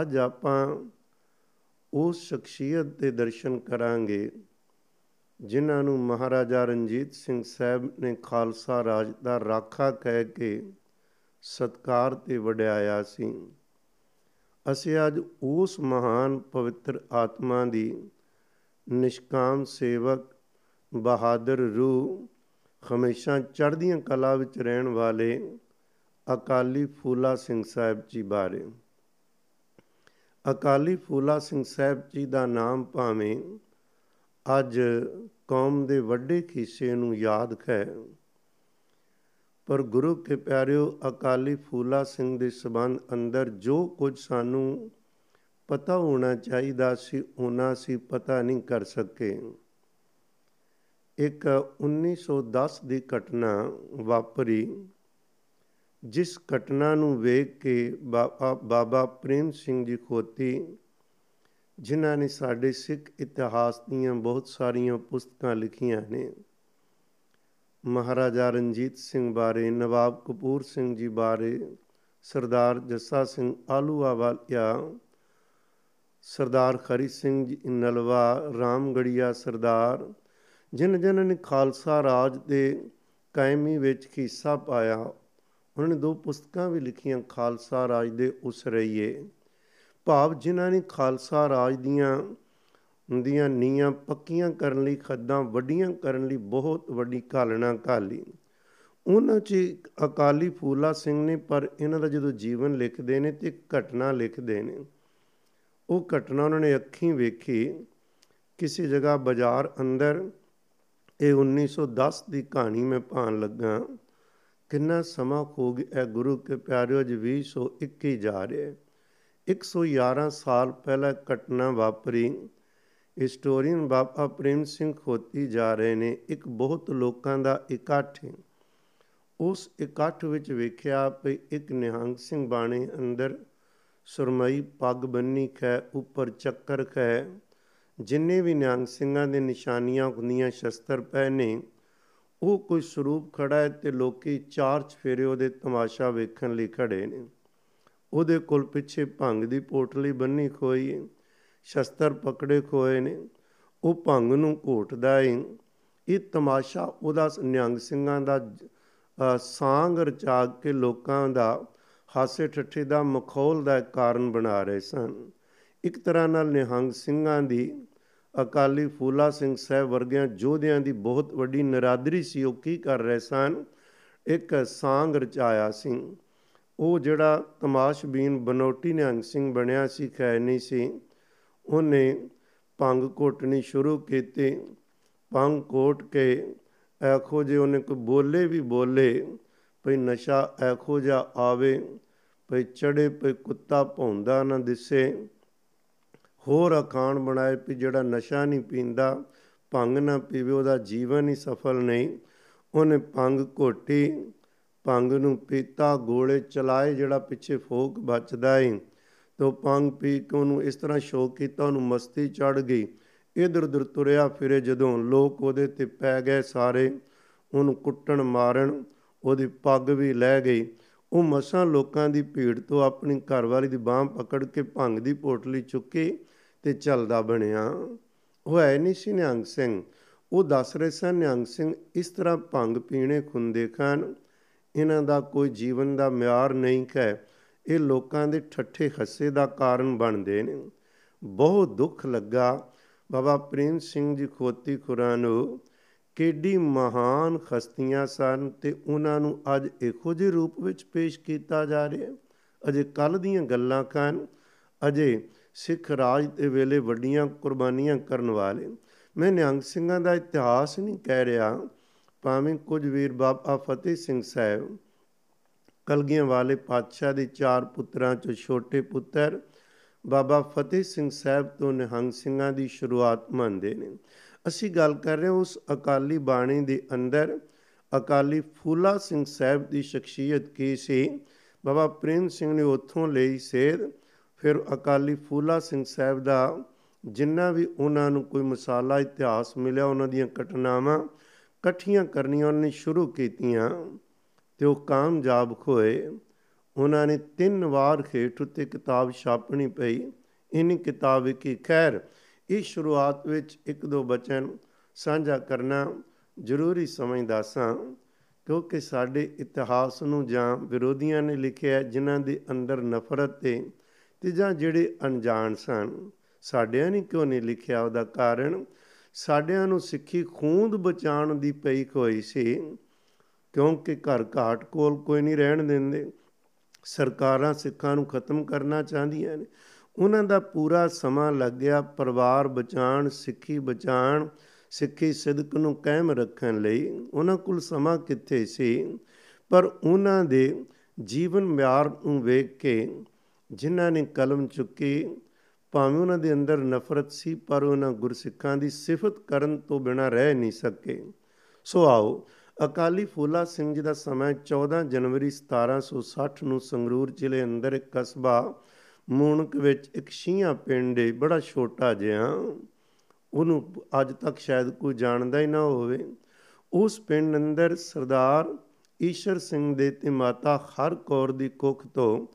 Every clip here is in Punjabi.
ਅੱਜ ਆਪਾਂ ਉਸ ਸ਼ਖਸੀਅਤ ਦੇ ਦਰਸ਼ਨ ਕਰਾਂਗੇ, ਜਿਨ੍ਹਾਂ ਨੂੰ ਮਹਾਰਾਜਾ ਰਣਜੀਤ ਸਿੰਘ ਸਾਹਿਬ ਨੇ ਖਾਲਸਾ ਰਾਜ ਦਾ ਰਾਖਾ ਕਹਿ ਕੇ ਸਤਕਾਰ ਤੇ ਵਡਿਆਇਆ ਸੀ। ਅਸੀਂ ਅੱਜ ਉਸ ਮਹਾਨ ਪਵਿੱਤਰ ਆਤਮਾ ਦੀ ਨਿਸ਼ਕਾਮ ਸੇਵਕ ਬਹਾਦਰ ਰੂਹ ਹਮੇਸ਼ਾ ਚੜ੍ਹਦੀਆਂ ਕਲਾ ਵਿੱਚ ਰਹਿਣ ਵਾਲੇ ਅਕਾਲੀ ਫੂਲਾ ਸਿੰਘ ਸਾਹਿਬ ਜੀ ਬਾਰੇ ਅਕਾਲੀ ਫੂਲਾ ਸਿੰਘ ਸਾਹਿਬ ਜੀ ਦਾ ਨਾਮ ਭਾਵੇਂ ਅੱਜ ਕੌਮ ਦੇ ਵੱਡੇ ਖਿੱਸੇ ਨੂੰ ਯਾਦ ਹੈ ਪਰ ਗੁਰੂ ਕੇ ਪਿਆਰਿਓ, ਅਕਾਲੀ ਫੂਲਾ ਸਿੰਘ ਦੇ ਸਬੰਧ ਅੰਦਰ ਜੋ ਕੁਝ ਸਾਨੂੰ ਪਤਾ ਹੋਣਾ ਚਾਹੀਦਾ ਸੀ, ਉਹਨਾਂ ਸੀ ਪਤਾ ਨਹੀਂ ਕਰ ਸਕੇ। ਇੱਕ 1910 ਦੀ ਘਟਨਾ ਵਾਪਰੀ। ਜਿਸ ਘਟਨਾ ਨੂੰ ਵੇਖ ਕੇ ਬਾਬਾ ਬਾਬਾ ਪ੍ਰੇਮ ਸਿੰਘ ਜੀ ਖੋਤੀ, ਜਿਨ੍ਹਾਂ ਨੇ ਸਾਡੇ ਸਿੱਖ ਇਤਿਹਾਸ ਦੀਆਂ ਬਹੁਤ ਸਾਰੀਆਂ ਪੁਸਤਕਾਂ ਲਿਖੀਆਂ ਨੇ, ਮਹਾਰਾਜਾ ਰਣਜੀਤ ਸਿੰਘ ਬਾਰੇ, ਨਵਾਬ ਕਪੂਰ ਸਿੰਘ ਜੀ ਬਾਰੇ, ਸਰਦਾਰ ਜੱਸਾ ਸਿੰਘ ਆਲੂਵਾਲੀਆ ਸਰਦਾਰ ਖਰੀ ਸਿੰਘ ਜੀ ਨਲਵਾ, ਰਾਮਗੜੀਆ ਸਰਦਾਰ ਜਿਨ ਜਿਨ੍ਹਾਂ ਨੇ ਖਾਲਸਾ ਰਾਜ ਦੇ ਕਾਇਮੀ ਵਿੱਚ ਹਿੱਸਾ ਪਾਇਆ ਉਹਨਾਂ ਨੇ ਦੋ ਪੁਸਤਕਾਂ ਵੀ ਲਿਖੀਆਂ, ਖਾਲਸਾ ਰਾਜ ਦੇ ਉਸ ਰਹੀਏ ਭਾਵ ਜਿਨ੍ਹਾਂ ਨੇ ਖਾਲਸਾ ਰਾਜ ਦੀਆਂ ਦੀਆਂ ਨੀਆਂ ਪੱਕੀਆਂ ਕਰਨ ਲਈ, ਖੱਦਾਂ ਵੱਡੀਆਂ ਕਰਨ ਲਈ ਬਹੁਤ ਵੱਡੀ ਘਾਲਣਾ ਘਾਲੀ। ਉਹਨਾਂ 'ਚ ਅਕਾਲੀ ਫੂਲਾ ਸਿੰਘ ਨੇ, ਪਰ ਇਹਨਾਂ ਦਾ ਜਦੋਂ ਜੀਵਨ ਲਿਖਦੇ ਨੇ ਤੇ ਘਟਨਾ ਲਿਖਦੇ ਨੇ, ਉਹ ਘਟਨਾ ਉਹਨਾਂ ਨੇ ਅੱਖੀਂ ਵੇਖੀ। ਕਿਸੇ ਜਗ੍ਹਾ ਬਾਜ਼ਾਰ ਅੰਦਰ ਇਹ 1910 ਦੀ ਕਹਾਣੀ ਮੈਂ ਭਾਣ ਲੱਗਾ। ਕਿੰਨਾ ਸਮਾਂ ਹੋ ਗਿਆ ਗੁਰੂ ਕੇ ਪਿਆਰਿਓ ਅੱਜ 2021 ਜਾ ਰਿਹਾ। 111 ਸਾਲ ਪਹਿਲਾਂ ਘਟਨਾ ਵਾਪਰੀ। ਹਿਸਟੋਰੀਅਨ ਬਾਬਾ ਪ੍ਰੇਮ ਸਿੰਘ ਖੋਤੀ ਜਾ ਰਹੇ ਨੇ, ਇੱਕ ਬਹੁਤ ਲੋਕਾਂ ਦਾ ਇਕੱਠ ਉਸ ਇਕੱਠ ਵਿੱਚ ਵੇਖਿਆ ਕਿ ਇੱਕ ਨਿਹੰਗ ਸਿੰਘ ਬਾਣੇ ਅੰਦਰ ਸੁਰਮਈ ਪੱਗ ਬੰਨੀ ਖੈ, ਉੱਪਰ ਚੱਕਰ ਖੈ। ਜਿੰਨੇ ਵੀ ਨਿਹੰਗ ਸਿੰਘਾਂ ਦੇ ਨਿਸ਼ਾਨੀਆਂ ਹੁੰਦੀਆਂ, ਸ਼ਸਤਰ ਪਹਿਨੇ ਉਹ ਕੋਈ ਸਰੂਪ ਖੜਾ ਹੈ ਤੇ ਲੋਕੀ ਚਾਰ ਚਫੇਰੇ ਉਹਦੇ ਤਮਾਸ਼ਾ ਵੇਖਣ ਲਈ ਖੜੇ ਨੇ। ਉਹਦੇ ਕੋਲ ਪਿੱਛੇ ਭੰਗ ਦੀ ਪੋਟਲੀ ਬੰਨੀ ਖੋਈ ਸ਼ਸਤਰ ਪਕੜੇ ਖੋਏ ਨੇ, ਉਹ ਭੰਗ ਨੂੰ ਘੋਟਦਾ ਏ ਇਹ ਤਮਾਸ਼ਾ ਉਹਦਾ ਨਿਹੰਗ ਸਿੰਘਾਂ ਦਾ ਸਾਂਗ ਰਚਾ ਕੇ ਲੋਕਾਂ ਦਾ ਹਾਸੇ ਠੱਠੇ ਦਾ ਮਖੌਲ ਦਾ ਕਾਰਨ ਬਣਾ ਰਹੇ ਸਨ। ਇੱਕ ਤਰ੍ਹਾਂ ਨਾਲ ਨਿਹੰਗ ਸਿੰਘਾਂ ਦੀ ਅਕਾਲੀ ਫੂਲਾ ਸਿੰਘ ਸਾਹਿਬ ਵਰਗਿਆਂ ਯੋਧਿਆਂ ਦੀ ਬਹੁਤ ਵੱਡੀ ਨਰਾਦਰੀ ਸੀ, ਉਹ ਕੀ ਕਰ ਰਹੇ ਸਨ? ਇੱਕ ਸਾਂਗ ਰਚਾਇਆ ਸੀ। ਉਹ ਜਿਹੜਾ ਤਮਾਸ਼ਬੀਨ ਬਨੋਟੀ ਨਿਹੰਗ ਸਿੰਘ ਬਣਿਆ ਸੀ ਖੈ ਨਹੀਂ ਸੀ। ਉਹਨੇ ਭੰਗ ਘੋਟਣੀ ਸ਼ੁਰੂ ਕੀਤੀ। ਭੰਗ ਘੋਟ ਕੇ ਐਖੋ ਜੇ ਉਹਨੇ ਕੋਈ ਬੋਲੇ ਵੀ ਬੋਲੇ, ਭਈ ਨਸ਼ਾ ਐਖੋ ਜਾ ਆਵੇ, ਭਈ ਚੜੇ ਭਈ ਕੁੱਤਾ ਭੌਂਦਾ ਨਾ ਦਿਸੇ। ਹੋਰ ਅਖਾਣ ਬਣਾਏ ਵੀ ਜਿਹੜਾ ਨਸ਼ਾ ਨਹੀਂ ਪੀਂਦਾ, ਭੰਗ ਨਾ ਪੀਵੇ, ਉਹਦਾ ਜੀਵਨ ਹੀ ਸਫਲ ਨਹੀਂ। ਉਹਨੇ ਭੰਗ ਘੋਟੀ, ਭੰਗ ਨੂੰ ਪੀਤਾ, ਗੋਲੇ ਚਲਾਏ, ਜਿਹੜਾ ਪਿੱਛੇ ਫੋਕ ਬਚਦਾ ਏ ਤੋ ਭੰਗ ਪੀ ਕੇ ਉਹਨੂੰ ਇਸ ਤਰ੍ਹਾਂ ਸ਼ੌਕ ਕੀਤਾ, ਉਹਨੂੰ ਮਸਤੀ ਚੜ ਗਈ। ਇਧਰ ਉਧਰ ਤੁਰਿਆ ਫਿਰੇ ਜਦੋਂ ਲੋਕ ਉਹਦੇ ਤੇ ਪੈ ਗਏ ਸਾਰੇ। ਉਹਨੂੰ ਕੁੱਟਣ ਮਾਰਨ ਉਹਦੀ ਪੱਗ ਵੀ ਲੈ ਗਈ। ਉਹ ਮਸਾਂ ਲੋਕਾਂ ਦੀ ਭੀੜ ਤੋਂ ਆਪਣੀ ਘਰਵਾਲੀ ਦੀ ਬਾਹ ਪਕੜ ਕੇ ਭੰਗ ਦੀ ਪੋਟਲੀ ਚੁੱਕੀ। ਤੇ ਚੱਲਦਾ ਬਣਿਆ। ਉਹ ਹੈ ਨਹੀਂ ਸੀ ਨਿਹੰਗ ਸਿੰਘ। ਉਹ ਦੱਸ ਰਹੇ ਸਨ, ਨਿਹੰਗ ਸਿੰਘ ਇਸ ਤਰ੍ਹਾਂ ਭੰਗ ਪੀਣੇ ਖੁੰਦੇ ਖਾਨ, ਇਹਨਾਂ ਦਾ ਕੋਈ ਜੀਵਨ ਦਾ ਮਿਆਰ ਨਹੀਂ ਹੈ। ਇਹ ਲੋਕਾਂ ਦੇ ਠੱਠੇ ਹੱਸੇ ਦਾ ਕਾਰਨ ਬਣਦੇ ਨੇ। ਬਹੁਤ ਦੁੱਖ ਲੱਗਾ। ਬਾਬਾ ਪ੍ਰੇਮ ਸਿੰਘ ਜੀ ਖੋਤੀ ਖੁਰਾਂ ਨੂੰ ਕਿੱਡੀ ਮਹਾਨ ਖਸਤੀਆਂ ਸਨ ਤੇ ਉਹਨਾਂ ਨੂੰ ਅੱਜ ਇਹੋ ਜਿਹੇ ਰੂਪ ਵਿੱਚ ਪੇਸ਼ ਕੀਤਾ ਜਾ ਰਿਹਾ। ਅਜੇ ਕੱਲ ਦੀਆਂ ਗੱਲਾਂ ਕਾਨ ਅਜੇ ਸਿੱਖ ਰਾਜ ਦੇ ਵੇਲੇ ਵੱਡੀਆਂ ਕੁਰਬਾਨੀਆਂ ਕਰਨ ਵਾਲੇ। ਮੈਂ ਨਿਹੰਗ ਸਿੰਘਾਂ ਦਾ ਇਤਿਹਾਸ ਨਹੀਂ ਕਹਿ ਰਿਹਾ, ਭਾਵੇਂ ਕੁਝ ਵੀਰ ਬਾਬਾ ਫਤਿਹ ਸਿੰਘ ਸਾਹਿਬ ਕਲਗੀਆਂ ਵਾਲੇ ਪਾਤਸ਼ਾਹ ਦੇ ਚਾਰ ਪੁੱਤਰਾਂ ਚੋਂ ਛੋਟੇ ਪੁੱਤਰ ਬਾਬਾ ਫਤਿਹ ਸਿੰਘ ਸਾਹਿਬ ਤੋਂ ਨਿਹੰਗ ਸਿੰਘਾਂ ਦੀ ਸ਼ੁਰੂਆਤ ਮੰਨਦੇ ਨੇ। ਅਸੀਂ ਗੱਲ ਕਰ ਰਹੇ ਹਾਂ ਉਸ ਅਕਾਲੀ ਬਾਣੀ ਦੇ ਅੰਦਰ, ਅਕਾਲੀ ਫੂਲਾ ਸਿੰਘ ਸਾਹਿਬ ਦੀ ਸ਼ਖਸੀਅਤ ਕੀ ਸੀ? ਬਾਬਾ ਪ੍ਰੇਮ ਸਿੰਘ ਨੇ ਉੱਥੋਂ ਲਈ ਸੇਧ ਫਿਰ ਅਕਾਲੀ ਫੂਲਾ ਸਿੰਘ ਸਾਹਿਬ ਦਾ ਜਿੰਨਾ ਵੀ ਉਹਨਾਂ ਨੂੰ ਕੋਈ ਮਸਾਲਾ, ਇਤਿਹਾਸ ਮਿਲਿਆ, ਉਹਨਾਂ ਦੀਆਂ ਘਟਨਾਵਾਂ ਇਕੱਠੀਆਂ ਕਰਨੀਆਂ, ਉਹਨੇ ਸ਼ੁਰੂ ਕੀਤੀਆਂ ਤੇ ਉਹ ਕਾਮਯਾਬ ਹੋਏ। ਉਹਨਾਂ ਨੇ ਤਿੰਨ ਵਾਰ ਖੇਟ ਉੱਤੇ ਕਿਤਾਬ ਛਾਪਣੀ ਪਈ। ਇਨ ਕਿਤਾਬ ਕੀ ਖੈਰ ਇਸ ਸ਼ੁਰੂਆਤ ਵਿੱਚ ਇੱਕ ਦੋ ਬਚਨ ਸਾਂਝਾ ਕਰਨਾ ਜ਼ਰੂਰੀ ਸਮਝਦਾ ਸਾਂ, ਕਿਉਂਕਿ ਸਾਡੇ ਇਤਿਹਾਸ ਨੂੰ ਜਾਂ ਵਿਰੋਧੀਆਂ ਨੇ ਲਿਖਿਆ ਜਿਨ੍ਹਾਂ ਦੇ ਅੰਦਰ ਨਫ਼ਰਤ ਤੇ ਤੇ ਜਾਂ ਜਿਹੜੇ ਅਣਜਾਣ ਸਨ, ਸਾਡਿਆਂ ਨੇ ਕਿਉਂ ਨਹੀਂ ਲਿਖਿਆ ਉਹਦਾ ਕਾਰਨ? ਸਾਡਿਆਂ ਨੂੰ ਸਿੱਖੀ ਖੂੰਦ ਬਚਾਉਣ ਦੀ ਪਈ ਹੋਈ ਸੀ, ਕਿਉਂਕਿ ਘਰ ਘਾਟ ਕੋਲ ਕੋਈ ਨਹੀਂ ਰਹਿਣ ਦਿੰਦੇ। ਸਰਕਾਰਾਂ ਸਿੱਖਾਂ ਨੂੰ ਖਤਮ ਕਰਨਾ ਚਾਹੁੰਦੀਆਂ ਨੇ। ਉਹਨਾਂ ਦਾ ਪੂਰਾ ਸਮਾਂ ਲੱਗਿਆ ਪਰਿਵਾਰ ਬਚਾਉਣ, ਸਿੱਖੀ ਬਚਾਉਣ, ਸਿੱਖੀ ਸਿਦਕ ਨੂੰ ਕਾਇਮ ਰੱਖਣ ਲਈ। ਉਹਨਾਂ ਕੋਲ ਸਮਾਂ ਕਿੱਥੇ ਸੀ? ਪਰ ਉਹਨਾਂ ਦੇ ਜੀਵਨ ਮਿਆਰ ਨੂੰ ਵੇਖ ਕੇ ਜਿਨ੍ਹਾਂ ਨੇ ਕਲਮ ਚੁੱਕੀ, ਭਾਵੇਂ ਉਹਨਾਂ ਦੇ ਅੰਦਰ ਨਫ਼ਰਤ ਸੀ, ਪਰ ਉਹਨਾਂ ਗੁਰਸਿੱਖਾਂ ਦੀ ਸਿਫਤ ਕਰਨ ਤੋਂ ਬਿਨਾ ਰਹਿ ਨਹੀਂ ਸਕੇ। ਸੋ ਆਓ, ਅਕਾਲੀ ਫੂਲਾ ਸਿੰਘ ਜੀ ਦਾ ਸਮਾਂ 14 ਜਨਵਰੀ 1760 ਨੂੰ ਸੰਗਰੂਰ ਜ਼ਿਲ੍ਹੇ ਅੰਦਰ ਇੱਕ ਕਸਬਾ ਮੂਣਕ ਵਿੱਚ ਇੱਕ ਸ਼ੀਆਂ ਪਿੰਡ ਹੈ ਬੜਾ ਛੋਟਾ ਜਿਹਾ। ਉਹਨੂੰ ਅੱਜ ਤੱਕ ਸ਼ਾਇਦ ਕੋਈ ਜਾਣਦਾ ਹੀ ਨਾ ਹੋਵੇ। ਉਸ ਪਿੰਡ ਅੰਦਰ ਸਰਦਾਰ ਈਸ਼ਰ ਸਿੰਘ ਦੇ ਤੇ ਮਾਤਾ ਹਰ ਕੌਰ ਦੀ ਕੁੱਖ ਤੋਂ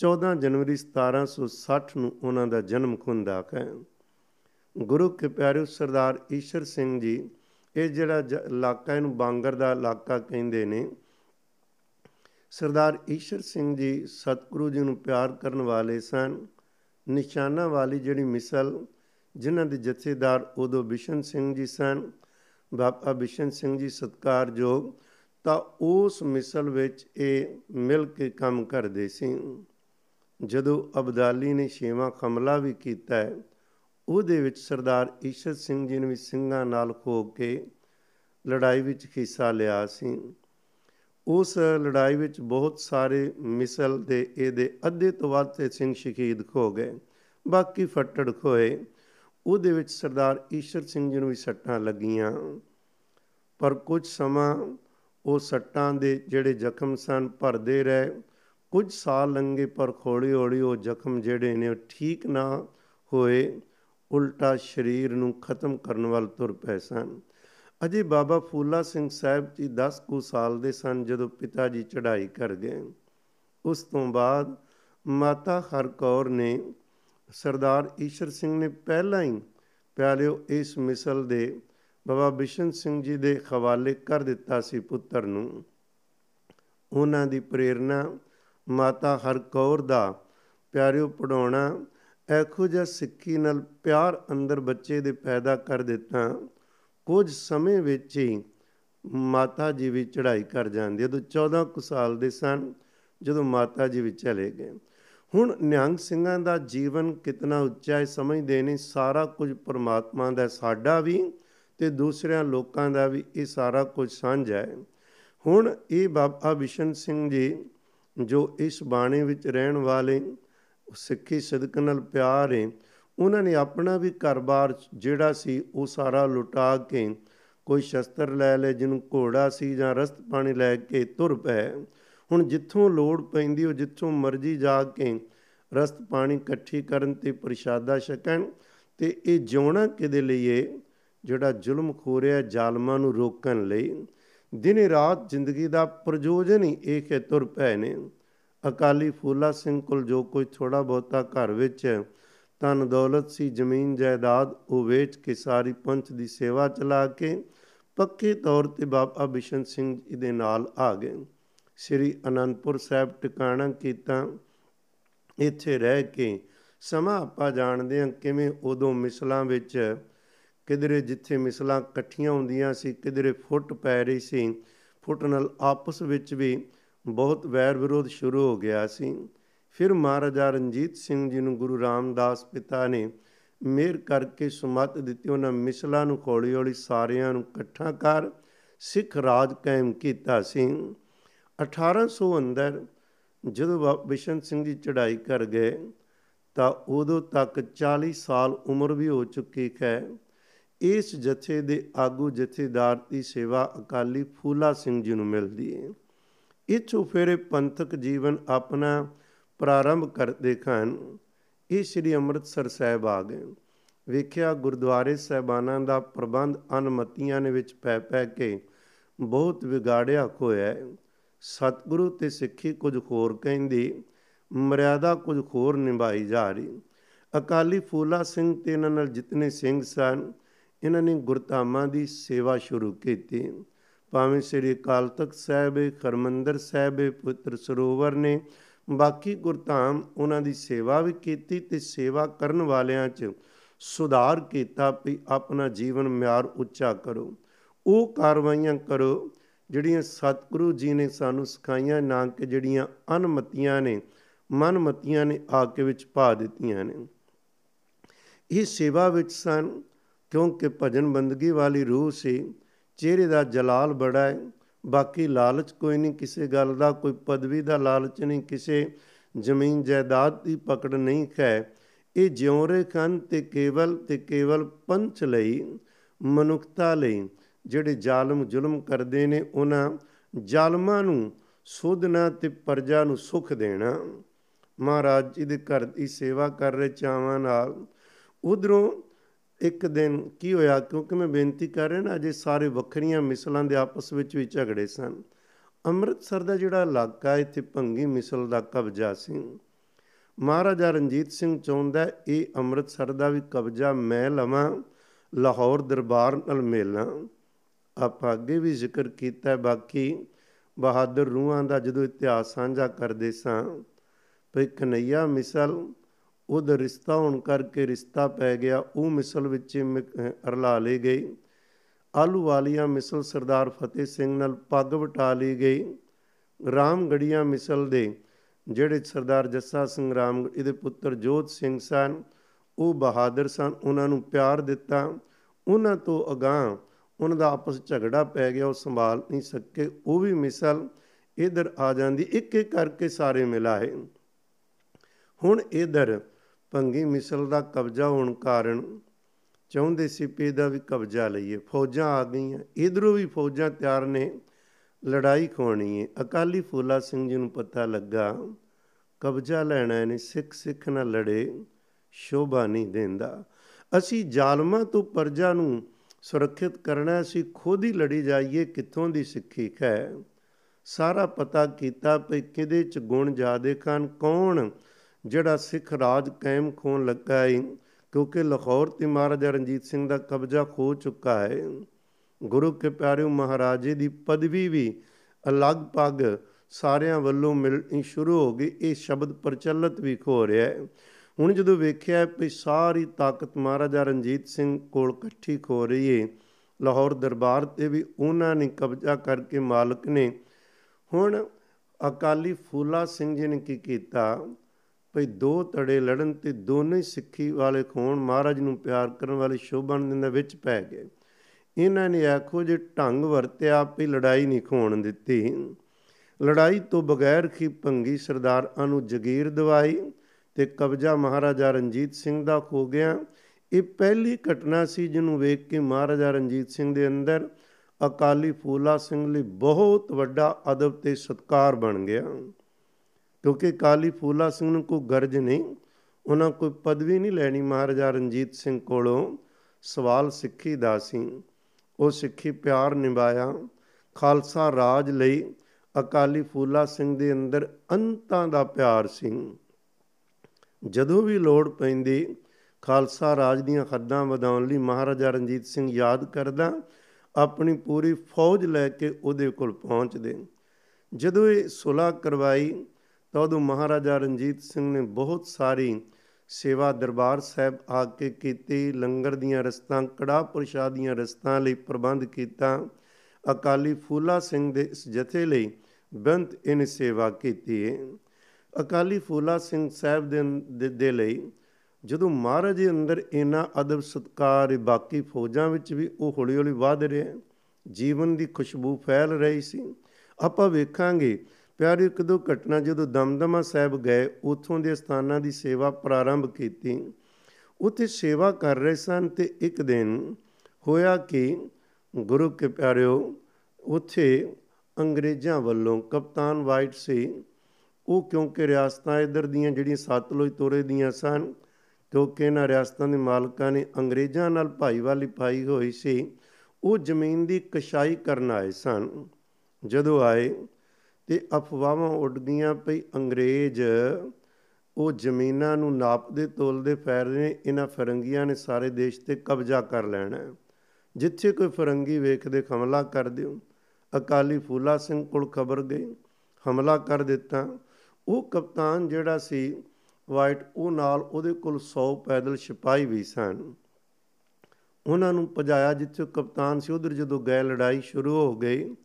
14 ਜਨਵਰੀ 1760 ਨੂੰ ਉਹਨਾਂ ਦਾ ਜਨਮ ਖੁੰਦਾ ਹੈ। ਗੁਰੂ ਕੇ ਪਿਆਰੇ ਸਰਦਾਰ ਈਸ਼ਰ ਸਿੰਘ ਜੀ, ਇਹ ਜਿਹੜਾ ਇਲਾਕਾ, ਇਹਨੂੰ ਬਾਂਗਰ ਦਾ ਇਲਾਕਾ ਕਹਿੰਦੇ ਨੇ। ਸਰਦਾਰ ਈਸ਼ਰ ਸਿੰਘ ਜੀ ਸਤਿਗੁਰੂ ਜੀ ਨੂੰ ਪਿਆਰ ਕਰਨ ਵਾਲੇ ਸਨ। ਨਿਸ਼ਾਨਾ ਵਾਲੀ ਜਿਹੜੀ ਮਿਸਲ ਜਿਨ੍ਹਾਂ ਦੇ ਜਥੇਦਾਰ ਉਦੋਂ ਬਿਸ਼ਨ ਸਿੰਘ ਜੀ ਸਨ, ਬਾਬਾ ਬਿਸ਼ਨ ਸਿੰਘ ਜੀ ਸਤਕਾਰਯੋਗ, ਤਾਂ ਉਸ ਮਿਸਲ ਵਿੱਚ ਇਹ ਮਿਲ ਕੇ ਕੰਮ ਕਰਦੇ ਸੀ। ਜਦੋਂ ਅਬਦਾਲੀ ਨੇ ਛੇਵਾਂ ਖਮਲਾ ਵੀ ਕੀਤਾ ਉਹਦੇ ਵਿੱਚ ਸਰਦਾਰ ਈਸ਼ਰ ਸਿੰਘ ਜੀ ਨੇ ਵੀ ਸਿੰਘਾਂ ਨਾਲ ਖੋ ਕੇ ਲੜਾਈ ਵਿੱਚ ਹਿੱਸਾ ਲਿਆ ਸੀ। ਉਸ ਲੜਾਈ ਵਿੱਚ ਬਹੁਤ ਸਾਰੇ ਮਿਸਲ ਦੇ ਇਹਦੇ ਅੱਧੇ ਤੋਂ ਵੱਧ ਤੇ ਸਿੰਘ ਸ਼ਹੀਦ ਹੋ ਗਏ, ਬਾਕੀ ਫੱਟੜ ਖੋਏ। ਉਹਦੇ ਵਿੱਚ ਸਰਦਾਰ ਈਸ਼ਰ ਸਿੰਘ ਜੀ ਨੂੰ ਵੀ ਸੱਟਾਂ ਲੱਗੀਆਂ। ਪਰ ਕੁਝ ਸਮਾਂ ਉਹ ਸੱਟਾਂ ਦੇ ਜਿਹੜੇ ਜ਼ਖਮ ਸਨ, ਭਰਦੇ ਰਹੇ। ਕੁਝ ਸਾਲ ਲੰਘੇ ਪਰ ਹੌਲੀ ਹੌਲੀ ਉਹ ਜ਼ਖਮ ਜਿਹੜੇ ਨੇ ਉਹ ਠੀਕ ਨਾ ਹੋਏ, ਉਲਟਾ ਸਰੀਰ ਨੂੰ ਖਤਮ ਕਰਨ ਵੱਲ ਤੁਰ ਪਏ ਸਨ। ਅਜੇ ਬਾਬਾ ਫੂਲਾ ਸਿੰਘ ਸਾਹਿਬ ਜੀ 10 ਕੁ ਸਾਲ ਦੇ ਸਨ ਜਦੋਂ ਪਿਤਾ ਜੀ ਚੜ੍ਹਾਈ ਕਰ ਗਏ। ਉਸ ਤੋਂ ਬਾਅਦ ਮਾਤਾ ਹਰਕੌਰ ਨੇ ਸਰਦਾਰ ਈਸ਼ਰ ਸਿੰਘ ਨੇ ਪਹਿਲਾਂ ਹੀ ਪਿਆਲਿਓ ਇਸ ਮਿਸਲ ਦੇ ਬਾਬਾ ਬਿਸ਼ਨ ਸਿੰਘ ਜੀ ਦੇ ਹਵਾਲੇ ਕਰ ਦਿੱਤਾ ਸੀ ਪੁੱਤਰ ਨੂੰ। ਉਹਨਾਂ ਦੀ ਪ੍ਰੇਰਣਾ ਮਾਤਾ ਹਰਕੌਰ ਦਾ ਪਿਆਰਿਓ ਪੜਾਉਣਾ ਐਖੋ ਜਿਹਾ ਸਿੱਖੀ ਨਾਲ ਪਿਆਰ ਅੰਦਰ ਬੱਚੇ ਦੇ ਪੈਦਾ ਕਰ ਦਿੱਤਾ। ਕੁਝ ਸਮੇਂ ਵਿੱਚ ਹੀ ਮਾਤਾ ਜੀ ਵੀ ਚੜ੍ਹਾਈ ਕਰ ਜਾਂਦੀ। ਜਦੋਂ 14 ਕੁ ਸਾਲ ਦੇ ਸਨ, ਜਦੋਂ ਮਾਤਾ ਜੀ ਵੀ ਚਲੇ ਗਏ। ਹੁਣ ਨਿਹੰਗ ਸਿੰਘਾਂ ਦਾ ਜੀਵਨ ਕਿਤਨਾ ਉੱਚਾ ਹੈ ਸਮਝਦੇ ਨੇ। ਸਾਰਾ ਕੁਝ ਪਰਮਾਤਮਾ ਦਾ, ਸਾਡਾ ਵੀ ਤੇ ਦੂਸਰਿਆਂ ਲੋਕਾਂ ਦਾ ਵੀ ਇਹ ਸਾਰਾ ਕੁਝ ਸਾਂਝਾ ਹੈ। ਹੁਣ ਇਹ ਬਾਬਾ ਬਿਸ਼ਨ ਸਿੰਘ ਜੀ ਜੋ ਇਸ ਬਾਣੇ ਵਿੱਚ ਰਹਿਣ ਵਾਲੇ ਸਿੱਖੀ ਸਦਕ ਨਾਲ ਪਿਆਰ ਹੈ, ਉਹਨਾਂ ਨੇ ਆਪਣਾ ਵੀ ਘਰ-ਬਾਰ ਜਿਹੜਾ ਸੀ ਉਹ ਸਾਰਾ ਲੁਟਾ ਕੇ ਕੋਈ ਸ਼ਸਤਰ ਲੈ ਲੈ ਜਿਹਨੂੰ ਘੋੜਾ ਸੀ ਜਾਂ ਰਸਤ ਪਾਣੀ ਲੈ ਕੇ ਤੁਰ ਪਏ। ਹੁਣ ਜਿੱਥੋਂ ਲੋੜ ਪੈਂਦੀ ਉਹ ਜਿੱਥੋਂ ਮਰਜ਼ੀ ਜਾ ਕੇ ਰਸਤ ਪਾਣੀ ਇਕੱਠੀ ਕਰਨ ਤੇ ਪ੍ਰਸ਼ਾਦਾ ਛਕਣ ਤੇ ਇਹ ਜਿਉਣਾ ਕਿਦੇ ਲਈ ਏ ਜਿਹੜਾ ਜ਼ੁਲਮ ਖੋ ਰਿਹਾ ਜ਼ਾਲਮਾਂ ਨੂੰ ਰੋਕਣ ਲਈ। ਦਿਨੇ ਰਾਤ ਜ਼ਿੰਦਗੀ ਦਾ ਪ੍ਰਯੋਜਨ ਹੀ ਇਹ ਕਿ ਤੁਰ ਪਏ ਨੇ। ਅਕਾਲੀ ਫੂਲਾ ਸਿੰਘ ਕੋਲ ਜੋ ਕੋਈ ਥੋੜਾ ਬਹੁਤਾ ਘਰ ਵਿੱਚ ਤਨ ਦੌਲਤ ਸੀ, ਜ਼ਮੀਨ ਜਾਇਦਾਦ, ਉਹ ਵੇਚ ਕੇ ਸਾਰੀ ਪੰਥ ਦੀ ਸੇਵਾ ਚਲਾ ਕੇ ਪੱਕੇ ਤੌਰ ਤੇ ਬਾਬਾ ਬਿਸ਼ਨ ਸਿੰਘ ਜੀ ਦੇ ਨਾਲ ਆ ਗਏ। ਸ੍ਰੀ ਅਨੰਦਪੁਰ ਸਾਹਿਬ ਟਿਕਾਣਾ ਕੀਤਾ। ਇੱਥੇ ਰਹਿ ਕੇ ਸਮਾਂ ਆਪਾਂ ਜਾਣਦੇ ਹਾਂ ਕਿਵੇਂ ਉਦੋਂ ਮਿਸਲਾਂ ਵਿੱਚ ਕਿਧਰੇ ਜਿੱਥੇ ਮਿਸਲਾਂ ਇਕੱਠੀਆਂ ਹੁੰਦੀਆਂ ਸੀ, ਕਿਧਰੇ ਫੁੱਟ ਪੈ ਰਹੀ ਸੀ, ਫੁੱਟ ਨਾਲ ਆਪਸ ਵਿੱਚ ਵੀ ਬਹੁਤ ਵੈਰ ਵਿਰੋਧ ਸ਼ੁਰੂ ਹੋ ਗਿਆ ਸੀ। ਫਿਰ ਮਹਾਰਾਜਾ ਰਣਜੀਤ ਸਿੰਘ ਜੀ ਨੂੰ ਗੁਰੂ ਰਾਮਦਾਸ ਪਿਤਾ ਨੇ ਮੇਰ ਕਰਕੇ ਸੁਮਤ ਦਿੱਤੀ। ਉਹਨਾਂ ਮਿਸਲਾਂ ਨੂੰ ਹੌਲੀ ਹੌਲੀ ਸਾਰਿਆਂ ਨੂੰ ਇਕੱਠਾ ਕਰ ਸਿੱਖ ਰਾਜ ਕਾਇਮ ਕੀਤਾ ਸੀ। 1800 ਅੰਦਰ ਜਦੋਂ ਬਿਸ਼ਨ ਸਿੰਘ ਜੀ ਚੜ੍ਹਾਈ ਕਰ ਗਏ ਤਾਂ ਉਦੋਂ ਤੱਕ 40 ਸਾਲ ਉਮਰ ਵੀ ਹੋ ਚੁੱਕੀ ਹੈ। ਇਸ ਜਥੇ ਦੇ ਆਗੂ ਜਥੇਦਾਰ ਦੀ ਸੇਵਾ ਅਕਾਲੀ ਫੂਲਾ ਸਿੰਘ ਜੀ ਨੂੰ ਮਿਲਦੀ ਹੈ। ਇਥੋਂ ਫਿਰ ਪੰਥਕ ਜੀਵਨ ਆਪਣਾ ਪ੍ਰਾਰੰਭ ਕਰਦੇ ਖਾਨ ਇਹ ਸ੍ਰੀ ਅੰਮ੍ਰਿਤਸਰ ਸਾਹਿਬ ਆ ਗਏ। ਵੇਖਿਆ ਗੁਰਦੁਆਰੇ ਸਹਿਬਾਨਾਂ ਦਾ ਪ੍ਰਬੰਧ ਅਨਮਤੀਆਂ ਨੇ ਵਿੱਚ ਪੈ ਪੈ ਕੇ ਬਹੁਤ ਵਿਗਾੜਿਆ ਹੋਇਆ ਸਤਿਗੁਰੂ ਤੇ ਸਿੱਖੀ ਕੁਝ ਹੋਰ ਕਹਿੰਦੀ, ਮਰਿਆਦਾ ਕੁਝ ਹੋਰ ਨਿਭਾਈ ਜਾ ਰਹੀ। ਅਕਾਲੀ ਫੂਲਾ ਸਿੰਘ ਤੇ ਇਹਨਾਂ ਨਾਲ ਜਿਤਨੇ ਸਿੰਘ ਸਨ ਇਹਨਾਂ ਨੇ ਗੁਰਧਾਮਾਂ ਦੀ ਸੇਵਾ ਸ਼ੁਰੂ ਕੀਤੀ। ਭਾਵੇਂ ਸ੍ਰੀ ਅਕਾਲ ਤਖਤ ਸਾਹਿਬ ਖਰਮੰਦਰ ਸਾਹਿਬ ਪੁੱਤਰ ਸਰੋਵਰ ਨੇ, ਬਾਕੀ ਗੁਰਧਾਮ ਉਹਨਾਂ ਦੀ ਸੇਵਾ ਵੀ ਕੀਤੀ ਤੇ ਸੇਵਾ ਕਰਨ ਵਾਲਿਆਂ 'ਚ ਸੁਧਾਰ ਕੀਤਾ ਵੀ ਆਪਣਾ ਜੀਵਨ ਮਿਆਰ ਉੱਚਾ ਕਰੋ। ਉਹ ਕਾਰਵਾਈਆਂ ਕਰੋ ਜਿਹੜੀਆਂ ਸਤਿਗੁਰੂ ਜੀ ਨੇ ਸਾਨੂੰ ਸਿਖਾਈਆਂ, ਨਾ ਕਿ ਜਿਹੜੀਆਂ ਅਨਮਤੀਆਂ ਨੇ, ਮਨਮਤੀਆਂ ਨੇ ਆ ਕੇ ਵਿੱਚ ਪਾ ਦਿੱਤੀਆਂ ਨੇ। ਇਹ ਸੇਵਾ ਵਿੱਚ ਸਨ ਕਿਉਂਕਿ ਭਜਨ ਬੰਦਗੀ ਵਾਲੀ ਰੂਹ ਸੀ, ਚਿਹਰੇ ਦਾ ਜਲਾਲ ਬੜਾ ਹੈ ਬਾਕੀ ਲਾਲਚ ਕੋਈ ਨਹੀਂ, ਕਿਸੇ ਗੱਲ ਦਾ ਕੋਈ ਪਦਵੀ ਦਾ ਲਾਲਚ ਨਹੀਂ, ਕਿਸੇ ਜ਼ਮੀਨ ਜਾਇਦਾਦ ਦੀ ਪਕੜ ਨਹੀਂ ਹੈ ਇਹ ਜਿਉਂ ਰਹੇ ਕਨ ਤੇ ਕੇਵਲ ਤੇ ਕੇਵਲ ਪੰਚ ਲਈ, ਮਨੁੱਖਤਾ ਲਈ, ਜਿਹੜੇ ਜ਼ਾਲਮ ਜ਼ੁਲਮ ਕਰਦੇ ਨੇ, ਉਹਨਾਂ ਜ਼ਾਲਮਾਂ ਨੂੰ ਸੋਧਣਾ ਤੇ ਪਰਜਾ ਨੂੰ ਸੁਖ ਦੇਣਾ। ਮਹਾਰਾਜ ਜੀ ਦੇ ਘਰ ਦੀ ਸੇਵਾ ਕਰ ਰਹੇ ਚਾਵਾਂ ਨਾਲ, ਉਧਰੋਂ ਇੱਕ ਦਿਨ ਕੀ ਹੋਇਆ? ਕਿਉਂਕਿ ਮੈਂ ਬੇਨਤੀ ਕਰ ਰਿਹਾ ਨਾ, ਅਜੇ ਸਾਰੇ ਵੱਖਰੀਆਂ ਮਿਸਲਾਂ ਦੇ ਆਪਸ ਵਿੱਚ ਵੀ ਝਗੜੇ ਸਨ। ਅੰਮ੍ਰਿਤਸਰ ਦਾ ਜਿਹੜਾ ਇਲਾਕਾ, ਇੱਥੇ ਭੰਗੀ ਮਿਸਲ ਦਾ ਕਬਜ਼ਾ ਸੀ। ਮਹਾਰਾਜਾ ਰਣਜੀਤ ਸਿੰਘ ਚਾਹੁੰਦਾ, ਇਹ ਅੰਮ੍ਰਿਤਸਰ ਦਾ ਵੀ ਕਬਜ਼ਾ ਮੈਂ ਲਵਾਂ, ਲਾਹੌਰ ਦਰਬਾਰ ਨਾਲ ਮਿਲਾਂ। ਆਪਾਂ ਅੱਗੇ ਵੀ ਜ਼ਿਕਰ ਕੀਤਾ, ਬਾਕੀ ਬਹਾਦਰ ਰੂਹਾਂ ਦਾ ਜਦੋਂ ਇਤਿਹਾਸ ਸਾਂਝਾ ਕਰਦੇ ਸਾਂ, ਭਈ ਕਨਈਆ ਮਿਸਲ ਉਹਦਾ ਰਿਸ਼ਤਾ ਹੋਣ ਕਰਕੇ ਰਿਸ਼ਤਾ ਪੈ ਗਿਆ। ਉਹ ਮਿਸਲ ਵਿੱਚ ਅਰਲਾ ਲਈ ਗਈ। ਆਲੂ ਵਾਲੀਆ ਮਿਸਲ ਸਰਦਾਰ ਫਤਿਹ ਸਿੰਘ ਨਾਲ ਪੱਗ ਵਟਾ ਲਈ ਗਈ। ਰਾਮਗੜੀਆਂ ਮਿਸਲ ਦੇ ਜਿਹੜੇ ਸਰਦਾਰ ਜੱਸਾ ਸਿੰਘ ਰਾਮ, ਇਹਦੇ ਪੁੱਤਰ ਜੋਤ ਸਿੰਘ ਸਨ, ਉਹ ਬਹਾਦਰ ਸਨ, ਉਹਨਾਂ ਨੂੰ ਪਿਆਰ ਦਿੱਤਾ। ਉਹਨਾਂ ਤੋਂ ਅਗਾਹ ਉਹਨਾਂ ਦਾ ਆਪਸ ਝਗੜਾ ਪੈ ਗਿਆ, ਉਹ ਸੰਭਾਲ ਨਹੀਂ ਸਕੇ। ਉਹ ਵੀ ਮਿਸਲ ਇਧਰ ਆ ਜਾਂਦੀ ਇੱਕ ਇੱਕ ਕਰਕੇ ਸਾਰੇ ਮਿਲਾਏ। ਹੁਣ ਇਧਰ ਭੰਗੀ ਮਿਸਲ ਦਾ ਕਬਜ਼ਾ ਹੋਣ ਕਾਰਨ ਚਾਹੁੰਦੇ ਸੀ ਪੇ ਦਾ ਵੀ ਕਬਜ਼ਾ ਲਈਏ। ਫੌਜਾਂ ਆ ਗਈਆਂ। ਇਧਰੋਂ ਵੀ ਫੌਜਾਂ ਤਿਆਰ ਨੇ। ਲੜਾਈ ਖੋਣੀ ਹੈ ਅਕਾਲੀ ਫੂਲਾ ਸਿੰਘ ਜੀ ਨੂੰ ਪਤਾ ਲੱਗਾ, ਕਬਜ਼ਾ ਲੈਣਾ ਨੇ ਸਿੱਖ ਸਿੱਖ ਨਾਲ ਲੜੇ, ਸ਼ੋਭਾ ਨਹੀਂ ਦਿੰਦਾ। ਅਸੀਂ ਜ਼ਾਲਮਾਂ ਤੋਂ ਪਰਜਾ ਨੂੰ ਸੁਰੱਖਿਅਤ ਕਰਨਾ ਅਸੀਂ ਖੁਦ ਹੀ ਲੜੀ ਜਾਈਏ। ਕਿੱਥੋਂ ਦੀ ਸਿੱਖੀ ਹੈ ਸਾਰਾ ਪਤਾ ਕੀਤਾ ਕਿ ਕਿਹਦੇ ਚ ਗੁਣ ਜ਼ਿਆਦੇ ਖਾਨ, ਕੌਣ ਜਿਹੜਾ ਸਿੱਖ ਰਾਜ ਕਾਇਮ ਖੋਣ ਲੱਗਾ ਹੈ ਕਿਉਂਕਿ ਲਾਹੌਰ ਤੇ ਮਹਾਰਾਜਾ ਰਣਜੀਤ ਸਿੰਘ ਦਾ ਕਬਜ਼ਾ ਖੋ ਚੁੱਕਾ ਹੈ। ਗੁਰੂ ਕੇ ਪਿਆਰਿਓ ਮਹਾਰਾਜੇ ਦੀ ਪਦਵੀ ਵੀ ਅਲੱਗ-ਪੱਗ ਸਾਰਿਆਂ ਵੱਲੋਂ ਮਿਲਣੀ ਸ਼ੁਰੂ ਹੋ ਗਈ। ਇਹ ਸ਼ਬਦ ਪ੍ਰਚਲਿਤ ਵੀ ਹੋ ਰਿਹਾ ਹੈ। ਹੁਣ ਜਦੋਂ ਵੇਖਿਆ ਕਿ ਸਾਰੀ ਤਾਕਤ ਮਹਾਰਾਜਾ ਰਣਜੀਤ ਸਿੰਘ ਕੋਲ ਇਕੱਠੀ ਹੋ ਰਹੀ ਹੈ ਲਾਹੌਰ ਦਰਬਾਰ ਤੇ ਵੀ ਉਹਨਾਂ ਨੇ ਕਬਜ਼ਾ ਕਰਕੇ ਮਾਲਕ ਨੇ। ਹੁਣ ਅਕਾਲੀ ਫੂਲਾ ਸਿੰਘ ਜੀ ਨੇ ਕੀ ਕੀਤਾ? ਭਈ ਦੋ ਤੜੇ ਲੜਨ ਤੇ ਦੋਨੇ ਹੀ ਸਿੱਖੀ ਵਾਲੇ ਖੋਣ ਮਹਾਰਾਜ ਨੂੰ ਪਿਆਰ ਕਰਨ ਵਾਲੇ ਸ਼ੋਭਨ ਦੇ ਵਿੱਚ ਪੈ ਗਏ। ਇਹਨਾਂ ਨੇ ਆਖੋ ਜੇ ਢੰਗ ਵਰਤਿਆ ਵੀ ਲੜਾਈ ਨਹੀਂ ਖੋਣ ਦਿੱਤੀ। ਲੜਾਈ ਤੋਂ ਬਗੈਰ ਹੀ ਭੰਗੀ ਸਰਦਾਰਾਂ ਨੂੰ ਜਗੀਰ ਦਵਾਈ ਤੇ ਕਬਜ਼ਾ ਮਹਾਰਾਜਾ ਰਣਜੀਤ ਸਿੰਘ ਦਾ ਹੋ ਗਿਆ। ਇਹ ਪਹਿਲੀ ਘਟਨਾ ਸੀ ਜਿਹਨੂੰ ਵੇਖ ਕੇ ਮਹਾਰਾਜਾ ਰਣਜੀਤ ਸਿੰਘ ਦੇ ਅੰਦਰ ਅਕਾਲੀ ਫੂਲਾ ਸਿੰਘ ਲਈ ਬਹੁਤ ਵੱਡਾ ਅਦਬ ਤੇ ਸਤਕਾਰ ਬਣ ਗਿਆ। ਕਿਉਂਕਿ ਕਾਲੀ ਫੂਲਾ ਸਿੰਘ ਨੂੰ ਕੋਈ ਗਰਜ ਨਹੀਂ, ਉਹਨਾਂ ਕੋਈ ਪਦਵੀ ਨਹੀਂ ਲੈਣੀ ਮਹਾਰਾਜਾ ਰਣਜੀਤ ਸਿੰਘ ਕੋਲੋਂ। ਸਵਾਲ ਸਿੱਖੀ ਦਾ ਸੀ। ਉਹ ਸਿੱਖੀ ਪਿਆਰ ਨਿਭਾਇਆ। ਖਾਲਸਾ ਰਾਜ ਲਈ ਅਕਾਲੀ ਫੂਲਾ ਸਿੰਘ ਦੇ ਅੰਦਰ ਅੰਤਾਂ ਦਾ ਪਿਆਰ ਸੀ। ਜਦੋਂ ਵੀ ਲੋੜ ਪੈਂਦੀ, ਖਾਲਸਾ ਰਾਜ ਦੀਆਂ ਹੱਦਾਂ ਵਧਾਉਣ ਲਈ ਮਹਾਰਾਜਾ ਰਣਜੀਤ ਸਿੰਘ ਯਾਦ ਕਰਦਾ, ਆਪਣੀ ਪੂਰੀ ਫੌਜ ਲੈ ਕੇ ਉਹਦੇ ਕੋਲ ਪਹੁੰਚਦੇ। ਜਦੋਂ ਇਹ ਸੁਲਾ ਕਰਵਾਈ ਤਾਂ ਉਦੋਂ ਮਹਾਰਾਜਾ ਰਣਜੀਤ ਸਿੰਘ ਨੇ ਬਹੁਤ ਸਾਰੀ ਸੇਵਾ ਦਰਬਾਰ ਸਾਹਿਬ ਆ ਕੇ ਕੀਤੀ ਲੰਗਰ ਦੀਆਂ ਰਸਤਾਂ ਕੜਾ ਪ੍ਰਸ਼ਾਦ ਦੀਆਂ ਰਸਤਾਂ ਲਈ ਪ੍ਰਬੰਧ ਕੀਤਾ ਅਕਾਲੀ ਫੂਲਾ ਸਿੰਘ ਦੇ ਇਸ ਜਥੇ ਲਈ ਬੰਤ ਇਹਨੇ ਸੇਵਾ ਕੀਤੀ ਹੈ ਅਕਾਲੀ ਫੂਲਾ ਸਿੰਘ ਸਾਹਿਬ ਦੇ ਦੇ ਲਈ ਜਦੋਂ ਮਹਾਰਾਜ ਦੇ ਅੰਦਰ ਇਨਾ ਅਦਬ ਸਤਕਾਰ ਬਾਕੀ ਫੌਜਾਂ ਵਿੱਚ ਵੀ ਉਹ ਹੌਲੀ ਹੌਲੀ ਵਧ ਰਿਹਾ ਜੀਵਨ ਦੀ ਖੁਸ਼ਬੂ ਫੈਲ ਰਹੀ ਸੀ ਆਪਾਂ ਵੇਖਾਂਗੇ ਪਿਆਰੇ ਇੱਕ ਦੋ ਘਟਨਾ ਜਦੋਂ ਦਮਦਮਾ ਸਾਹਿਬ ਗਏ, ਉਥੋਂ ਦੇ ਸਥਾਨਾਂ ਦੀ ਸੇਵਾ ਪ੍ਰਾਰੰਭ ਕੀਤੀ। ਉੱਥੇ ਸੇਵਾ ਕਰ ਰਹੇ ਸਨ ਤੇ ਇੱਕ ਦਿਨ ਹੋਇਆ ਕਿ ਗੁਰੂ ਕੇ ਪਿਆਰਿਓ, ਉੱਥੇ ਅੰਗਰੇਜ਼ਾਂ ਵੱਲੋਂ ਕਪਤਾਨ ਵਾਈਟ ਸੀ, ਉਹ ਕਿਉਂਕਿ ਰਿਆਸਤਾਂ ਇਧਰ ਦੀਆਂ ਜਿਹੜੀਆਂ ਸਤਲੁਜ ਤੋਰੇ ਦੀਆਂ ਸਨ ਕਿਉਂਕਿ ਇਹਨਾਂ ਰਿਆਸਤਾਂ ਦੇ ਮਾਲਕਾਂ ਨੇ ਅੰਗਰੇਜ਼ਾਂ ਨਾਲ ਭਾਈਵਾਲੀ ਪਾਈ ਹੋਈ ਸੀ, ਉਹ ਜ਼ਮੀਨ ਦੀ ਕਸ਼ਾਈ ਕਰਨ ਆਏ ਸਨ। ਜਦੋਂ ਆਏ ਤੇ ਅਫਵਾਹਾਂ ਉੱਡ ਗਈਆਂ ਪਈ ਅੰਗਰੇਜ਼, ਉਹ ਜ਼ਮੀਨਾਂ ਨੂੰ ਨਾਪਦੇ ਤੋਲਦੇ ਫੈਰ ਨੇ, ਇਹਨਾਂ ਫਰੰਗੀਆਂ ਨੇ ਸਾਰੇ ਦੇਸ਼ ਤੇ ਕਬਜ਼ਾ ਕਰ ਲੈਣਾ ਜਿੱਥੇ ਕੋਈ ਫਰੰਗੀ ਵੇਖਦੇ ਹਮਲਾ ਕਰ ਦਿਓ। ਅਕਾਲੀ ਫੂਲਾ ਸਿੰਘ ਕੋਲ ਖਬਰ ਗਈ, ਹਮਲਾ ਕਰ ਦਿੱਤਾ। ਉਹ ਕਪਤਾਨ ਜਿਹੜਾ ਸੀ, ਵਾਈਟ, ਉਹ ਨਾਲ ਉਹਦੇ ਕੋਲ 100 ਪੈਦਲ ਸਿਪਾਹੀ ਵੀ ਸਨ। ਉਹਨਾਂ ਨੂੰ ਭਜਾਇਆ ਜਿੱਥੇ ਕਪਤਾਨ ਸੀ, ਉਧਰ ਜਦੋਂ ਗਏ ਲੜਾਈ ਸ਼ੁਰੂ ਹੋ ਗਈ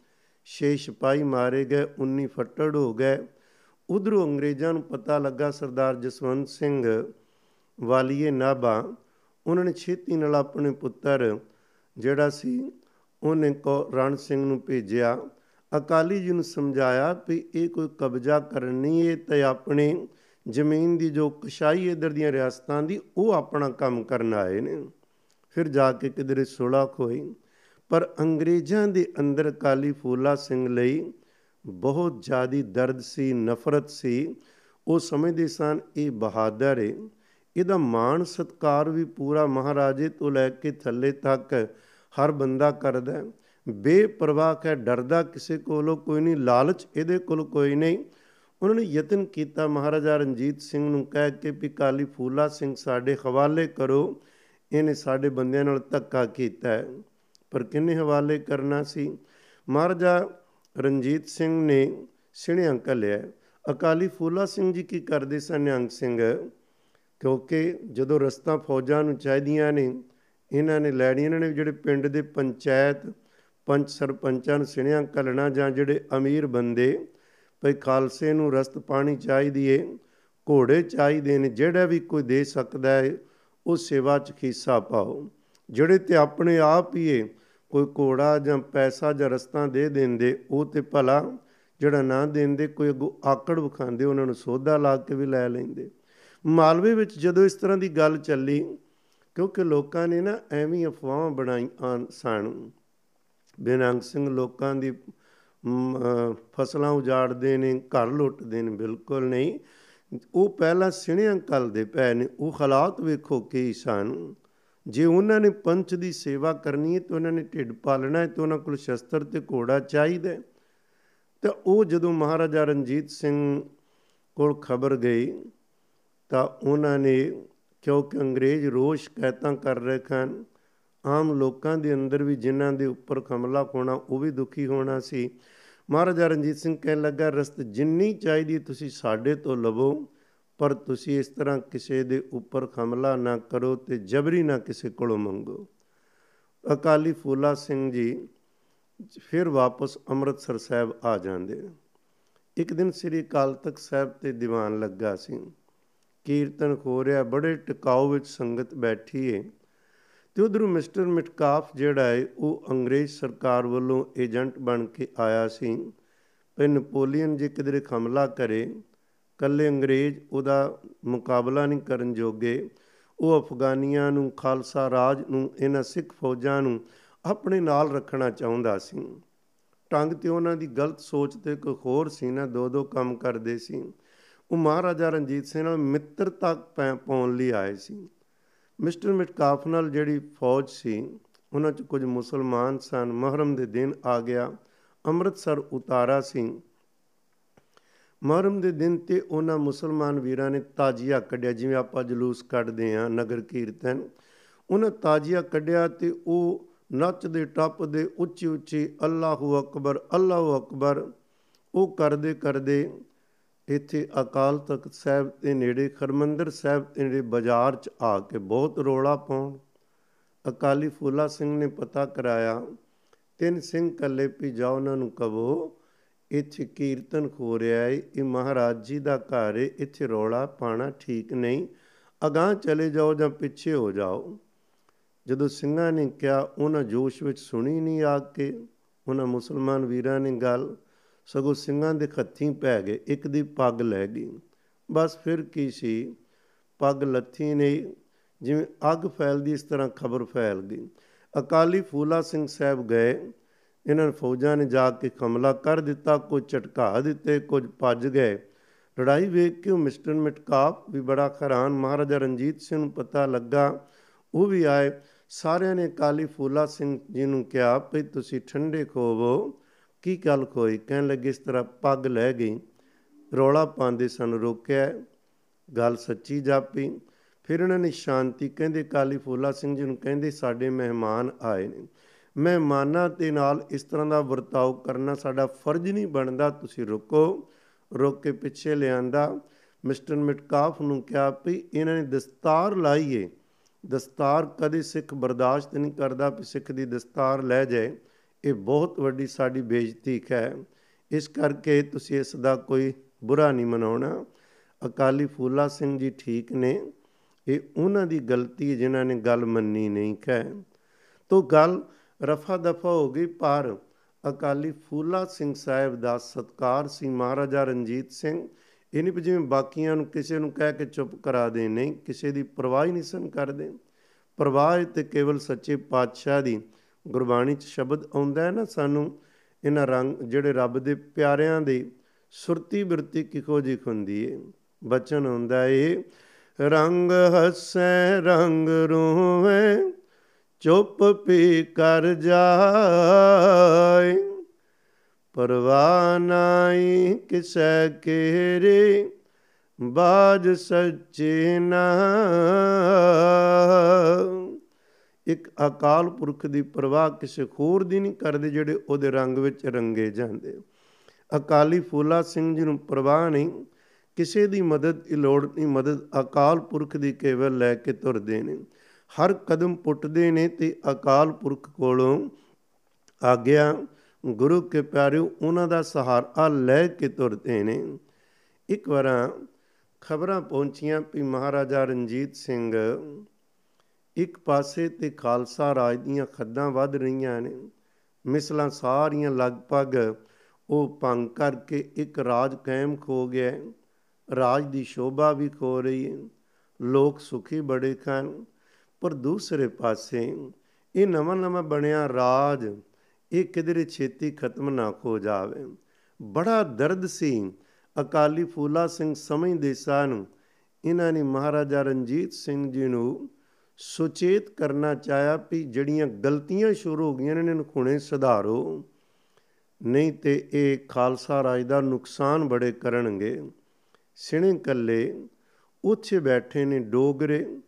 ਛੇ ਸਿਪਾਹੀ ਮਾਰੇ ਗਏ 19 ਫੱਟੜ ਹੋ ਗਏ। ਉਧਰੋਂ ਅੰਗਰੇਜ਼ਾਂ ਨੂੰ ਪਤਾ ਲੱਗਾ ਸਰਦਾਰ ਜਸਵੰਤ ਸਿੰਘ ਵਾਲੀਏ ਨਾਭਾ, ਉਹਨਾਂ ਨੇ ਛੇਤੀ ਨਾਲ ਆਪਣੇ ਪੁੱਤਰ ਜਿਹੜਾ ਸੀ, ਉਹਨੇ ਕੋ ਰਣ ਸਿੰਘ ਨੂੰ ਭੇਜਿਆ। ਅਕਾਲੀ ਜੀ ਨੂੰ ਸਮਝਾਇਆ ਵੀ ਇਹ ਕੋਈ ਕਬਜ਼ਾ ਕਰਨੀ ਹੈ ਤੇ ਆਪਣੇ ਜ਼ਮੀਨ ਦੀ ਜੋ ਕਸ਼ਾਈ ਇਧਰ ਦੀਆਂ ਰਿਆਸਤਾਂ ਦੀ, ਉਹ ਆਪਣਾ ਕੰਮ ਕਰਨ ਆਏ ਨੇ। ਫਿਰ ਜਾ ਕੇ ਕਿਧਰੇ ਸੁਲ੍ਹਾ ਹੋਈ। ਪਰ ਅੰਗਰੇਜ਼ਾਂ ਦੇ ਅੰਦਰ ਅਕਾਲੀ ਫੂਲਾ ਸਿੰਘ ਲਈ ਬਹੁਤ ਜ਼ਿਆਦੀ ਦਰਦ ਸੀ, ਨਫ਼ਰਤ ਸੀ। ਉਹ ਸਮਝਦੇ ਸਨ, ਇਹ ਬਹਾਦਰ ਹੈ ਇਹਦਾ ਮਾਣ ਸਤਕਾਰ ਵੀ ਪੂਰਾ ਮਹਾਰਾਜੇ ਤੋਂ ਲੈ ਕੇ ਥੱਲੇ ਤੱਕ ਹਰ ਬੰਦਾ ਕਰਦਾ ਬੇਪਰਵਾਹ ਹੈ ਡਰਦਾ ਕਿਸੇ ਕੋਲੋਂ ਕੋਈ ਨਹੀਂ, ਲਾਲਚ ਇਹਦੇ ਕੋਲ ਕੋਈ ਨਹੀਂ। ਉਹਨਾਂ ਨੇ ਯਤਨ ਕੀਤਾ ਮਹਾਰਾਜਾ ਰਣਜੀਤ ਸਿੰਘ ਨੂੰ ਕਹਿ ਕੇ ਵੀ ਕਾਲੀ ਫੂਲਾ ਸਿੰਘ ਸਾਡੇ ਹਵਾਲੇ ਕਰੋ, ਇਹਨੇ ਸਾਡੇ ਬੰਦਿਆਂ ਨਾਲ ਧੱਕਾ ਕੀਤਾ ਪਰ ਕਿੰਨੇ ਹਵਾਲੇ ਕਰਨਾ ਸੀ? ਮਹਾਰਾਜਾ ਰਣਜੀਤ ਸਿੰਘ ਨੇ ਸਿਣਿਆਂ ਘੱਲਿਆ, ਅਕਾਲੀ ਫੂਲਾ ਸਿੰਘ ਜੀ ਕੀ ਕਰਦੇ ਸਨ ਨਿਹੰਗ ਸਿੰਘ? ਕਿਉਂਕਿ ਜਦੋਂ ਰਸਤਾ ਫੌਜਾਂ ਨੂੰ ਚਾਹੀਦੀਆਂ ਨੇ, ਇਹਨਾਂ ਨੇ ਲੈਣੀ, ਇਹਨਾਂ ਨੇ ਜਿਹੜੇ ਪਿੰਡ ਦੇ ਪੰਚਾਇਤ, ਪੰਚ ਸਰਪੰਚਾਂ ਨੂੰ ਸਿਣਿਆਂ ਘੱਲਣਾ ਜਾਂ ਜਿਹੜੇ ਅਮੀਰ ਬੰਦੇ, ਭਈ ਖਾਲਸੇ ਨੂੰ ਰਸਤ ਪਾਣੀ ਚਾਹੀਦੀ ਏ, ਘੋੜੇ ਚਾਹੀਦੇ ਨੇ, ਜਿਹੜਾ ਵੀ ਕੋਈ ਦੇ ਸਕਦਾ ਹੈ ਉਹ ਸੇਵਾ 'ਚ ਖੀਸਾ ਪਾਓ, ਜਿਹੜੇ ਤੇ ਆਪਣੇ ਆਪ ਹੀ ਏ ਕੋਈ ਘੋੜਾ ਜਾਂ ਪੈਸਾ ਜਾਂ ਰਸਤਾ ਦੇ ਦਿੰਦੇ, ਉਹ ਤੇ ਭਲਾ ਜਿਹੜਾ ਨਾ ਦਿੰਦੇ, ਕੋਈ ਅਗੋ ਆਕੜ ਵਿਖਾਉਂਦੇ, ਉਹਨਾਂ ਨੂੰ ਸੋਧਾ ਲਾ ਕੇ ਵੀ ਲੈ ਲੈਂਦੇ। ਮਾਲਵੇ ਵਿੱਚ ਜਦੋਂ ਇਸ ਤਰ੍ਹਾਂ ਦੀ ਗੱਲ ਚੱਲੀ, ਕਿਉਂਕਿ ਲੋਕਾਂ ਨੇ ਨਾ ਐਵੇਂ ਅਫਵਾਹਾਂ ਬਣਾਈਆਂ ਸਨ ਬੇਨੰਗ ਸਿੰਘ ਲੋਕਾਂ ਦੀ ਫਸਲਾਂ ਉਜਾੜਦੇ ਨੇ, ਘਰ ਲੁੱਟਦੇ ਨੇ, ਬਿਲਕੁਲ ਨਹੀਂ। ਉਹ ਪਹਿਲਾਂ ਸਿਣਿਆਂ ਕੱਲ ਦੇ ਪੈ ਨੇ, ਉਹ ਹਾਲਾਤ ਵੇਖੋ ਕੀ ਸਨ ਜੇ ਉਹਨਾਂ ਨੇ ਪੰਚ ਦੀ ਸੇਵਾ ਕਰਨੀ ਹੈ ਤਾਂ ਉਹਨਾਂ ਨੇ ਢਿੱਡ ਪਾਲਣਾ ਹੈ ਤਾਂ ਉਹਨਾਂ ਕੋਲ ਸ਼ਸਤਰ ਤੇ ਘੋੜਾ ਚਾਹੀਦਾ ਤਾਂ ਉਹ ਜਦੋਂ ਮਹਾਰਾਜਾ ਰਣਜੀਤ ਸਿੰਘ ਕੋਲ ਖਬਰ ਗਈ ਤਾਂ ਉਹਨਾਂ ਨੇ ਕਿਉਂਕਿ ਅੰਗਰੇਜ਼ ਰੋਸ਼ ਕਹਿਤਾਂ ਕਰ ਰਹੇ ਹਨ ਆਮ ਲੋਕਾਂ ਦੇ ਅੰਦਰ ਵੀ ਜਿਨ੍ਹਾਂ ਦੇ ਉੱਪਰ ਹਮਲਾ ਹੋਣਾ ਉਹ ਵੀ ਦੁਖੀ ਹੋਣਾ ਸੀ। ਮਹਾਰਾਜਾ ਰਣਜੀਤ ਸਿੰਘ ਕਹਿਣ ਲੱਗਾ, ਰਸਤ ਜਿੰਨੀ ਚਾਹੀਦੀ ਤੁਸੀਂ ਸਾਡੇ ਤੋਂ ਲਵੋ ਪਰ ਤੁਸੀਂ ਇਸ ਤਰ੍ਹਾਂ ਕਿਸੇ ਦੇ ਉੱਪਰ ਹਮਲਾ ਨਾ ਕਰੋ ਤੇ ਜਬਰੀ ਨਾ ਕਿਸੇ ਕੋਲੋਂ ਮੰਗੋ। ਅਕਾਲੀ ਫੂਲਾ ਸਿੰਘ ਜੀ ਫਿਰ ਵਾਪਸ ਅੰਮ੍ਰਿਤਸਰ ਸਾਹਿਬ ਆ ਜਾਂਦੇ। ਇੱਕ ਦਿਨ ਸ੍ਰੀ ਅਕਾਲ ਤਖਤ ਸਾਹਿਬ ਤੇ ਦੀਵਾਨ ਲੱਗਾ ਸੀ। ਕੀਰਤਨ ਹੋ ਰਿਹਾ, ਬੜੇ ਟਿਕਾਉ ਵਿੱਚ ਸੰਗਤ ਬੈਠੀ ਏ। ਤੇ ਉਧਰੋਂ ਮਿਸਟਰ ਮਿਟਕਾਫ ਜਿਹੜਾ ਹੈ ਉਹ ਅੰਗਰੇਜ਼ ਸਰਕਾਰ ਵੱਲੋਂ ਏਜੰਟ ਬਣ ਕੇ ਆਇਆ ਸੀ। ਪਰ ਨਪੋਲੀਅਨ ਜੇ ਕਿਧਰੇ ਹਮਲਾ ਕਰੇ ਕੱਲੇ ਅੰਗਰੇਜ਼ ਉਹਦਾ ਮੁਕਾਬਲਾ ਨਹੀਂ ਕਰਨ ਜੋਗੇ। ਉਹ ਅਫਗਾਨੀਆਂ ਨੂੰ, ਖਾਲਸਾ ਰਾਜ ਨੂੰ, ਇਹਨਾਂ ਸਿੱਖ ਫੌਜਾਂ ਨੂੰ ਆਪਣੇ ਨਾਲ ਰੱਖਣਾ ਚਾਹੁੰਦਾ ਸੀ। ਟੰਗ ਤੇ ਉਹਨਾਂ ਦੀ ਗਲਤ ਸੋਚ ਤੇ ਕੋਈ ਹੋਰ ਸੀ ਨਾ ਦੋ ਦੋ ਕੰਮ ਕਰਦੇ ਸੀ। ਉਹ ਮਹਾਰਾਜਾ ਰਣਜੀਤ ਸਿੰਘ ਨਾਲ ਮਿੱਤਰਤਾ ਪਾਉਣ ਲਈ ਆਏ ਸੀ। ਮਿਸਟਰ ਮਿਟਕਾਫ ਨਾਲ ਜਿਹੜੀ ਫੌਜ ਸੀ, ਉਹਨਾਂ 'ਚ ਕੁਝ ਮੁਸਲਮਾਨ ਸਨ। ਮਹਰਮ ਦੇ ਦਿਨ ਆ ਗਿਆ। ਅੰਮ੍ਰਿਤਸਰ ਉਤਾਰਾ ਸੀ। ਮਹਰਮ ਦੇ ਦਿਨ ਤੇ ਉਹਨਾਂ ਮੁਸਲਮਾਨ ਵੀਰਾਂ ਨੇ ਤਾਜੀਆ ਕੱਢਿਆ, ਜਿਵੇਂ ਆਪਾਂ ਜਲੂਸ ਕੱਢਦੇ ਆਂ ਨਗਰ ਕੀਰਤਨ। ਉਹਨਾਂ ਤਾਜੀਆ ਕੱਢਿਆ ਤੇ ਉਹ ਨੱਚਦੇ, ਟੱਪਦੇ, ਉੱਚੀ ਉੱਚੀ ਅੱਲਾਹੂ ਅਕਬਰ ਅੱਲਾਹੂ ਅਕਬਰ। ਉਹ ਕਰਦੇ ਕਰਦੇ ਇੱਥੇ ਅਕਾਲ ਤਖਤ ਸਾਹਿਬ ਦੇ ਨੇੜੇ ਖਰਮੰਦਰ ਸਾਹਿਬ ਦੇ ਨੇੜੇ ਬਾਜ਼ਾਰ 'ਚ ਆ ਕੇ ਬਹੁਤ ਰੋਲਾ ਪਾਉਣ। ਅਕਾਲੀ ਫੂਲਾ ਸਿੰਘ ਨੇ ਪਤਾ ਕਰਾਇਆ, ਤਿੰਨ ਸਿੰਘ ਕੱਲੇ ਪੀ ਜਾਓ, ਉਹਨਾਂ ਨੂੰ ਕਹੋ ਇੱਥੇ ਕੀਰਤਨ ਹੋ ਰਿਹਾ ਹੈ ਇਹ ਮਹਾਰਾਜ ਜੀ ਦਾ ਘਰ ਹੈ ਇੱਥੇ ਰੋਲਾ ਪਾਣਾ ਠੀਕ ਨਹੀਂ। ਅਗਾਹ ਚਲੇ ਜਾਓ ਜਾਂ ਪਿੱਛੇ ਹੋ ਜਾਓ। ਜਦੋਂ ਸਿੰਘਾਂ ਨੇ ਕਿਹਾ, ਉਹਨਾਂ ਜੋਸ਼ ਵਿੱਚ ਸੁਣੀ ਨਹੀਂ ਆ ਕੇ। ਉਹਨਾਂ ਮੁਸਲਮਾਨ ਵੀਰਾਂ ਨੇ ਗੱਲ ਸਗੋਂ ਸਿੰਘਾਂ ਦੇ ਖੱਥੀ ਪੈ ਗਏ। ਇੱਕ ਦੀ ਪੱਗ ਲੈ ਗਈ। ਬਸ ਫਿਰ ਕੀ ਸੀ? ਪੱਗ ਲੱਥੀ ਨਹੀਂ। ਜਿਵੇਂ ਅੱਗ ਫੈਲਦੀ, ਇਸ ਤਰ੍ਹਾਂ ਖਬਰ ਫੈਲ ਗਈ। ਅਕਾਲੀ ਫੂਲਾ ਸਿੰਘ ਸਾਹਿਬ ਗਏ। ਇਹਨਾਂ ਫੌਜਾਂ ਨੇ ਜਾ ਕੇ ਹਮਲਾ ਕਰ ਦਿੱਤਾ ਕੋਈ ਝਟਕਾ ਦਿੱਤੇ, ਕੁਝ ਭੱਜ ਗਏ। ਲੜਾਈ ਵੇਖ ਕੇ ਮਿਸਟਰ ਮਿਟਕਾਪ ਵੀ ਬੜਾ ਹੈਰਾਨ। ਮਹਾਰਾਜਾ ਰਣਜੀਤ ਸਿੰਘ ਨੂੰ ਪਤਾ ਲੱਗਾ, ਉਹ ਵੀ ਆਏ। ਸਾਰਿਆਂ ਨੇ ਕਾਲੀ ਫੂਲਾ ਸਿੰਘ ਜੀ ਨੂੰ ਕਿਹਾ, ਭਈ ਤੁਸੀਂ ਠੰਡੇ ਖੋਵੋ ਕੀ ਗੱਲ ਹੋਈ? ਕਹਿਣ ਲੱਗੇ, ਇਸ ਤਰ੍ਹਾਂ ਪੱਗ ਲੈ ਗਈ। ਰੌਲਾ ਪਾਉਂਦੇ ਸਨ, ਰੋਕਿਆ। ਗੱਲ ਸੱਚੀ ਜਾਪੀ। ਫਿਰ ਉਹਨਾਂ ਨੇ ਸ਼ਾਂਤੀ ਕਹਿੰਦੇ ਕਾਲੀ ਫੂਲਾ ਸਿੰਘ ਜੀ ਨੂੰ ਕਹਿੰਦੇ, ਸਾਡੇ ਮਹਿਮਾਨ ਆਏ ਨੇ। ਮਹਿਮਾਨਾਂ ਦੇ ਨਾਲ ਇਸ ਤਰ੍ਹਾਂ ਦਾ ਵਰਤਾਓ ਕਰਨਾ ਸਾਡਾ ਫਰਜ਼ ਨਹੀਂ ਬਣਦਾ। ਤੁਸੀਂ ਰੁਕੋ, ਰੁਕ ਕੇ ਪਿੱਛੇ ਲਿਆਂਦਾ। ਮਿਸਟਰ ਮਿਟਕਾਫ ਨੂੰ ਕਿਹਾ ਵੀ ਇਹਨਾਂ ਨੇ ਦਸਤਾਰ ਲਾਈਏ ਦਸਤਾਰ ਕਦੇ ਸਿੱਖ ਬਰਦਾਸ਼ਤ ਨਹੀਂ ਕਰਦਾ ਕਿ ਸਿੱਖ ਦੀ ਦਸਤਾਰ ਲੈ ਜਾਏ। ਇਹ ਬਹੁਤ ਵੱਡੀ ਸਾਡੀ ਬੇਇੱਜ਼ਤੀ ਹੈ। ਇਸ ਕਰਕੇ ਤੁਸੀਂ ਇਸ ਦਾ ਕੋਈ ਬੁਰਾ ਨਹੀਂ ਮਨਾਉਣਾ। ਅਕਾਲੀ ਫੂਲਾ ਸਿੰਘ ਜੀ ਠੀਕ ਨੇ। ਇਹ ਉਹਨਾਂ ਦੀ ਗਲਤੀ ਹੈ ਜਿਨ੍ਹਾਂ ਨੇ ਗੱਲ ਮੰਨੀ ਨਹੀਂ ਹੈ। ਤੋ ਗੱਲ ਰਫਾ ਦਫਾ ਹੋ ਗਈ ਪਰ ਅਕਾਲੀ ਫੂਲਾ ਸਿੰਘ ਸਾਹਿਬ ਦਾ ਸਤਕਾਰ ਸੀ ਮਹਾਰਾਜਾ ਰਣਜੀਤ ਸਿੰਘ। ਇਹ ਨਹੀਂ ਜਿਵੇਂ ਬਾਕੀਆਂ ਨੂੰ ਕਿਸੇ ਨੂੰ ਕਹਿ ਕੇ ਚੁੱਪ ਕਰਾ ਦੇ ਨਹੀਂ, ਕਿਸੇ ਦੀ ਪਰਵਾਹ ਹੀ ਨਹੀਂ ਸਨ ਕਰਦੇ। ਪਰਵਾਹ ਤੇ ਕੇਵਲ ਸੱਚੇ ਪਾਤਸ਼ਾਹ ਦੀ ਗੁਰਬਾਣੀ 'ਚ ਸ਼ਬਦ ਆਉਂਦਾ ਹੈ ਨਾ, ਸਾਨੂੰ ਇਹਨਾਂ ਰੰਗ ਜਿਹੜੇ ਰੱਬ ਦੇ ਪਿਆਰਿਆਂ ਦੇ ਸੁਰਤੀ ਬਿਰਤੀ ਕਿਹੋ ਜਿਹੀ ਹੁੰਦੀ ਏ। ਬਚਨ ਹੁੰਦਾ ਏ, ਰੰਗ ਹੱਸੈ, ਰੰਗ ਰੋਵੇ ਚੁੱਪ ਪੀ ਕਰ ਜਾਏ। ਪਰਵਾਹ ਨਾਈ ਕਿਸੈ ਕੇਰੇ ਬਾਜ ਸੱਚੇ ਨਾ। ਇੱਕ ਅਕਾਲ ਪੁਰਖ ਦੀ ਪਰਵਾਹ ਕਿਸੇ ਹੋਰ ਦੀ ਨਹੀਂ ਕਰਦੇ ਜਿਹੜੇ ਉਹਦੇ ਰੰਗ ਵਿੱਚ ਰੰਗੇ ਜਾਂਦੇ ਅਕਾਲੀ ਫੂਲਾ ਸਿੰਘ ਜੀ ਨੂੰ ਪਰਵਾਹ ਨਹੀਂ, ਕਿਸੇ ਦੀ ਮਦਦ ਦੀ ਲੋੜ ਨਹੀਂ ਮਦਦ ਅਕਾਲ ਪੁਰਖ ਦੀ ਕੇਵਲ ਲੈ ਕੇ ਤੁਰਦੇ ਨੇ। ਹਰ ਕਦਮ ਪੁੱਟਦੇ ਨੇ ਤੇ ਅਕਾਲ ਪੁਰਖ ਕੋਲੋਂ ਆਗਿਆ। ਗੁਰੂ ਕੇ ਪਿਆਰਿਓ, ਉਹਨਾਂ ਦਾ ਸਹਾਰਾ ਲੈ ਕੇ ਤੁਰਦੇ ਨੇ। ਇੱਕ ਵਾਰ ਖਬਰਾਂ ਪਹੁੰਚੀਆਂ ਵੀ ਮਹਾਰਾਜਾ ਰਣਜੀਤ ਸਿੰਘ, ਇੱਕ ਪਾਸੇ ਤੇ ਖਾਲਸਾ ਰਾਜ ਦੀਆਂ ਖੱਦਾਂ ਵੱਧ ਰਹੀਆਂ ਨੇ। ਮਿਸਲਾਂ ਸਾਰੀਆਂ ਲਗਭਗ ਉਹ ਭੰਗ ਕਰਕੇ ਇੱਕ ਰਾਜ ਕਾਇਮ ਖੋ ਗਿਆ। ਰਾਜ ਦੀ ਸ਼ੋਭਾ ਵੀ ਖੋ ਰਹੀ ਹੈ। ਲੋਕ ਸੁਖੀ ਬੜੇ ਖਾਨ ਪਰ ਦੂਸਰੇ ਪਾਸੇ ਇਹ ਨਵਾਂ ਨਵਾਂ ਬਣਿਆ ਰਾਜ, ਇਹ ਕਿਧਰੇ ਛੇਤੀ ਖਤਮ ਨਾ ਹੋ ਜਾਵੇ। ਬੜਾ ਦਰਦ ਸੀ। ਅਕਾਲੀ ਫੂਲਾ ਸਿੰਘ ਸਮਝਦੇ ਸਨ, ਇਹਨਾਂ ਨੇ ਮਹਾਰਾਜਾ ਰਣਜੀਤ ਸਿੰਘ ਜੀ ਨੂੰ ਸੁਚੇਤ ਕਰਨਾ ਚਾਹਿਆ ਵੀ ਜਿਹੜੀਆਂ ਗਲਤੀਆਂ ਸ਼ੁਰੂ ਹੋ ਗਈਆਂ ਨੇ, ਇਹਨਾਂ ਨੂੰ ਹੁਣੇ ਸੁਧਾਰੋ। ਨਹੀਂ ਤੇ ਇਹ ਖਾਲਸਾ ਰਾਜ ਦਾ ਨੁਕਸਾਨ ਬੜੇ ਕਰਨਗੇ। ਸਿਣੇ ਕੱਲੇ ਉੱਥੇ ਬੈਠੇ ਨੇ ਡੋਗਰੇ।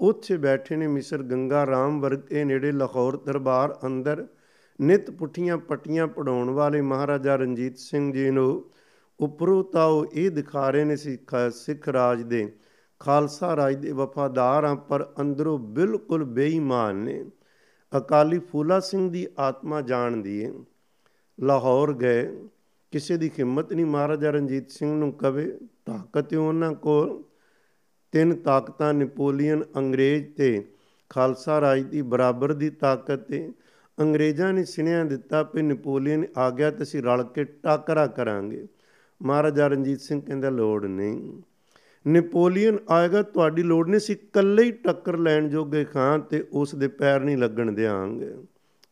ਉੱਥੇ ਬੈਠੇ ਨੇ ਮਿਸਰ ਗੰਗਾ ਰਾਮ ਵਰਗੇ ਨੇੜੇ ਲਾਹੌਰ ਦਰਬਾਰ ਅੰਦਰ ਨਿਤ ਪੁੱਠੀਆਂ ਪੱਟੀਆਂ ਪੜਾਉਣ ਵਾਲੇ ਮਹਾਰਾਜਾ ਰਣਜੀਤ ਸਿੰਘ ਜੀ ਨੂੰ ਉਪਰੋਂ ਤਾਂ ਉਹ ਇਹ ਦਿਖਾ ਰਹੇ ਨੇ ਸਿੱਖ ਰਾਜ ਦੇ। ਖਾਲਸਾ ਰਾਜ ਦੇ ਵਫਾਦਾਰ ਆ, ਪਰ ਅੰਦਰੋਂ ਬਿਲਕੁਲ ਬੇਈਮਾਨ ਨੇ। ਅਕਾਲੀ ਫੂਲਾ ਸਿੰਘ ਦੀ ਆਤਮਾ ਜਾਣਦੀ ਹੈ ਲਾਹੌਰ ਗਏ, ਕਿਸੇ ਦੀ ਹਿੰਮਤ ਨਹੀਂ ਮਹਾਰਾਜਾ ਰਣਜੀਤ ਸਿੰਘ ਨੂੰ ਕਵੇ, ਤਾਕਤ ਉਹਨਾਂ ਕੋਲ। ਤਿੰਨ ਤਾਕਤਾਂ ਨੈਪੋਲੀਅਨ ਅੰਗਰੇਜ਼ ਤੇ ਖਾਲਸਾ ਰਾਜ ਦੀ ਬਰਾਬਰ ਦੀ ਤਾਕਤ ਤੇ ਅੰਗਰੇਜ਼ਾਂ ਨੇ ਸਿਨਿਆ ਦਿੱਤਾ ਕਿ ਨੈਪੋਲੀਅਨ ਆ ਗਿਆ ਤੇ ਅਸੀਂ ਰਲ ਕੇ ਟਾਕਰਾ ਕਰਾਂਗੇ। ਮਹਾਰਾਜਾ ਰਣਜੀਤ ਸਿੰਘ ਕਹਿੰਦਾ, ਲੋੜ ਨਹੀਂ। ਨੈਪੋਲੀਅਨ ਆਏਗਾ, ਤੁਹਾਡੀ ਲੋੜ ਨਹੀਂ ਸੀ ਇਕੱਲੇ ਹੀ ਟੱਕਰ ਲੈਣ ਜੋਗੇ ਖਾਂ ਤੇ ਉਸ ਦੇ ਪੈਰ ਨਹੀਂ ਲੱਗਣ ਦੇਾਂਗੇ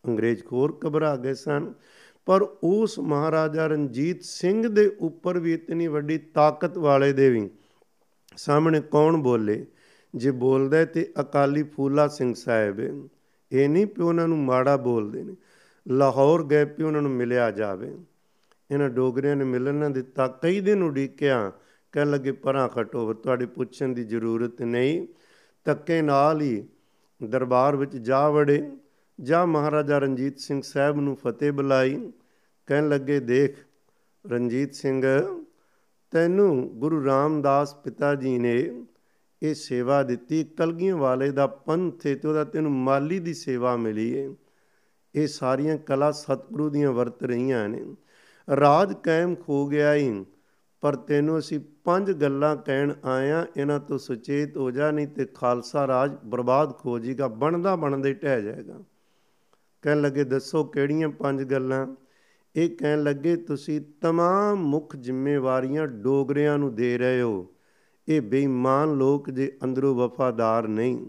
ਅੰਗਰੇਜ਼ ਖੋਰ ਘਬਰਾ ਗਏ ਸਨ, ਪਰ ਉਸ ਮਹਾਰਾਜਾ ਰਣਜੀਤ ਸਿੰਘ ਦੇ ਉੱਪਰ ਵੀ ਇਤਨੀ ਵੱਡੀ ਤਾਕਤ ਵਾਲੇ ਦੇ ਵੀ ਸਾਹਮਣੇ ਕੌਣ ਬੋਲੇ? ਜੇ ਬੋਲਦਾ ਤੇ ਅਕਾਲੀ ਫੂਲਾ ਸਿੰਘ ਸਾਹਿਬ, ਇਹ ਨਹੀਂ ਪਿਓ ਉਹਨਾਂ ਨੂੰ ਮਾੜਾ ਬੋਲਦੇ ਨੇ। ਲਾਹੌਰ ਗਏ ਪਿਓ ਉਹਨਾਂ ਨੂੰ ਮਿਲਿਆ ਜਾਵੇ। ਇਹਨਾਂ ਡੋਗਰਿਆਂ ਨੇ ਮਿਲਣ ਨਾ ਦਿੱਤਾ। ਕਈ ਦਿਨ ਉਡੀਕਿਆ। ਕਹਿ ਲੱਗੇ, ਪਰਾਂ ਖਟੋ ਤੁਹਾਡੇ ਪੁੱਛਣ ਦੀ ਜ਼ਰੂਰਤ ਨਹੀਂ। ਤੱਕੇ ਨਾਲ ਹੀ ਦਰਬਾਰ ਵਿੱਚ ਜਾ ਵੜੇ। ਜਾ ਮਹਾਰਾਜਾ ਰਣਜੀਤ ਸਿੰਘ ਸਾਹਿਬ ਨੂੰ ਫਤਿਹ ਬੁਲਾਈ। ਕਹਿਣ ਲੱਗੇ, ਦੇਖ ਰਣਜੀਤ ਸਿੰਘ ਤੈਨੂੰ ਗੁਰੂ ਰਾਮਦਾਸ ਪਿਤਾ ਜੀ ਨੇ ਇਹ ਸੇਵਾ ਦਿੱਤੀ ਕਲਗੀਆਂ ਵਾਲੇ ਦਾ ਪੰਥ ਤੇ ਉਹਦਾ ਤੈਨੂੰ ਮਾਲੀ ਦੀ ਸੇਵਾ ਮਿਲੀ ਏ ਇਹ ਸਾਰੀਆਂ ਕਲਾ ਸਤਿਗੁਰੂ ਦੀਆਂ ਵਰਤ ਰਹੀਆਂ ਨੇ। ਰਾਜ ਕਾਇਮ ਖੋ ਗਿਆ ਈ, ਪਰ ਤੈਨੂੰ ਅਸੀਂ ਪੰਜ ਗੱਲਾਂ ਕਹਿਣ ਆਇਆ, ਇਹਨਾਂ ਤੋਂ ਸੁਚੇਤ ਹੋ ਜਾ, ਨਹੀਂ ਤੇ ਖਾਲਸਾ ਰਾਜ ਬਰਬਾਦ ਹੋ ਜਾਏਗਾ ਬਣਦਾ ਬਣਦੇ ਟਹਿ ਜਾਏਗਾ। ਕਹਿਣ ਲੱਗੇ, ਦੱਸੋ ਕਿਹੜੀਆਂ ਪੰਜ ਗੱਲਾਂ? ਇਹ ਕਹਿਣ ਲੱਗੇ ਤੁਸੀਂ तमाम ਮੁੱਖ ਜ਼ਿੰਮੇਵਾਰੀਆਂ ਡੋਗਰਿਆਂ ਨੂੰ ਦੇ ਰਹੇ ਹੋ ਇਹ ਬੇਈਮਾਨ ਲੋਕ ਜੇ ਅੰਦਰੋਂ ਵਫਾਦਾਰ ਨਹੀਂ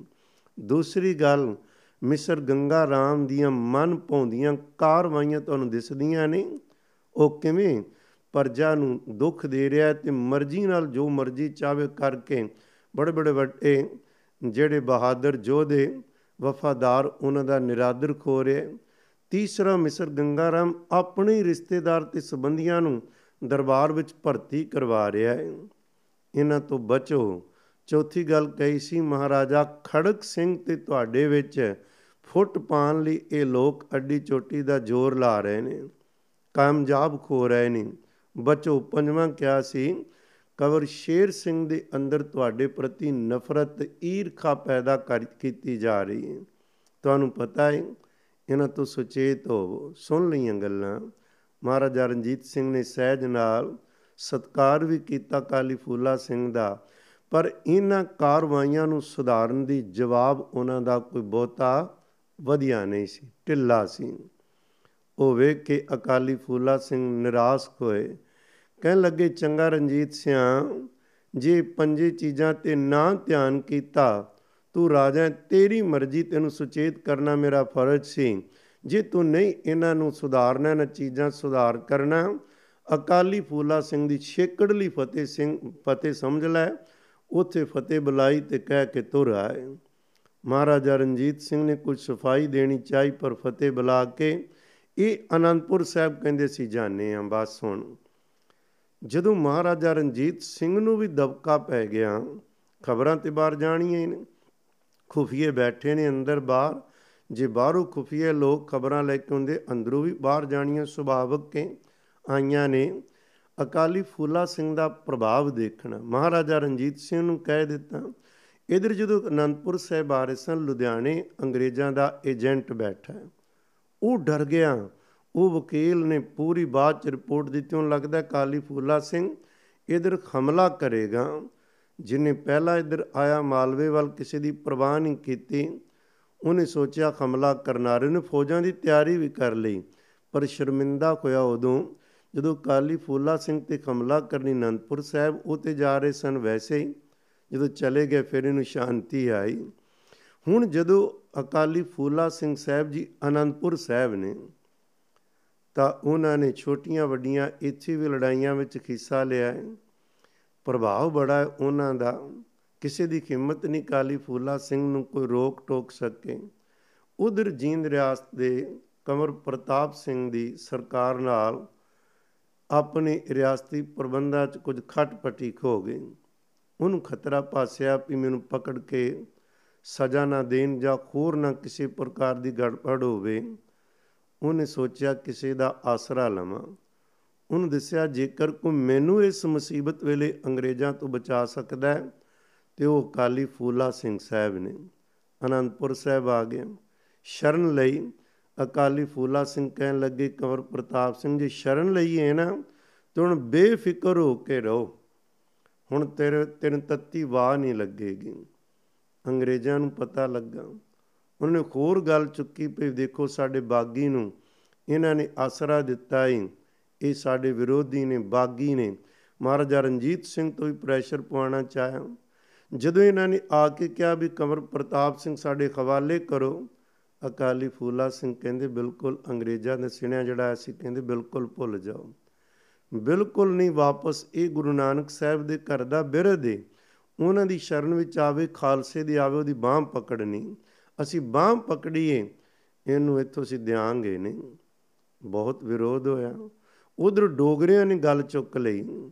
ਦੂਸਰੀ ਗੱਲ ਮਿਸਰ ਗੰਗਾ ਰਾਮ ਦੀਆਂ ਮਨ ਪਾਉਂਦੀਆਂ ਕਾਰਵਾਈਆਂ ਤੁਹਾਨੂੰ ਦਿਸਦੀਆਂ ਨਹੀਂ ਉਹ ਕਿਵੇਂ ਪਰਜਾ ਨੂੰ ਦੁੱਖ ਦੇ ਰਿਹਾ ਤੇ ਮਰਜ਼ੀ ਨਾਲ ਜੋ ਮਰਜ਼ੀ ਚਾਵੇ ਕਰਕੇ ਬੜੇ ਬੜੇ ਵੱਡੇ ਜਿਹੜੇ ਬਹਾਦਰ ਯੋਧੇ ਵਫਾਦਾਰ ਉਹਨਾਂ ਦਾ ਨਿਰਾਦਰ ਖੋ ਰਹੇ ਤੀਸਰਾ ਮਿਸਰ ਗੰਗਾਰਾਮ ਆਪਣੇ ਰਿਸ਼ਤੇਦਾਰ ਤੇ ਸੰਬੰਧੀਆਂ ਨੂੰ ਦਰਬਾਰ ਵਿੱਚ ਭਰਤੀ ਕਰਵਾ ਰਿਹਾ ਹੈ। ਇਹਨਾਂ ਤੋਂ ਬਚੋ। ਚੌਥੀ ਗੱਲ ਕਹੀ ਸੀ, ਮਹਾਰਾਜਾ, ਖੜਕ ਸਿੰਘ ਤੇ ਤੁਹਾਡੇ ਵਿੱਚ ਫੁੱਟ ਪਾਣ ਲਈ ਇਹ ਲੋਕ ਅੱਡੀ ਚੋਟੀ ਦਾ ਜ਼ੋਰ ਲਾ ਰਹੇ ਨੇ। ਕਾਮਯਾਬ ਖੋ ਰਹੇ ਨੇ। ਬਚੋ। ਪੰਜਵਾਂ ਕਿਹਾ ਸੀ ਕਵਰ ਸ਼ੇਰ ਸਿੰਘ ਦੇ ਅੰਦਰ ਤੁਹਾਡੇ ਪ੍ਰਤੀ ਨਫ਼ਰਤ, ਈਰਖਾ ਪੈਦਾ ਕਰ, ਕੀਤੀ ਜਾ ਰਹੀ ਹੈ। ਤੁਹਾਨੂੰ ਪਤਾ ਹੈ ਇਹਨਾਂ ਤੋਂ ਸੁਚੇਤ ਹੋਵੋ ਸੁਣ ਲਈਆਂ ਗੱਲਾਂ। ਮਹਾਰਾਜਾ ਰਣਜੀਤ ਸਿੰਘ ਨੇ ਸਹਿਜ ਨਾਲ ਸਤਕਾਰ ਵੀ ਕੀਤਾ ਕਾਲੀ ਫੂਲਾ ਸਿੰਘ ਦਾ, ਪਰ ਇਹਨਾਂ ਕਾਰਵਾਈਆਂ ਨੂੰ ਸੁਧਾਰਨ ਦੀ ਜਵਾਬ ਉਹਨਾਂ ਦਾ ਕੋਈ ਬਹੁਤਾ ਵਧੀਆ ਨਹੀਂ ਸੀ, ਢਿੱਲਾ ਸੀ। ਉਹ ਵੇਖ ਕੇ ਅਕਾਲੀ ਫੂਲਾ ਸਿੰਘ ਨਿਰਾਸ਼ ਹੋਏ। ਕਹਿਣ ਲੱਗੇ, ਚੰਗਾ ਰਣਜੀਤ ਸਿਆ, ਜੇ ਪੰਜੇ ਚੀਜ਼ਾਂ ਤੇ ਨਾ ਧਿਆਨ ਕੀਤਾ ਤੂੰ ਰਾਜਾ ਤੇਰੀ ਮਰਜ਼ੀ, ਤੈਨੂੰ ਸੁਚੇਤ ਕਰਨਾ ਮੇਰਾ ਫਰਜ਼ ਸੀ। ਜੇ ਤੂੰ ਨਹੀਂ ਇਹਨਾਂ ਨੂੰ ਸੁਧਾਰਨਾ ਨਾ ਚੀਜ਼ਾਂ ਸੁਧਾਰ ਕਰਨਾ, ਅਕਾਲੀ ਫੂਲਾ ਸਿੰਘ ਦੀ ਛੇਕੜਲੀ ਫਤਿਹ ਸਿੰਘ, ਫਤਿਹ ਸਮਝ ਲੈ, ਉੱਥੇ ਫਤਿਹ ਬੁਲਾਈ ਤੇ ਕਹਿ ਕੇ ਤੁਰ ਆਏ। ਮਹਾਰਾਜਾ ਰਣਜੀਤ ਸਿੰਘ ਨੇ ਕੁਝ ਸਫ਼ਾਈ ਦੇਣੀ ਚਾਹੀ, ਪਰ ਫਤਿਹ ਬੁਲਾ ਕੇ ਇਹ ਅਨੰਦਪੁਰ ਸਾਹਿਬ ਕਹਿੰਦੇ ਸੀ ਜਾਣੇ ਆ, ਬਸ ਹੁਣ। ਜਦੋਂ ਮਹਾਰਾਜਾ ਰਣਜੀਤ ਸਿੰਘ ਨੂੰ ਵੀ ਦਬਕਾ ਪੈ ਗਿਆ, ਖਬਰਾਂ ਤੇ ਬਾਹਰ ਜਾਣੀਆਂ ਨੇ। ਖੁਫੀਏ ਬੈਠੇ ਨੇ ਅੰਦਰ ਬਾਹਰ। ਜੇ ਬਾਹਰੋਂ ਖੁਫੀਏ ਲੋਕ ਖਬਰਾਂ ਲੈ ਕੇ ਹੁੰਦੇ ਅੰਦਰੋਂ ਵੀ ਬਾਹਰ ਜਾਣੀਆਂ ਸੁਭਾਵਕ ਕੇ ਆਈਆਂ ਨੇ। ਅਕਾਲੀ ਫੂਲਾ ਸਿੰਘ ਦਾ ਪ੍ਰਭਾਵ ਦੇਖਣਾ। ਮਹਾਰਾਜਾ ਰਣਜੀਤ ਸਿੰਘ ਨੂੰ ਕਹਿ ਦਿੱਤਾ, ਇਧਰ ਜਦੋਂ ਅਨੰਦਪੁਰ ਸਾਹਿਬ ਆ ਰਹੇ ਸਨ, ਲੁਧਿਆਣੇ ਅੰਗਰੇਜ਼ਾਂ ਦਾ ਏਜੰਟ ਬੈਠਾ ਉਹ ਡਰ ਗਿਆ। ਉਹ ਵਕੀਲ ਨੇ ਪੂਰੀ ਬਾਤ ਚ ਰਿਪੋਰਟ ਦਿੱਤੀ। ਉਹਨੂੰ ਲੱਗਦਾ ਕਾਲੀ ਫੂਲਾ ਸਿੰਘ ਇਧਰ ਹਮਲਾ ਕਰੇਗਾ। ਜਿਨੇ ਪਹਿਲਾਂ ਇਧਰ ਆਇਆ ਮਾਲਵੇ ਵੱਲ ਕਿਸੇ ਦੀ ਪਰਵਾਹ ਨਹੀਂ ਕੀਤੀ, ਉਹਨੇ ਸੋਚਿਆ ਹਮਲਾ ਕਰਨਾਰੇ ਨੇ ਫੌਜਾਂ ਦੀ ਤਿਆਰੀ ਵੀ ਕਰ ਲਈ, ਪਰ ਸ਼ਰਮਿੰਦਾ ਹੋਇਆ ਉਦੋਂ, ਜਦੋਂ ਕਾਲੀ ਫੂਲਾ ਸਿੰਘ ਤੇ ਹਮਲਾ ਕਰਨੀ ਅਨੰਦਪੁਰ ਸਾਹਿਬ ਉਹ ਤੇ ਜਾ ਰਹੇ ਸਨ ਵੈਸੇ ਹੀ, ਜਦੋਂ ਚਲੇ ਗਏ ਫਿਰ ਇਹਨੂੰ ਸ਼ਾਂਤੀ ਆਈ। ਹੁਣ ਜਦੋਂ ਅਕਾਲੀ ਫੂਲਾ ਸਿੰਘ ਸਾਹਿਬ ਜੀ ਅਨੰਦਪੁਰ ਸਾਹਿਬ ਨੇ, ਤਾਂ ਉਹਨਾਂ ਨੇ ਛੋਟੀਆਂ ਵੱਡੀਆਂ ਇੱਥੇ ਵੀ ਲੜਾਈਆਂ ਵਿੱਚ ਹਿੱਸਾ ਲਿਆ ਹੈ। ਪ੍ਰਭਾਵ ਬੜਾ ਹੈ, ਉਹਨਾਂ ਦਾ। ਕਿਸੇ ਦੀ ਹਿੰਮਤ ਨਹੀਂ, ਕਾਲੀ ਫੂਲਾ ਸਿੰਘ ਨੂੰ ਕੋਈ ਰੋਕ ਟੋਕ ਸਕੇ। ਉਧਰ ਜੀਂਦ ਰਿਆਸਤ ਦੇ ਕਮਰ ਪ੍ਰਤਾਪ ਸਿੰਘ ਦੀ ਸਰਕਾਰ ਨਾਲ ਆਪਣੇ ਰਿਆਸਤੀ ਪ੍ਰਬੰਧਾਂ 'ਚ ਕੁਝ ਖਟਪਟੀ ਹੋ ਗਈ ਉਹਨੂੰ ਖਤਰਾ ਪਾਸਿਆ ਵੀ ਮੈਨੂੰ ਪਕੜ ਕੇ ਸਜ਼ਾ ਨਾ ਦੇਣ ਜਾਂ ਹੋਰ ਨਾ ਕਿਸੇ ਪ੍ਰਕਾਰ ਦੀ ਗੜਬੜ ਹੋਵੇ, ਉਹਨੇ ਸੋਚਿਆ ਕਿਸੇ ਦਾ ਆਸਰਾ ਲਵਾਂ। ਉਹਨੂੰ ਦੱਸਿਆ, ਜੇਕਰ ਕੋਈ ਮੈਨੂੰ ਇਸ ਮੁਸੀਬਤ ਵੇਲੇ ਅੰਗਰੇਜ਼ਾਂ ਤੋਂ ਬਚਾ ਸਕਦਾ ਹੈ, ਤੇ ਉਹ ਕਾਲੀ ਫੂਲਾ ਸਿੰਘ ਸਾਹਿਬ ਨੇ ਅਨੰਦਪੁਰ ਸਾਹਿਬ ਆ ਗਏ ਸ਼ਰਨ ਲਈ ਅਕਾਲੀ ਫੂਲਾ ਸਿੰਘ ਕਹਿਣ ਲੱਗੇ, ਕੰਵਰ ਪ੍ਰਤਾਪ ਸਿੰਘ ਜੀ, ਸ਼ਰਨ ਲਈ ਹੈ ਨਾ, ਤੇ ਹੁਣ ਬੇਫਿਕਰ ਹੋ ਕੇ ਰਹੋ। ਹੁਣ ਤੇਰੇ, ਤਿੰਨ ਤੱਤੀ ਵਾਹ ਨਹੀਂ ਲੱਗੇਗੀ। ਅੰਗਰੇਜ਼ਾਂ ਨੂੰ ਪਤਾ ਲੱਗਾ। ਉਹਨੇ ਹੋਰ ਗੱਲ ਚੁੱਕੀ ਪਈ, ਦੇਖੋ ਸਾਡੇ ਬਾਗੀ ਨੂੰ ਇਹਨਾਂ ਨੇ ਆਸਰਾ ਦਿੱਤਾ ਹੀ ਇਹ ਸਾਡੇ ਵਿਰੋਧੀ ਨੇ, ਬਾਗੀ ਨੇ। ਮਹਾਰਾਜਾ ਰਣਜੀਤ ਸਿੰਘ ਤੋਂ ਵੀ ਪ੍ਰੈਸ਼ਰ ਪਵਾਉਣਾ ਚਾਹਿਆ। ਜਦੋਂ ਇਹਨਾਂ ਨੇ ਆ ਕੇ ਕਿਹਾ ਵੀ ਕਮਰ ਪ੍ਰਤਾਪ ਸਿੰਘ ਸਾਡੇ ਹਵਾਲੇ ਕਰੋ, ਅਕਾਲੀ ਫੂਲਾ ਸਿੰਘ ਕਹਿੰਦੇ, ਬਿਲਕੁਲ ਅੰਗਰੇਜ਼ਾਂ ਦੇ ਸਿਣਿਆ ਜਿਹੜਾ ਅਸੀਂ ਕਹਿੰਦੇ, ਬਿਲਕੁਲ ਭੁੱਲ ਜਾਓ। ਬਿਲਕੁਲ ਨਹੀਂ, ਵਾਪਸ ਇਹ ਗੁਰੂ ਨਾਨਕ ਸਾਹਿਬ ਦੇ ਘਰ ਦਾ ਬਿਰਧ ਹੈ ਉਹਨਾਂ ਦੀ ਸ਼ਰਨ ਵਿੱਚ ਆਵੇ, ਖਾਲਸੇ ਦੀ ਆਵੇ, ਉਹਦੀ ਬਾਹ ਪਕੜਨੀ। ਅਸੀਂ ਬਾਹ ਪਕੜੀਏ, ਇਹਨੂੰ ਇੱਥੋਂ ਅਸੀਂ ਦਿਆਂਗੇ ਨਹੀਂ। ਬਹੁਤ ਵਿਰੋਧ ਹੋਇਆ। ਉਧਰ ਡੋਗਰਿਆਂ ਨੇ ਗੱਲ ਚੁੱਕ ਲਈ।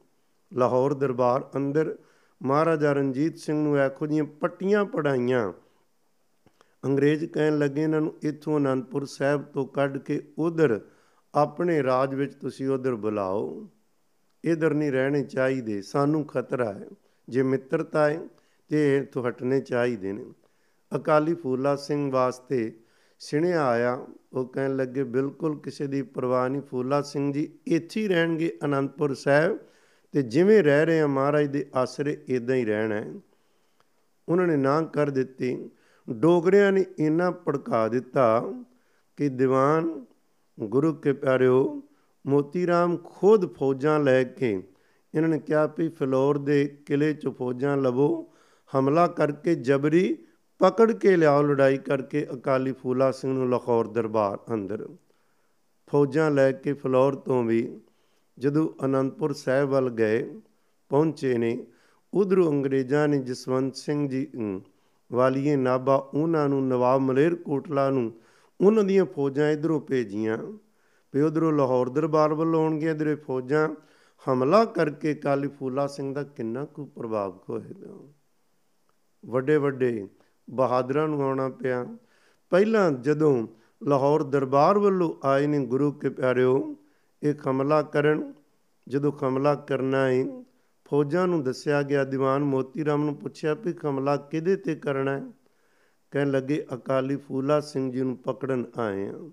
ਲਾਹੌਰ ਦਰਬਾਰ ਅੰਦਰ ਮਹਾਰਾਜਾ ਰਣਜੀਤ ਸਿੰਘ ਨੂੰ ਇਹੋ ਜੀਆਂ ਪੱਟੀਆਂ ਪੜਾਈਆਂ। ਅੰਗਰੇਜ਼ ਕਹਿਣ ਲੱਗੇ, ਇਹਨਾਂ ਨੂੰ ਇੱਥੋਂ ਅਨੰਦਪੁਰ ਸਾਹਿਬ ਤੋਂ ਕੱਢ ਕੇ ਉਧਰ ਆਪਣੇ ਰਾਜ ਵਿੱਚ ਤੁਸੀਂ ਉਧਰ ਬੁਲਾਓ। ਇਧਰ ਨਹੀਂ ਰਹਿਣੇ ਚਾਹੀਦੇ, ਸਾਨੂੰ ਖਤਰਾ ਹੈ। ਜੇ ਮਿੱਤਰਤਾ ਹੈ ਤੇ ਤੋਂ ਹਟਨੇ ਚਾਹੀਦੇ ਨੇ। ਅਕਾਲੀ ਫੂਲਾ ਸਿੰਘ ਵਾਸਤੇ ਸਿਣਿਆ ਆਇਆ, ਉਹ ਕਹਿਣ ਲੱਗੇ, ਬਿਲਕੁਲ ਕਿਸੇ ਦੀ ਪਰਵਾਹ ਨਹੀਂ, ਫੂਲਾ ਸਿੰਘ ਜੀ ਇੱਥੇ ਹੀ ਰਹਿਣਗੇ ਅਨੰਦਪੁਰ ਸਾਹਿਬ ਤੇ ਜਿਵੇਂ ਰਹਿ ਰਹੇ ਆ ਮਹਾਰਾਜ ਦੇ ਆਸਰੇ ਇਦਾਂ ਹੀ ਰਹਿਣਾ ਹੈ। ਉਹਨਾਂ ਨੇ ਨਾ ਕਰ ਦਿੱਤੀ। ਡੋਗਰਿਆਂ ਨੇ ਇੰਨਾ ਭੜਕਾ ਦਿੱਤਾ ਕਿ ਦੀਵਾਨ, ਗੁਰੂ ਕੇ ਪਿਆਰਿਓ ਮੋਤੀ ਰਾਮ ਖੁਦ ਫੌਜਾਂ ਲੈ ਕੇ, ਇਹਨਾਂ ਨੇ ਕਿਹਾ ਵੀ ਫਲੋਰ ਦੇ ਕਿਲੇ 'ਚ ਫੌਜਾਂ ਲਵੋ, ਹਮਲਾ ਕਰਕੇ ਜਬਰੀ ਪਕੜ ਕੇ ਲਿਆਓ ਲੜਾਈ ਕਰਕੇ ਅਕਾਲੀ ਫੂਲਾ ਸਿੰਘ ਨੂੰ ਲਾਹੌਰ ਦਰਬਾਰ ਅੰਦਰ। ਫੌਜਾਂ ਲੈ ਕੇ ਫਲੋਰ ਤੋਂ ਵੀ ਜਦੋਂ ਅਨੰਦਪੁਰ ਸਾਹਿਬ ਵੱਲ ਗਏ, ਪਹੁੰਚੇ ਨੇ, ਉਧਰੋਂ ਅੰਗਰੇਜ਼ਾਂ ਨੇ ਜਸਵੰਤ ਸਿੰਘ ਜੀ ਵਾਲੀਏ ਨਾਬਾ ਉਹਨਾਂ ਨੂੰ ਨਵਾਬ ਮਲੇਰ ਕੋਟਲਾ ਨੂੰ ਉਹਨਾਂ ਦੀਆਂ ਫੌਜਾਂ ਇਧਰੋਂ ਭੇਜੀਆਂ। ਵੀ ਉਧਰੋਂ ਲਾਹੌਰ ਦਰਬਾਰ ਵੱਲੋਂ ਆਉਣਗੀਆਂ, ਇਧਰੇ ਫੌਜਾਂ, ਹਮਲਾ ਕਰਕੇ ਕਾਲੀ ਫੂਲਾ ਸਿੰਘ ਦਾ ਕਿੰਨਾ ਕੁ ਪ੍ਰਭਾਵ ਹੋਏਗਾ। ਵੱਡੇ ਵੱਡੇ ਬਹਾਦਰਾਂ ਨੂੰ ਆਉਣਾ ਪਿਆ। ਪਹਿਲਾਂ ਜਦੋਂ ਲਾਹੌਰ ਦਰਬਾਰ ਵੱਲੋਂ ਆਏ ਨੇ ਗੁਰੂ ਕੇ ਪਿਆਰਿਓ, ਇਹ ਹਮਲਾ ਕਰਨ, ਜਦੋਂ ਹਮਲਾ ਕਰਨਾ ਹੈ ਫੌਜਾਂ ਨੂੰ ਦੱਸਿਆ ਗਿਆ, ਦੀਵਾਨ ਮੋਤੀ ਰਾਮ ਨੂੰ ਪੁੱਛਿਆ ਵੀ ਹਮਲਾ ਕਿਹਦੇ ਤੇ ਕਰਨਾ ਹੈ ਕਹਿਣ ਲੱਗੇ, ਅਕਾਲੀ ਫੂਲਾ ਸਿੰਘ ਜੀ ਨੂੰ ਪਕੜਨ ਆਏ ਆ।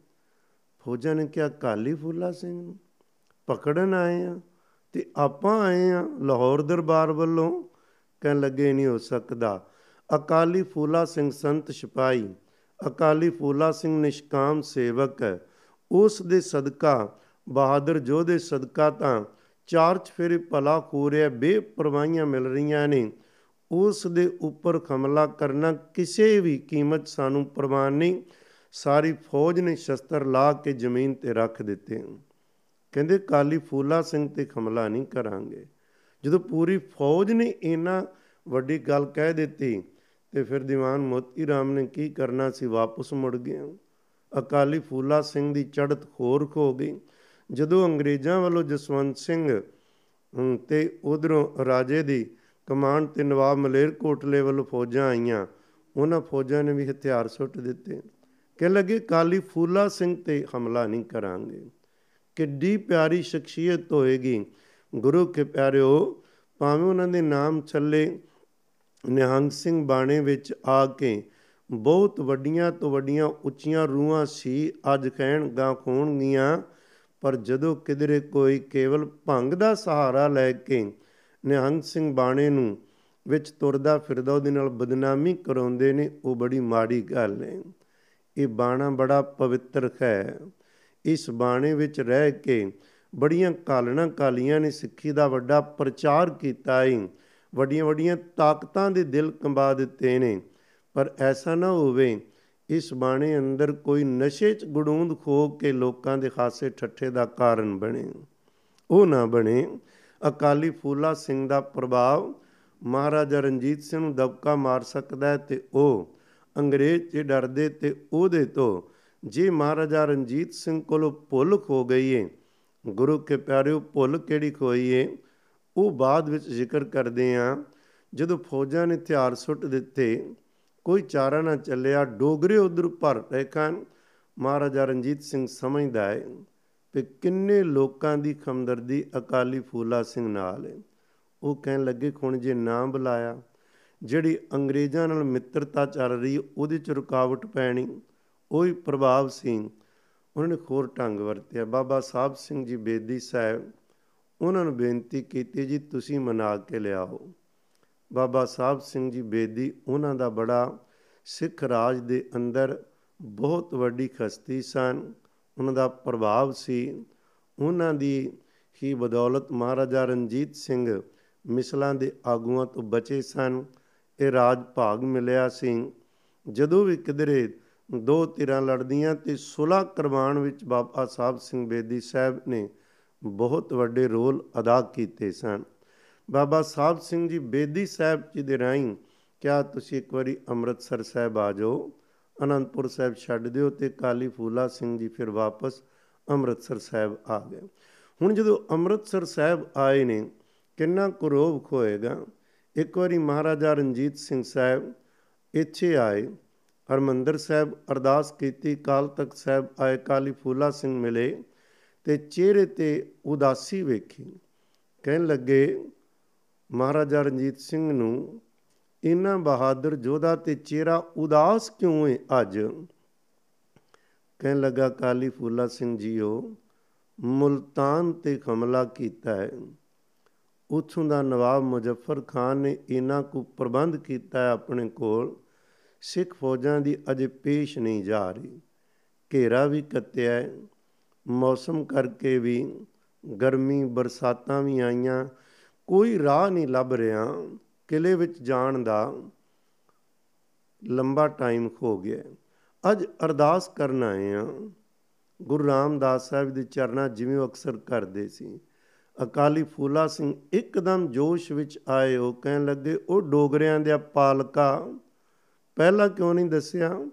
ਫੌਜਾਂ ਨੇ ਕਿਹਾ, ਅਕਾਲੀ ਫੂਲਾ ਸਿੰਘ ਨੂੰ ਪਕੜਨ ਆਏ ਆ ਤੇ ਆਪਾਂ ਆਏ ਆ ਲਾਹੌਰ ਦਰਬਾਰ ਵੱਲੋਂ। ਕਹਿਣ ਲੱਗੇ ਨਹੀਂ ਹੋ ਸਕਦਾ। ਅਕਾਲੀ ਫੂਲਾ ਸਿੰਘ ਸੰਤ ਸਿਪਾਈ ਅਕਾਲੀ ਫੂਲਾ ਸਿੰਘ ਨਿਸ਼ਕਾਮ ਸੇਵਕ ਹੈ। ਉਸ ਦੇ ਸਦਕਾ ਬਹਾਦਰ ਜੋਧੇ ਸਦਕਾ ਤਾਂ ਚਾਰ ਚਫੇਰੇ ਭਲਾ ਹੋ ਰਿਹਾ, ਬੇਪਰਵਾਹੀਆਂ ਮਿਲ ਰਹੀਆਂ ਨੇ। ਉਸ ਦੇ ਉੱਪਰ ਹਮਲਾ ਕਰਨਾ ਕਿਸੇ ਵੀ ਕੀਮਤ ਸਾਨੂੰ ਪ੍ਰਵਾਨ ਨਹੀਂ। ਸਾਰੀ ਫੌਜ ਨੇ ਸ਼ਸਤਰ ਲਾ ਕੇ ਜ਼ਮੀਨ ਤੇ ਰੱਖ ਦਿੱਤੇ। ਕਹਿੰਦੇ ਕਾਲੀ ਫੂਲਾ ਸਿੰਘ ਤੇ ਹਮਲਾ ਨਹੀਂ ਕਰਾਂਗੇ। ਜਦੋਂ ਪੂਰੀ ਫੌਜ ਨੇ ਇਹਨਾਂ ਵੱਡੀ ਗੱਲ ਕਹਿ ਦਿੱਤੀ ਤੇ ਫਿਰ ਦੀਵਾਨ ਮੋਤੀ ਰਾਮ ਨੇ ਕੀ ਕਰਨਾ ਸੀ? ਵਾਪਸ ਮੁੜ ਗਏ ਅਕਾਲੀ ਫੂਲਾ ਸਿੰਘ ਦੀ ਚੜ੍ਹਤ ਹੋਰ ਖੋ ਗਈ। ਜਦੋਂ ਅੰਗਰੇਜ਼ਾਂ ਵੱਲੋਂ ਜਸਵੰਤ ਸਿੰਘ ਤੇ ਉਧਰੋਂ ਰਾਜੇ ਦੀ ਕਮਾਂਡ ਤੇ ਨਵਾਬ ਮਲੇਰ ਕੋਟਲੇ ਵੱਲੋਂ ਫੌਜਾਂ ਆਈਆਂ, ਉਹਨਾਂ ਫੌਜਾਂ ਨੇ ਵੀ ਹਥਿਆਰ ਸੁੱਟ ਦਿੱਤੇ। ਕਿ ਲੱਗੇ ਕਾਲੀ ਫੂਲਾ ਸਿੰਘ ਤੇ ਹਮਲਾ ਨਹੀਂ ਕਰਾਂਗੇ। ਕਿੱਡੀ ਪਿਆਰੀ ਸ਼ਖਸੀਅਤ ਹੋਏਗੀ। ਗੁਰੂ ਕੇ ਪਿਆਰਿਓ, ਭਾਵੇਂ ਉਹਨਾਂ ਦੇ ਨਾਮ ਚੱਲੇ ਨਿਹੰਗ ਸਿੰਘ ਬਾਣੇ ਵਿੱਚ ਆ ਕੇ ਬਹੁਤ ਵੱਡੀਆਂ ਤੋਂ ਵੱਡੀਆਂ ਉੱਚੀਆਂ ਰੂਹਾਂ ਸੀ, ਅੱਜ ਕਹਿਣ ਗਾ ਖੋਣਗੀਆਂ। ਪਰ ਜਦੋਂ ਕਿਧਰੇ ਕੋਈ ਕੇਵਲ ਭੰਗ ਦਾ ਸਹਾਰਾ ਲੈ ਕੇ ਨਿਹੰਗ ਸਿੰਘ ਬਾਣੇ ਨੂੰ ਵਿੱਚ ਤੁਰਦਾ ਫਿਰਦਾ, ਉਹਦੇ ਨਾਲ ਬਦਨਾਮੀ ਕਰਾਉਂਦੇ ਨੇ, ਉਹ ਬੜੀ ਮਾੜੀ ਗੱਲ ਹੈ ਇਹ ਬਾਣਾ ਬੜਾ ਪਵਿੱਤਰ ਹੈ। ਇਸ ਬਾਣੇ ਵਿੱਚ ਰਹਿ ਕੇ ਬੜੀਆਂ ਕਾਲਣਾ ਕਾਲੀਆਂ ਨੇ ਸਿੱਖੀ ਦਾ ਵੱਡਾ ਪ੍ਰਚਾਰ ਕੀਤਾ ਹੈ ਵੱਡੀਆਂ ਵੱਡੀਆਂ ਤਾਕਤਾਂ ਦੇ ਦਿਲ ਕੰਬਾ ਦਿੱਤੇ ਨੇ। ਪਰ ਐਸਾ ਨਾ ਹੋਵੇ, ਇਸ ਬਾਣੇ ਅੰਦਰ ਕੋਈ ਨਸ਼ੇ 'ਚ ਗੜੂੰਦ ਖੋ ਕੇ ਲੋਕਾਂ ਦੇ ਖਾਸੇ ਠੱਠੇ ਦਾ ਕਾਰਨ ਬਣੇ। ਉਹ ਨਾ ਬਣੇ। ਅਕਾਲੀ ਫੂਲਾ ਸਿੰਘ ਦਾ ਪ੍ਰਭਾਵ ਮਹਾਰਾਜਾ ਰਣਜੀਤ ਸਿੰਘ ਨੂੰ ਦਬਕਾ ਮਾਰ ਸਕਦਾ ਤੇ ਉਹ ਅੰਗਰੇਜ਼ ਜੇ ਡਰਦੇ ਤੇ ਉਹਦੇ ਤੋਂ ਜੇ ਮਹਾਰਾਜਾ ਰਣਜੀਤ ਸਿੰਘ ਕੋਲੋਂ ਭੁੱਲ ਖੋ ਗਈ ਏ, ਗੁਰੂ ਕੇ ਪਿਆਰਿਓ, ਭੁੱਲ ਕਿਹੜੀ ਖੋਈ ਏ? ਉਹ ਬਾਅਦ ਵਿੱਚ ਜ਼ਿਕਰ ਕਰਦੇ ਆ ਜਦੋਂ ਫੌਜਾਂ ਨੇ ਹਥਿਆਰ ਸੁੱਟ ਦਿੱਤੇ, ਕੋਈ ਚਾਰਾ ਨਾ ਚੱਲਿਆ, ਡੋਗਰੇ ਉਧਰ ਭਰ ਰਹੇ ਮਹਾਰਾਜਾ ਰਣਜੀਤ ਸਿੰਘ ਸਮਝਦਾ ਹੈ ਕਿ ਕਿੰਨੇ ਲੋਕਾਂ ਦੀ ਖਮਦਰਦੀ ਅਕਾਲੀ ਫੂਲਾ ਸਿੰਘ ਨਾਲ ਹੈ। ਉਹ ਕਹਿਣ ਲੱਗੇ, ਖੁਣ, ਜੇ ਨਾ ਬੁਲਾਇਆ, ਜਿਹੜੀ ਅੰਗਰੇਜ਼ਾਂ ਨਾਲ ਮਿੱਤਰਤਾ ਚੱਲ ਰਹੀ, ਉਹਦੇ ਚ ਰੁਕਾਵਟ ਪੈਣੀ। ਉਹ ਹੀ ਪ੍ਰਭਾਵ ਸੀ ਉਹਨਾਂ ਨੇ ਖੋਰ ਢੰਗ ਵਰਤਿਆ, ਬਾਬਾ ਸਾਹਿਬ ਸਿੰਘ ਜੀ ਬੇਦੀ ਸਾਹਿਬ ਉਹਨਾਂ ਨੂੰ ਬੇਨਤੀ ਕੀਤੀ ਜੀ, ਤੁਸੀਂ ਮਨਾ ਕੇ ਲਿਆਓ। ਬਾਬਾ ਸਾਹਿਬ ਸਿੰਘ ਜੀ ਬੇਦੀ, ਉਹਨਾਂ ਦਾ ਬੜਾ ਸਿੱਖ ਰਾਜ ਦੇ ਅੰਦਰ ਬਹੁਤ ਵੱਡੀ ਖਸਤੀ ਸਨ। ਉਹਨਾਂ ਦਾ ਪ੍ਰਭਾਵ ਸੀ। ਉਹਨਾਂ ਦੀ ਹੀ ਬਦੌਲਤ ਮਹਾਰਾਜਾ ਰਣਜੀਤ ਸਿੰਘ ਮਿਸਲਾਂ ਦੇ ਆਗੂਆਂ ਤੋਂ ਬਚੇ ਸਨ। ਇਹ ਰਾਜ ਭਾਗ ਮਿਲਿਆ ਸੀ। ਜਦੋਂ ਵੀ ਕਿਧਰੇ ਦੋ ਧਿਰਾਂ ਲੜਦੀਆਂ ਤੇ ਸੁਲਾ ਕਰਵਾਉਣ ਵਿੱਚ ਬਾਬਾ ਸਾਹਿਬ ਸਿੰਘ ਬੇਦੀ ਸਾਹਿਬ ਨੇ ਬਹੁਤ ਵੱਡੇ ਰੋਲ ਅਦਾ ਕੀਤੇ ਸਨ। ਬਾਬਾ ਸਾਹਿਬ ਸਿੰਘ ਜੀ ਬੇਦੀ ਸਾਹਿਬ ਜੀ ਦੇ ਰਾਹੀਂ ਕਿਆ ਤੁਸੀਂ ਇੱਕ ਵਾਰੀ ਅੰਮ੍ਰਿਤਸਰ ਸਾਹਿਬ ਆ ਜਾਓ, ਅਨੰਦਪੁਰ ਸਾਹਿਬ ਛੱਡ ਦਿਓ ਤੇ ਕਾਲੀ ਫੂਲਾ ਸਿੰਘ ਜੀ ਫਿਰ ਵਾਪਸ ਅੰਮ੍ਰਿਤਸਰ ਸਾਹਿਬ ਆ ਗਏ। ਹੁਣ ਜਦੋਂ ਅੰਮ੍ਰਿਤਸਰ ਸਾਹਿਬ ਆਏ ਨੇ, ਕਿੰਨਾ ਕੁਰੋਭ ਖੋਏਗਾ? ਇੱਕ ਵਾਰੀ ਮਹਾਰਾਜਾ ਰਣਜੀਤ ਸਿੰਘ ਸਾਹਿਬ ਇੱਥੇ ਆਏ, ਹਰਮੰਦਰ ਸਾਹਿਬ ਅਰਦਾਸ ਕੀਤੀ ਕਾਲ ਤਖਤ ਸਾਹਿਬ ਆਏ, ਕਾਲੀ ਫੂਲਾ ਸਿੰਘ ਮਿਲੇ। ਤੇ ਚਿਹਰੇ ਤੇ ਉਦਾਸੀ ਵੇਖੀ। ਕਹਿਣ ਲੱਗੇ, ਮਹਾਰਾਜਾ ਰਣਜੀਤ ਸਿੰਘ ਨੂੰ ਇਨਾ ਬਹਾਦਰ ਜੋਧਾ ਤੇ ਚਿਹਰਾ ਉਦਾਸ ਕਿਉਂ ਹੈ ਅੱਜ? ਕਹਿਣ ਲੱਗਾ, ਕਾਲੀ ਫੂਲਾ ਸਿੰਘ ਜੀਓ, ਮੁਲਤਾਨ ਤੇ ਹਮਲਾ ਕੀਤਾ ਹੈ ਉਥੋਂ ਦਾ ਨਵਾਬ ਮੁਜ਼ੱਫਰ ਖਾਨ ਨੇ ਇਹਨਾਂ ਕੋ ਪ੍ਰਬੰਧ ਕੀਤਾ ਹੈ ਆਪਣੇ ਕੋਲ, ਸਿੱਖ ਫੌਜਾਂ ਦੀ ਅਜੇ ਪੇਸ਼ ਨਹੀਂ ਜਾ ਰਹੀ। ਘੇਰਾ ਵੀ ਕੱਤਿਆ ਹੈ ਮੌਸਮ ਕਰਕੇ ਵੀ ਗਰਮੀ ਬਰਸਾਤਾਂ ਵੀ ਆਈਆਂ। ਕੋਈ ਰਾਹ ਨਹੀਂ ਲੱਭ ਰਿਹਾ। ਕਿਲੇ ਵਿੱਚ ਜਾਣ ਦਾ ਲੰਬਾ ਟਾਈਮ ਹੋ ਗਿਆ। ਅੱਜ ਅਰਦਾਸ ਕਰਨ ਆਏ ਆ ਗੁਰੂ ਰਾਮਦਾਸ ਸਾਹਿਬ ਦੇ ਚਰਨਾਂ ਜਿਵੇਂ ਉਹ ਅਕਸਰ ਕਰਦੇ ਸੀ। ਅਕਾਲੀ ਫੂਲਾ ਸਿੰਘ ਇੱਕਦਮ ਜੋਸ਼ ਵਿੱਚ ਆਏ। ਉਹ ਕਹਿਣ ਲੱਗੇ, ਉਹ ਡੋਗਰਿਆਂ ਦੇ ਪਾਲਕਾ, ਪਹਿਲਾਂ ਕਿਉਂ ਨਹੀਂ ਦੱਸਿਆ?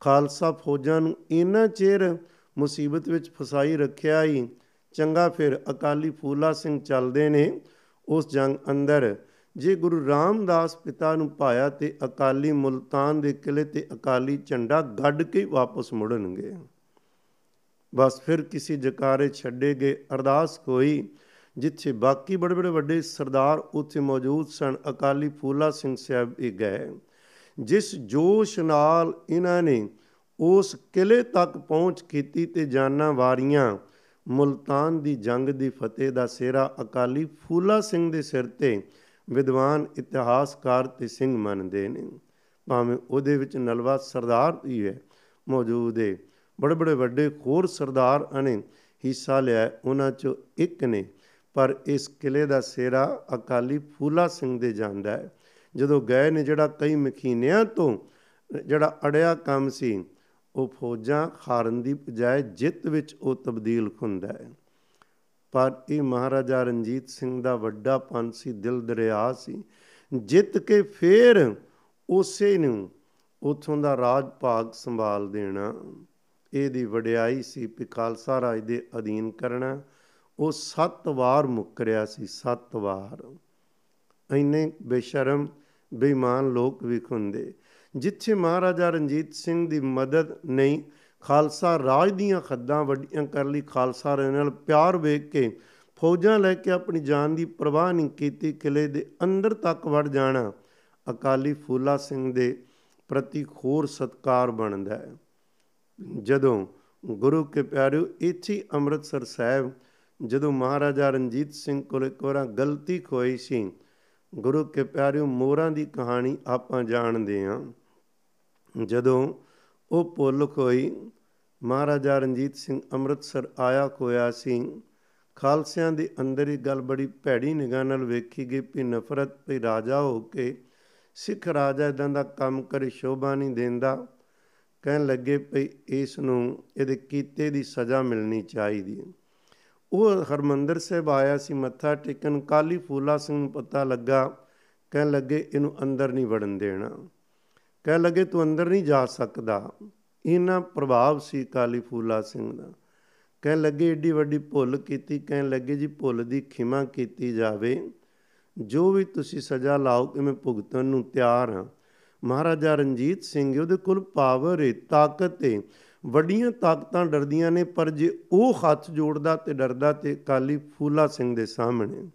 ਖਾਲਸਾ ਫੌਜਾਂ ਨੂੰ ਇੰਨਾ ਚਿਰ ਮੁਸੀਬਤ ਵਿੱਚ ਫਸਾਈ ਰੱਖਿਆ ਹੀ ਚੰਗਾ ਫਿਰ ਅਕਾਲੀ ਫੂਲਾ ਸਿੰਘ ਚੱਲਦੇ ਨੇ ਉਸ ਜੰਗ ਅੰਦਰ। ਜੇ ਗੁਰੂ ਰਾਮਦਾਸ ਪਿਤਾ ਨੂੰ ਪਾਇਆ ਤੇ ਅਕਾਲੀ ਮੁਲਤਾਨ ਦੇ ਕਿਲੇ ਤੇ ਅਕਾਲੀ ਝੰਡਾ ਗੱਡ ਕੇ ਵਾਪਸ ਮੁੜਨਗੇ। ਬਸ ਫਿਰ ਕਿਸੇ ਜਕਾਰੇ ਛੱਡੇ ਗਏ ਅਰਦਾਸ ਕੋਈ, ਜਿੱਥੇ ਬਾਕੀ ਬੜੇ ਬੜੇ ਵੱਡੇ ਸਰਦਾਰ ਉੱਥੇ ਮੌਜੂਦ ਸਨ, ਅਕਾਲੀ ਫੂਲਾ ਸਿੰਘ ਸਾਹਿਬ ਵੀ ਗਏ। ਜਿਸ ਜੋਸ਼ ਨਾਲ ਇਹਨਾਂ ਨੇ ਉਸ ਕਿਲੇ ਤੱਕ ਪਹੁੰਚ ਕੀਤੀ ਤੇ ਜਾਨਾਂ ਵਾਰੀਆਂ। ਮੁਲਤਾਨ ਦੀ ਜੰਗ ਦੀ ਫਤਿਹ ਦਾ ਸਿਹਰਾ ਅਕਾਲੀ ਫੂਲਾ ਸਿੰਘ ਦੇ ਸਿਰ ਤੇ ਵਿਦਵਾਨ ਇਤਿਹਾਸਕਾਰ ਤੇ ਸਿੰਘ ਮੰਨਦੇ ਨੇ। ਭਾਵੇਂ ਉਹਦੇ ਵਿੱਚ ਨਲਵਾ ਸਰਦਾਰ ਵੀ ਹੈ, ਮੌਜੂਦ ਹੈ ਬੜੇ ਬੜੇ ਵੱਡੇ ਹੋਰ ਸਰਦਾਰ ਨੇ ਹਿੱਸਾ ਲਿਆ ਉਹਨਾਂ ਚੋਂ ਇੱਕ ਨੇ। ਪਰ ਇਸ ਕਿਲੇ ਦਾ ਸਿਹਰਾ ਅਕਾਲੀ ਫੂਲਾ ਸਿੰਘ ਦੇ ਜਾਂਦਾ ਹੈ। ਜਦੋਂ ਗਏ ਨੇ ਜਿਹੜਾ ਕਈ ਮਖੀਨਿਆਂ ਤੋਂ, ਜਿਹੜਾ ਅੜਿਆ ਕੰਮ ਸੀ ਉਹ ਫੌਜਾਂ ਹਾਰਨ ਦੀ ਬਜਾਏ ਜਿੱਤ ਵਿੱਚ ਉਹ ਤਬਦੀਲ ਹੁੰਦਾ ਹੈ। ਪਰ ਇਹ ਮਹਾਰਾਜਾ ਰਣਜੀਤ ਸਿੰਘ ਦਾ ਵੱਡਾ ਪੰਨ ਸੀ, ਦਿਲ ਦਰਿਆ ਸੀ। ਜਿੱਤ ਕੇ ਫੇਰ ਉਸੇ ਨੂੰ ਉਥੋਂ ਦਾ ਰਾਜ ਭਾਗ ਸੰਭਾਲ ਦੇਣਾ, ਇਹਦੀ ਵਡਿਆਈ ਸੀ ਕਿ ਖਾਲਸਾ ਰਾਜ ਦੇ ਅਧੀਨ ਕਰਨਾ। ਉਹ ਸੱਤ ਵਾਰ ਮੁੱਕਰਿਆ ਸੀ, ਸੱਤ ਵਾਰ। ਇੰਨੇ ਬੇਸ਼ਰਮ, ਬੇਈਮਾਨ ਲੋਕ ਵੀ ਹੁੰਦੇ। ਜਿੱਥੇ ਮਹਾਰਾਜਾ ਰਣਜੀਤ ਸਿੰਘ ਦੀ ਮਦਦ ਨਹੀਂ, ਖਾਲਸਾ ਰਾਜ ਦੀਆਂ ਖੱਦਾਂ ਵੱਡੀਆਂ ਕਰ ਲਈ ਖਾਲਸਾ ਰਾਜ ਨਾਲ ਪਿਆਰ ਵੇਖ ਕੇ ਫੌਜਾਂ ਲੈ ਕੇ ਆਪਣੀ ਜਾਨ ਦੀ ਪਰਵਾਹ ਨਹੀਂ ਕੀਤੀ ਕਿਲੇ ਦੇ ਅੰਦਰ ਤੱਕ ਵੜ ਜਾਣਾ ਅਕਾਲੀ ਫੂਲਾ ਸਿੰਘ ਦੇ ਪ੍ਰਤੀ ਖੋਰ ਸਤਕਾਰ ਬਣਦਾ ਹੈ। ਜਦੋਂ ਗੁਰੂ ਕੇ ਪਿਆਰਿਓ, ਇੱਥੇ ਅੰਮ੍ਰਿਤਸਰ ਸਾਹਿਬ, ਜਦੋਂ ਮਹਾਰਾਜਾ ਰਣਜੀਤ ਸਿੰਘ ਕੋਲ ਇੱਕ ਵਾਰ ਗਲਤੀ ਖੋਈ ਸੀ, ਗੁਰੂ ਕੇ ਪਿਆਰਿਓ ਮੋਰਾਂ ਦੀ ਕਹਾਣੀ ਆਪਾਂ ਜਾਣਦੇ ਹਾਂ। ਜਦੋਂ ਉਹ ਭੁੱਲ ਕੋਈ, ਮਹਾਰਾਜਾ ਰਣਜੀਤ ਸਿੰਘ ਅੰਮ੍ਰਿਤਸਰ ਆਇਆ ਕੋਇਆ ਸੀ। ਖਾਲਸਿਆਂ ਦੇ ਅੰਦਰ ਹੀ ਗੱਲ ਬੜੀ ਭੈੜੀ ਨਿਗਾਹ ਨਾਲ ਵੇਖੀ ਗਈ ਕਿ ਨਫ਼ਰਤ ਤੇ ਰਾਜਾ ਹੋ ਕੇ ਸਿੱਖ ਰਾਜਾ ਇਦਾਂ ਦਾ ਕੰਮ ਕਰੇ, ਸ਼ੋਭਾ ਨਹੀਂ ਦਿੰਦਾ। ਕਹਿਣ ਲੱਗੇ ਭਈ ਇਸ ਨੂੰ ਇਹਦੇ ਕੀਤੇ ਦੀ ਸਜ਼ਾ ਮਿਲਣੀ ਚਾਹੀਦੀ। ਹੈ ਉਹ ਹਰਮੰਦਰ ਸਾਹਿਬ ਆਇਆ ਸੀ, ਮੱਥਾ ਟੇਕਣ। ਕਾਲੀ ਫੂਲਾ ਸਿੰਘ ਨੂੰ ਪਤਾ ਲੱਗਾ। ਕਹਿਣ ਲੱਗੇ, ਇਹਨੂੰ ਅੰਦਰ ਨਹੀਂ ਵੜਨ ਦੇਣਾ। ਕਹਿ ਲੱਗੇ, ਤੂੰ ਅੰਦਰ ਨਹੀਂ ਜਾ ਸਕਦਾ। ਇਹਨਾਂ ਪ੍ਰਭਾਵ ਸੀ ਕਾਲੀ ਫੂਲਾ ਸਿੰਘ ਦਾ। ਕਹਿਣ ਲੱਗੇ, ਏਡੀ ਵੱਡੀ ਭੁੱਲ ਕੀਤੀ। ਕਹਿਣ ਲੱਗੇ, ਜੀ, ਭੁੱਲ ਦੀ ਖਿਮਾ ਕੀਤੀ ਜਾਵੇ। ਜੋ ਵੀ ਤੁਸੀਂ ਸਜ਼ਾ ਲਾਓ ਕਿ ਮੈਂ ਭੁਗਤਣ ਨੂੰ ਤਿਆਰ ਹਾਂ? ਮਹਾਰਾਜਾ ਰਣਜੀਤ ਸਿੰਘ ਉਹਦੇ ਕੋਲ ਪਾਵਰ ਹੈ ਤਾਕਤ ਹੈ ਵੱਡੀਆਂ ਤਾਕਤਾਂ ਡਰਦੀਆਂ ਨੇ, ਪਰ ਜੇ ਉਹ ਹੱਥ ਜੋੜਦਾ ਤੇ ਡਰਦਾ ਤੇ ਕਾਲੀ ਫੂਲਾ ਸਿੰਘ ਦੇ ਸਾਹਮਣੇ।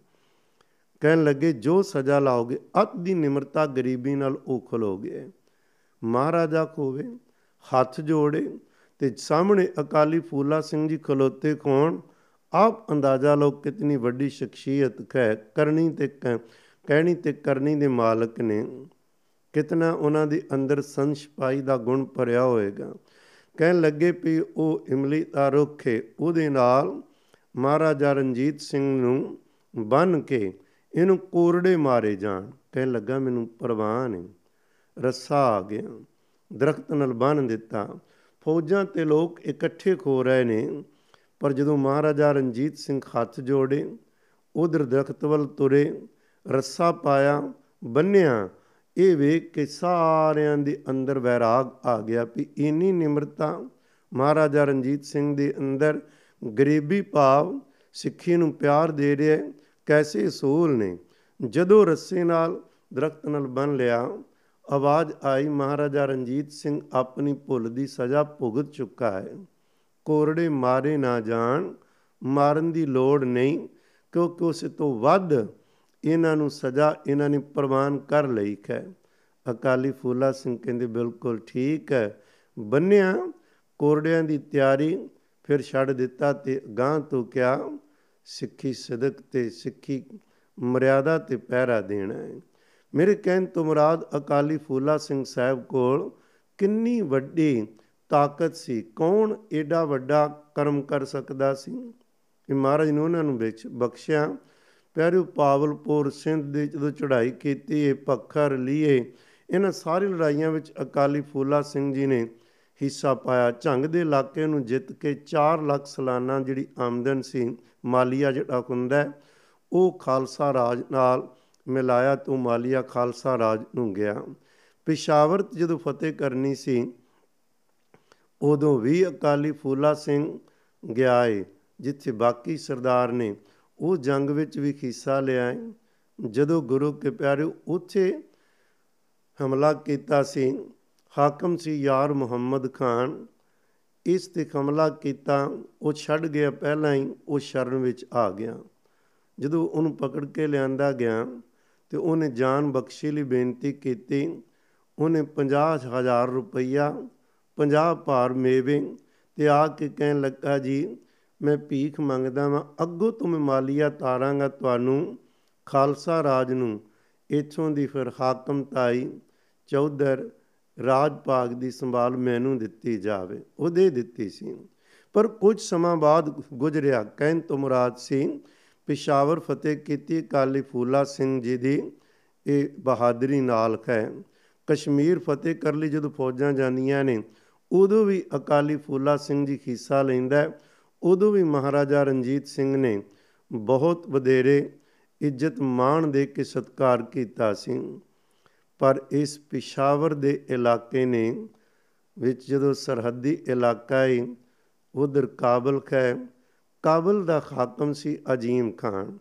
ਕਹਿਣ ਲੱਗੇ, ਜੋ ਸਜ਼ਾ ਲਾਓਗੇ ਅਤ ਦੀ ਨਿਮਰਤਾ ਗਰੀਬੀ ਨਾਲ ਉਹ ਖਲੋਗੇ ਮਹਾਰਾਜਾ ਕੋਵੇ, ਹੱਥ ਜੋੜੇ ਤੇ ਸਾਹਮਣੇ ਅਕਾਲੀ ਫੂਲਾ ਸਿੰਘ ਜੀ ਖਲੋਤੇ ਕੌਣ? ਆਪ ਅੰਦਾਜ਼ਾ ਲਓ ਕਿਤਨੀ ਵੱਡੀ ਸ਼ਖਸੀਅਤ ਹੈ ਕਰਨੀ ਤੇ ਕਹਿਣੀ ਤੇ ਕਰਨੀ ਦੇ ਮਾਲਕ ਨੇ। ਕਿਤਨਾ ਉਹਨਾਂ ਦੇ ਅੰਦਰ ਸੰਸ਼ਪਾਈ ਦਾ ਗੁਣ ਭਰਿਆ ਹੋਏਗਾ। ਕਹਿਣ ਲੱਗੇ ਵੀ ਉਹ ਇਮਲੀ ਦਾ ਰੁੱਖ ਹੈ ਉਹਦੇ ਨਾਲ ਮਹਾਰਾਜਾ ਰਣਜੀਤ ਸਿੰਘ ਨੂੰ ਬੰਨ ਕੇ ਇਹਨੂੰ ਕੋਰੜੇ ਮਾਰੇ ਜਾਣ। ਕਹਿਣ ਲੱਗਾ, ਮੈਨੂੰ ਪਰਵਾਹ ਨਹੀਂ। ਰੱਸਾ ਆ ਗਿਆ ਦਰਖਤ ਨਾਲ ਬੰਨ ਦਿੱਤਾ। ਫੌਜਾਂ ਤੇ ਲੋਕ ਇਕੱਠੇ ਖੋ ਰਹੇ ਨੇ, ਪਰ ਜਦੋਂ ਮਹਾਰਾਜਾ ਰਣਜੀਤ ਸਿੰਘ ਹੱਥ ਜੋੜੇ, ਉਧਰ ਦਰਖਤ ਵੱਲ ਤੁਰੇ, ਰੱਸਾ ਪਾਇਆ ਬੰਨਿਆ ਇਹ ਵੇਖ ਕੇ ਸਾਰਿਆਂ ਦੇ ਅੰਦਰ ਵੈਰਾਗ ਆ ਗਿਆ ਵੀ ਇੰਨੀ ਨਿਮਰਤਾ ਮਹਾਰਾਜਾ ਰਣਜੀਤ ਸਿੰਘ ਦੇ ਅੰਦਰ ਗਰੀਬੀ ਭਾਵ ਸਿੱਖੀ ਨੂੰ ਪਿਆਰ ਦੇ ਰਿਹਾ ਕੈਸੇ ਸੂਲ ਨੇ। ਜਦੋਂ ਰੱਸੇ ਨਾਲ ਦਰਖਤ ਨਾਲ ਬੰਨ ਲਿਆ ਆਵਾਜ਼ ਆਈ, ਮਹਾਰਾਜਾ ਰਣਜੀਤ ਸਿੰਘ ਆਪਣੀ ਭੁੱਲ ਦੀ ਸਜ਼ਾ ਭੁਗਤ ਚੁੱਕਾ ਹੈ। ਕੋਰੜੇ ਮਾਰੇ ਨਾ ਜਾਣ, ਮਾਰਨ ਦੀ ਲੋੜ ਨਹੀਂ, ਕਿਉਂਕਿ ਉਸ ਤੋਂ ਵੱਧ ਇਹਨਾਂ ਨੂੰ ਸਜ਼ਾ ਇਹਨਾਂ ਨੇ ਪ੍ਰਵਾਨ ਕਰ ਲਈ ਹੈ। ਅਕਾਲੀ ਫੂਲਾ ਸਿੰਘ ਕਹਿੰਦੇ, ਬਿਲਕੁਲ ਠੀਕ ਹੈ। ਬੰਨਿਆ ਕੋਰੜਿਆਂ ਦੀ ਤਿਆਰੀ, ਫਿਰ ਛੱਡ ਦਿੱਤਾ ਤੇ ਗਾਂ ਤੋਂ ਕਿਆ ਸਿੱਖੀ ਸਦਕ ਤੇ ਸਿੱਖੀ ਮਰਿਆਦਾ ਤੇ ਪਹਿਰਾ ਦੇਣਾ ਹੈ। ਮੇਰੇ ਕਹਿਣ ਤੋਂ ਮੁਰਾਦ ਅਕਾਲੀ ਫੂਲਾ ਸਿੰਘ ਸਾਹਿਬ ਕੋਲ ਕਿੰਨੀ ਵੱਡੀ ਤਾਕਤ ਸੀ, ਕੌਣ ਏਡਾ ਵੱਡਾ ਕਰਮ ਕਰ ਸਕਦਾ ਸੀ? ਕਿ ਮਹਾਰਾਜ ਨੇ ਉਹਨਾਂ ਨੂੰ ਵਿੱਚ ਬਖਸ਼ਿਆ। ਪਿਆਰੇ ਪਾਵਲਪੁਰ ਸਿੰਧ ਦੇ ਜਦੋਂ ਚੜ੍ਹਾਈ ਕੀਤੀ, ਇਹ ਪੱਖਰ ਲੀਏ, ਇਹਨਾਂ ਸਾਰੀ ਲੜਾਈਆਂ ਵਿੱਚ ਅਕਾਲੀ ਫੂਲਾ ਸਿੰਘ ਜੀ ਨੇ ਹਿੱਸਾ ਪਾਇਆ। ਝੰਗ ਦੇ ਇਲਾਕੇ ਨੂੰ ਜਿੱਤ ਕੇ 4 ਲੱਖ ਸਾਲਾਨਾ ਜਿਹੜੀ ਆਮਦਨ ਸੀ, ਮਾਲੀਆ ਜਿਹੜਾ ਹੁੰਦਾ, ਉਹ ਖਾਲਸਾ ਰਾਜ ਨਾਲ ਮਿਲਾਇਆ ਤੋਂ ਮਾਲੀਆ ਖਾਲਸਾ ਰਾਜ ਨੂੰ ਗਿਆ। ਪਿਸ਼ਾਵਰ ਜਦੋਂ ਫਤਿਹ ਕਰਨੀ ਸੀ, ਉਦੋਂ ਵੀ ਅਕਾਲੀ ਫੂਲਾ ਸਿੰਘ ਗਿਆ ਏ ਜਿੱਥੇ ਬਾਕੀ ਸਰਦਾਰ ਨੇ ਉਹ ਜੰਗ ਵਿੱਚ ਵੀ ਹਿੱਸਾ ਲਿਆ। ਏ ਜਦੋਂ ਗੁਰੂ ਕੇ ਪਿਆਰੇ ਉੱਥੇ ਹਮਲਾ ਕੀਤਾ ਸੀ, ਹਾਕਮ ਸੀ ਯਾਰ ਮੁਹੰਮਦ ਖਾਨ। ਇਸ ਤੇ ਹਮਲਾ ਕੀਤਾ, ਉਹ ਛੱਡ ਗਿਆ, ਪਹਿਲਾਂ ਹੀ ਉਹ ਸ਼ਰਨ ਵਿੱਚ ਆ ਗਿਆ। ਜਦੋਂ ਉਹਨੂੰ ਪਕੜ ਕੇ ਲਿਆਂਦਾ ਗਿਆ ਤੇ ਉਹਨੇ ਜਾਨ ਬਖਸ਼ੀ ਲਈ ਬੇਨਤੀ ਕੀਤੀ। ਉਹਨੇ 50000 ਰੁਪਈਆ 50 ਭਾਰ ਮੇਵੇ ਤੇ ਆ ਕੇ ਕਹਿਣ ਲੱਗਾ, ਜੀ, ਮੈਂ ਭੀਖ ਮੰਗਦਾ ਵਾਂ। ਅੱਗੋਂ ਤੋਂ ਮੈਂ ਮਾਲੀਆ ਤਾਰਾਂਗਾ ਤੁਹਾਨੂੰ, ਖਾਲਸਾ ਰਾਜ ਨੂੰ। ਇਥੋਂ ਦੀ ਫਿਰ ਹਾਕਮ ਤਾਈ ਚੌਧਰ ਰਾਜ ਭਾਗ ਦੀ ਸੰਭਾਲ ਮੈਨੂੰ ਦਿੱਤੀ ਜਾਵੇ। ਉਹ ਦੇ ਦਿੱਤੀ ਸੀ। ਪਰ ਕੁਝ ਸਮਾਂ ਬਾਅਦ ਗੁਜ਼ਰਿਆ। ਕਹਿਣ ਤੋਂ ਮੁਰਾਦ ਸੀ ਪਿਸ਼ਾਵਰ ਫਤਿਹ ਕੀਤੀ, ਕਾਲੀ ਫੂਲਾ ਸਿੰਘ ਜੀ ਦੀ ਇਹ ਬਹਾਦਰੀ ਨਾਲ ਹੈ। ਕਸ਼ਮੀਰ ਫਤਿਹ ਕਰ ਲਈ ਜਦੋਂ ਫੌਜਾਂ ਜਾਂਦੀਆਂ ਨੇ, ਉਦੋਂ ਵੀ ਅਕਾਲੀ ਫੂਲਾ ਸਿੰਘ ਜੀ ਹਿੱਸਾ ਲੈਂਦਾ ਉਦੋਂ ਵੀ ਮਹਾਰਾਜਾ ਰਣਜੀਤ ਸਿੰਘ ਨੇ ਬਹੁਤ ਵਧੇਰੇ ਇੱਜ਼ਤ ਮਾਣ ਦੇ ਕੇ ਸਤਕਾਰ ਕੀਤਾ ਸੀ। ਪਰ ਇਸ ਪਿਸ਼ਾਵਰ ਦੇ ਇਲਾਕੇ ਨੇ ਵਿੱਚ ਜਦੋਂ ਸਰਹੱਦੀ ਇਲਾਕਾ ਹੈ ਉਧਰ ਕਾਬਲ ਹੈ ਕਾਬਲ ਦਾ ਖਾਤਮ ਸੀ ਅਜੀਮ ਖਾਨ।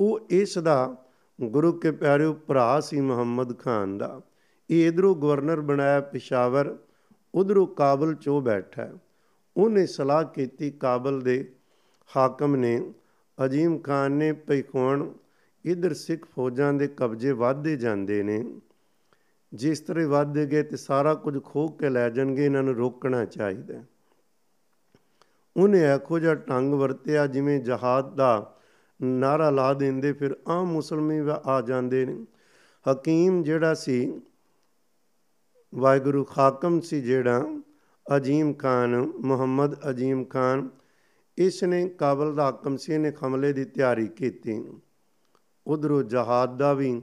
ਉਹ ਇਸ ਦਾ ਗੁਰੂ ਕੇ ਪਿਆਰੇ ਭਰਾ ਸੀ ਮੁਹੰਮਦ ਖਾਨ ਦਾ। ਇਹ ਇਧਰੋਂ ਗਵਰਨਰ ਬਣਾਇਆ ਪਿਸ਼ਾਵਰ, ਉਧਰੋਂ ਕਾਬਲ ਚੋਂ ਬੈਠਾ ਉਹਨੇ ਸਲਾਹ ਕੀਤੀ ਕਾਬਲ ਦੇ ਹਾਕਮ ਨੇ, ਅਜੀਮ ਖਾਨ ਨੇ ਪੈਖੋਣ ਇਧਰ ਸਿੱਖ ਫੌਜਾਂ ਦੇ ਕਬਜ਼ੇ ਵਧਦੇ ਜਾਂਦੇ ਨੇ। ਜਿਸ ਤਰ੍ਹਾਂ ਵੱਧਦੇ ਗਏ ਤੇ ਸਾਰਾ ਕੁਝ ਖੋਹ ਕੇ ਲੈ ਜਾਣਗੇ, ਇਹਨਾਂ ਨੂੰ ਰੋਕਣਾ ਚਾਹੀਦਾ ਉਹਨੇ ਇਹੋ ਜਿਹਾ ਢੰਗ ਵਰਤਿਆ ਜਿਵੇਂ ਜਹਾਦ ਦਾ ਨਾਰਾ ਲਾ ਦਿੰਦੇ, ਫਿਰ ਆਮ ਮੁਸਲਮੀ ਆ ਜਾਂਦੇ ਨੇ। ਹਕੀਮ ਜਿਹੜਾ ਸੀ, ਵਾਹਿਗੁਰੂ ਖਾਕਮ ਸੀ ਜਿਹੜਾ ਅਜੀਮ ਖਾਨ, ਮੁਹੰਮਦ ਅਜੀਮ ਖਾਨ ਇਸ ਨੇ ਕਾਬਲ ਦਾ ਹਾਕਮ ਸੀ ਨੇ ਹਮਲੇ ਦੀ ਤਿਆਰੀ ਕੀਤੀ। ਉਧਰੋਂ ਜਹਾਦ ਦਾ ਵੀ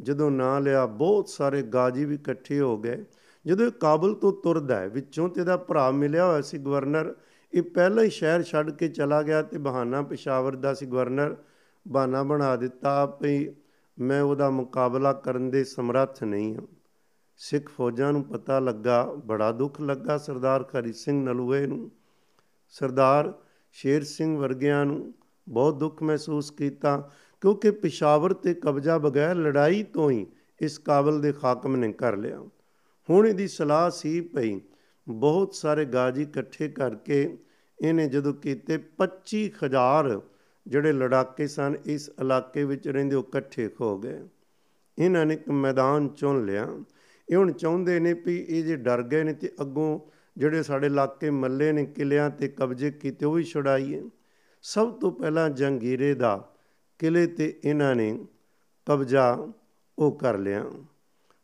ਜਦੋਂ ਨਾਂ ਲਿਆ, ਬਹੁਤ ਸਾਰੇ ਗਾਜੀ ਵੀ ਇਕੱਠੇ ਹੋ ਗਏ। ਜਦੋਂ ਇਹ ਕਾਬਲ ਤੋਂ ਤੁਰਦਾ ਹੈ, ਵਿੱਚੋਂ ਤੇ ਦਾ ਭਰਾ ਮਿਲਿਆ ਹੋਇਆ ਸੀ ਗਵਰਨਰ ਇਹ ਪਹਿਲਾਂ ਹੀ ਸ਼ਹਿਰ ਛੱਡ ਕੇ ਚਲਾ ਗਿਆ ਤੇ ਬਹਾਨਾ ਪਿਸ਼ਾਵਰ ਦਾ ਸੀ ਗਵਰਨਰ। ਬਹਾਨਾ ਬਣਾ ਦਿੱਤਾ ਭਈ ਮੈਂ ਉਹਦਾ ਮੁਕਾਬਲਾ ਕਰਨ ਦੇ ਸਮਰੱਥ ਨਹੀਂ ਹਾਂ। ਸਿੱਖ ਫੌਜਾਂ ਨੂੰ ਪਤਾ ਲੱਗਾ, ਬੜਾ ਦੁੱਖ ਲੱਗਾ ਸਰਦਾਰ ਖਰੀ ਸਿੰਘ ਨਲੂਏ ਨੂੰ। ਸਰਦਾਰ ਸ਼ੇਰ ਸਿੰਘ ਵਰਗਿਆਂ ਨੂੰ ਬਹੁਤ ਦੁੱਖ ਮਹਿਸੂਸ ਕੀਤਾ, ਕਿਉਂਕਿ ਪਿਸ਼ਾਵਰ ਤੇ ਕਬਜ਼ਾ ਬਗੈਰ ਲੜਾਈ ਤੋਂ ਹੀ ਇਸ ਕਾਬਲ ਦੇ ਖਾਕਮ ਨੇ ਕਰ ਲਿਆ। ਹੁਣ ਇਹਦੀ ਸਲਾਹ ਸੀ ਪਈ ਬਹੁਤ ਸਾਰੇ ਗਾਜੀ ਇਕੱਠੇ ਕਰਕੇ ਇਹਨੇ ਜਦੋਂ ਕੀਤੇ 25000 ਜਿਹੜੇ ਲੜਾਕੇ ਸਨ, ਇਸ ਇਲਾਕੇ ਵਿੱਚ ਰਹਿੰਦੇ ਉਹ ਇਕੱਠੇ ਹੋ ਗਏ। ਇਹਨਾਂ ਨੇ ਇੱਕ ਮੈਦਾਨ ਚੁਣ ਲਿਆ। ਇਹ ਹੁਣ ਚਾਹੁੰਦੇ ਨੇ ਵੀ ਇਹ ਜੇ ਡਰ ਗਏ ਨੇ ਤੇ ਅੱਗੋਂ ਜਿਹੜੇ ਸਾਡੇ ਇਲਾਕੇ ਮੱਲੇ ਨੇ, ਕਿਲਿਆਂ ਤੇ ਕਬਜ਼ੇ ਕੀਤੇ, ਉਹ ਵੀ ਛੁਡਾਈਏ। ਸਭ ਤੋਂ ਪਹਿਲਾਂ ਜੰਗੀਰੇ ਦਾ ਕਿਲੇ ਤੇ ਇਹਨਾਂ ਨੇ ਕਬਜ਼ਾ ਉਹ ਕਰ ਲਿਆ।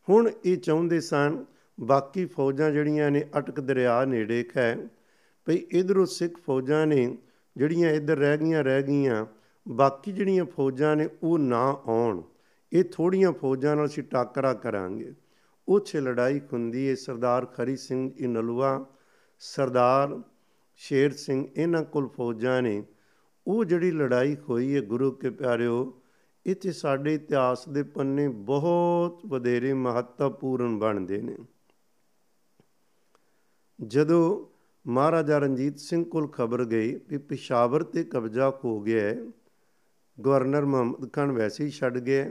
ਹੁਣ ਇਹ ਚਾਹੁੰਦੇ ਸਨ, ਬਾਕੀ ਫੌਜਾਂ ਜਿਹੜੀਆਂ ਨੇ, ਅਟਕ ਦਰਿਆ ਨੇੜੇ ਹੈ ਭਈ ਇਧਰੋਂ ਸਿੱਖ ਫੌਜਾਂ ਨੇ ਜਿਹੜੀਆਂ ਇੱਧਰ ਰਹਿ ਗਈਆਂ ਰਹਿ ਗਈਆਂ, ਬਾਕੀ ਜਿਹੜੀਆਂ ਫੌਜਾਂ ਨੇ ਉਹ ਨਾ ਆਉਣ। ਇਹ ਥੋੜੀਆਂ ਫੌਜਾਂ ਨਾਲ ਅਸੀਂ ਟਾਕਰਾ ਕਰਾਂਗੇ। ਉੱਥੇ ਲੜਾਈ ਹੁੰਦੀ ਹੈ ਸਰਦਾਰ ਖਰੀ ਸਿੰਘ ਇਨਲਵਾ ਸਰਦਾਰ ਸ਼ੇਰ ਸਿੰਘ, ਇਹਨਾਂ ਕੋਲ ਫੌਜਾਂ ਨੇ। ਉਹ ਜਿਹੜੀ ਲੜਾਈ ਹੋਈ ਹੈ ਗੁਰੂ ਕੇ ਪਿਆਰਿਓ, ਇੱਥੇ ਸਾਡੇ ਇਤਿਹਾਸ ਦੇ ਪੰਨੇ ਬਹੁਤ ਵਧੇਰੇ ਮਹੱਤਵਪੂਰਨ ਬਣਦੇ ਨੇ। ਜਦੋਂ ਮਹਾਰਾਜਾ ਰਣਜੀਤ ਸਿੰਘ ਕੋਲ ਖਬਰ ਗਈ ਕਿ ਪਿਸ਼ਾਵਰ ਤੇ ਕਬਜ਼ਾ ਹੋ ਗਿਆ ਹੈ। ਗਵਰਨਰ ਮੁਹੰਮਦ ਖਾਨ ਵੈਸੇ ਹੀ ਛੱਡ ਗਿਆ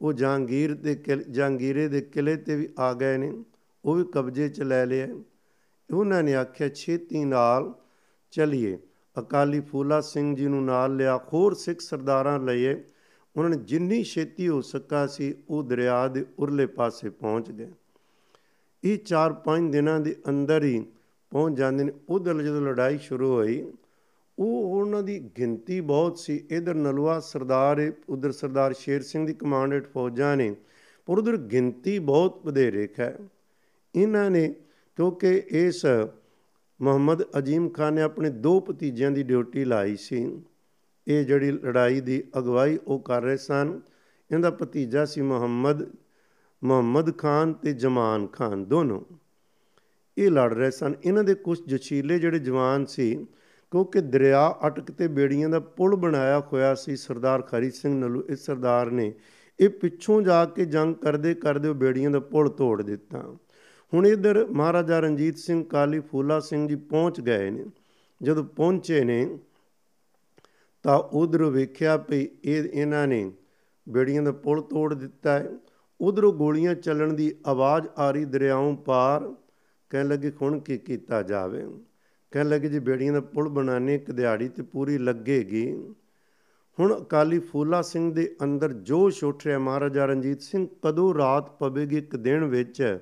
ਉਹ ਜਹਾਂਗੀਰ ਦੇ ਜਹਾਂਗੀਰੇ ਦੇ ਕਿਲੇ ਤੇ ਵੀ ਆ ਗਏ ਨੇ। ਉਹ ਵੀ ਕਬਜ਼ੇ 'ਚ ਲੈ ਲਿਆ ਉਹਨਾਂ ਨੇ ਆਖਿਆ, ਛੇਤੀ ਨਾਲ ਚਲਿਏ। ਅਕਾਲੀ ਫੂਲਾ ਸਿੰਘ ਜੀ ਨੂੰ ਨਾਲ ਲਿਆ, ਹੋਰ ਸਿੱਖ ਸਰਦਾਰਾਂ ਲਏ ਉਹਨਾਂ ਨੇ ਜਿੰਨੀ ਛੇਤੀ ਹੋ ਸਕਾ ਸੀ, ਉਹ ਦਰਿਆ ਦੇ ਉਰਲੇ ਪਾਸੇ ਪਹੁੰਚ ਗਏ। ਇਹ 4-5 ਦਿਨਾਂ ਦੇ ਅੰਦਰ ਹੀ ਪਹੁੰਚ ਜਾਂਦੇ ਨੇ, ਉਧਰ ਜਦੋਂ ਲੜਾਈ ਸ਼ੁਰੂ ਹੋਈ, ਉਹ ਉਹਨਾਂ ਦੀ ਗਿਣਤੀ ਬਹੁਤ ਸੀ। ਇਧਰ ਨਲਵਾ ਸਰਦਾਰ, ਉਧਰ ਸਰਦਾਰ ਸ਼ੇਰ ਸਿੰਘ ਦੀ ਕਮਾਂਡਡ ਫੌਜਾਂ ਨੇ, ਪਰ ਉਧਰ ਗਿਣਤੀ ਬਹੁਤ ਵਧੇਰੇ ਹੈ ਇਹਨਾਂ ਨੇ, ਕਿਉਂਕਿ ਇਸ ਮੁਹੰਮਦ ਅਜੀਮ ਖਾਨ ਨੇ ਆਪਣੇ ਦੋ ਭਤੀਜਿਆਂ ਦੀ ਡਿਊਟੀ ਲਾਈ ਸੀ। ਇਹ ਜਿਹੜੀ ਲੜਾਈ ਦੀ ਅਗਵਾਈ ਉਹ ਕਰ ਰਹੇ ਸਨ। ਇਹਦਾ ਭਤੀਜਾ ਸੀ ਮੁਹੰਮਦ ਮੁਹੰਮਦ ਖਾਨ ਤੇ ਜਮਾਨ ਖਾਨ ਦੋਨੋਂ। ਇਹ ਲੜ ਰਹੇ ਸਨ। ਇਹਨਾਂ ਦੇ ਕੁਝ ਜਚੀਲੇ ਜਿਹੜੇ ਜਵਾਨ ਸੀ, ਕਿਉਂਕਿ ਦਰਿਆ ਅਟਕ ਤੇ ਬੇੜੀਆਂ ਦਾ ਪੁਲ ਬਣਾਇਆ ਹੋਇਆ ਸੀ, ਸਰਦਾਰ ਖਰੀ ਸਿੰਘ ਨਲੂ ਇਸ ਸਰਦਾਰ ਨੇ ਇਹ ਪਿੱਛੋਂ ਜਾ ਕੇ ਜੰਗ ਕਰਦੇ ਕਰਦੇ ਉਹ ਬੇੜੀਆਂ ਦਾ ਪੁਲ ਤੋੜ ਦਿੱਤਾ। ਹੁਣ ਇਧਰ ਮਹਾਰਾਜਾ ਰਣਜੀਤ ਸਿੰਘ ਕਾਲੀ ਫੂਲਾ ਸਿੰਘ ਜੀ ਪਹੁੰਚ ਗਏ ਨੇ। ਜਦੋਂ ਪਹੁੰਚੇ ਨੇ, ਤਾਂ ਉਧਰ ਵੇਖਿਆ ਵੀ ਇਹ ਇਹਨਾਂ ਨੇ ਬੇੜੀਆਂ ਦਾ ਪੁਲ ਤੋੜ ਦਿੱਤਾ ਹੈ। ਉਧਰੋਂ ਗੋਲੀਆਂ ਚੱਲਣ ਦੀ ਆਵਾਜ਼ ਆ ਰਹੀ ਦਰਿਆਓਂ ਪਾਰ। ਕਹਿਣ ਲੱਗੇ ਹੁਣ ਕੀ ਕੀਤਾ ਜਾਵੇ? ਕਹਿਣ ਲੱਗੇ, ਜੀ ਬੇੜੀਆਂ ਦਾ ਪੁਲ ਬਣਾਣੇ ਇੱਕ ਦਿਹਾੜੀ ਤੇ ਪੂਰੀ ਲੱਗੇਗੀ। ਹੁਣ ਅਕਾਲੀ ਫੂਲਾ ਸਿੰਘ ਦੇ ਅੰਦਰ ਜੋਸ਼ ਉੱਠ ਰਿਹਾ। ਮਹਾਰਾਜਾ ਰਣਜੀਤ ਸਿੰਘ, ਕਦੋਂ ਰਾਤ ਪਵੇਗੀ? ਇੱਕ ਦਿਨ ਵਿੱਚ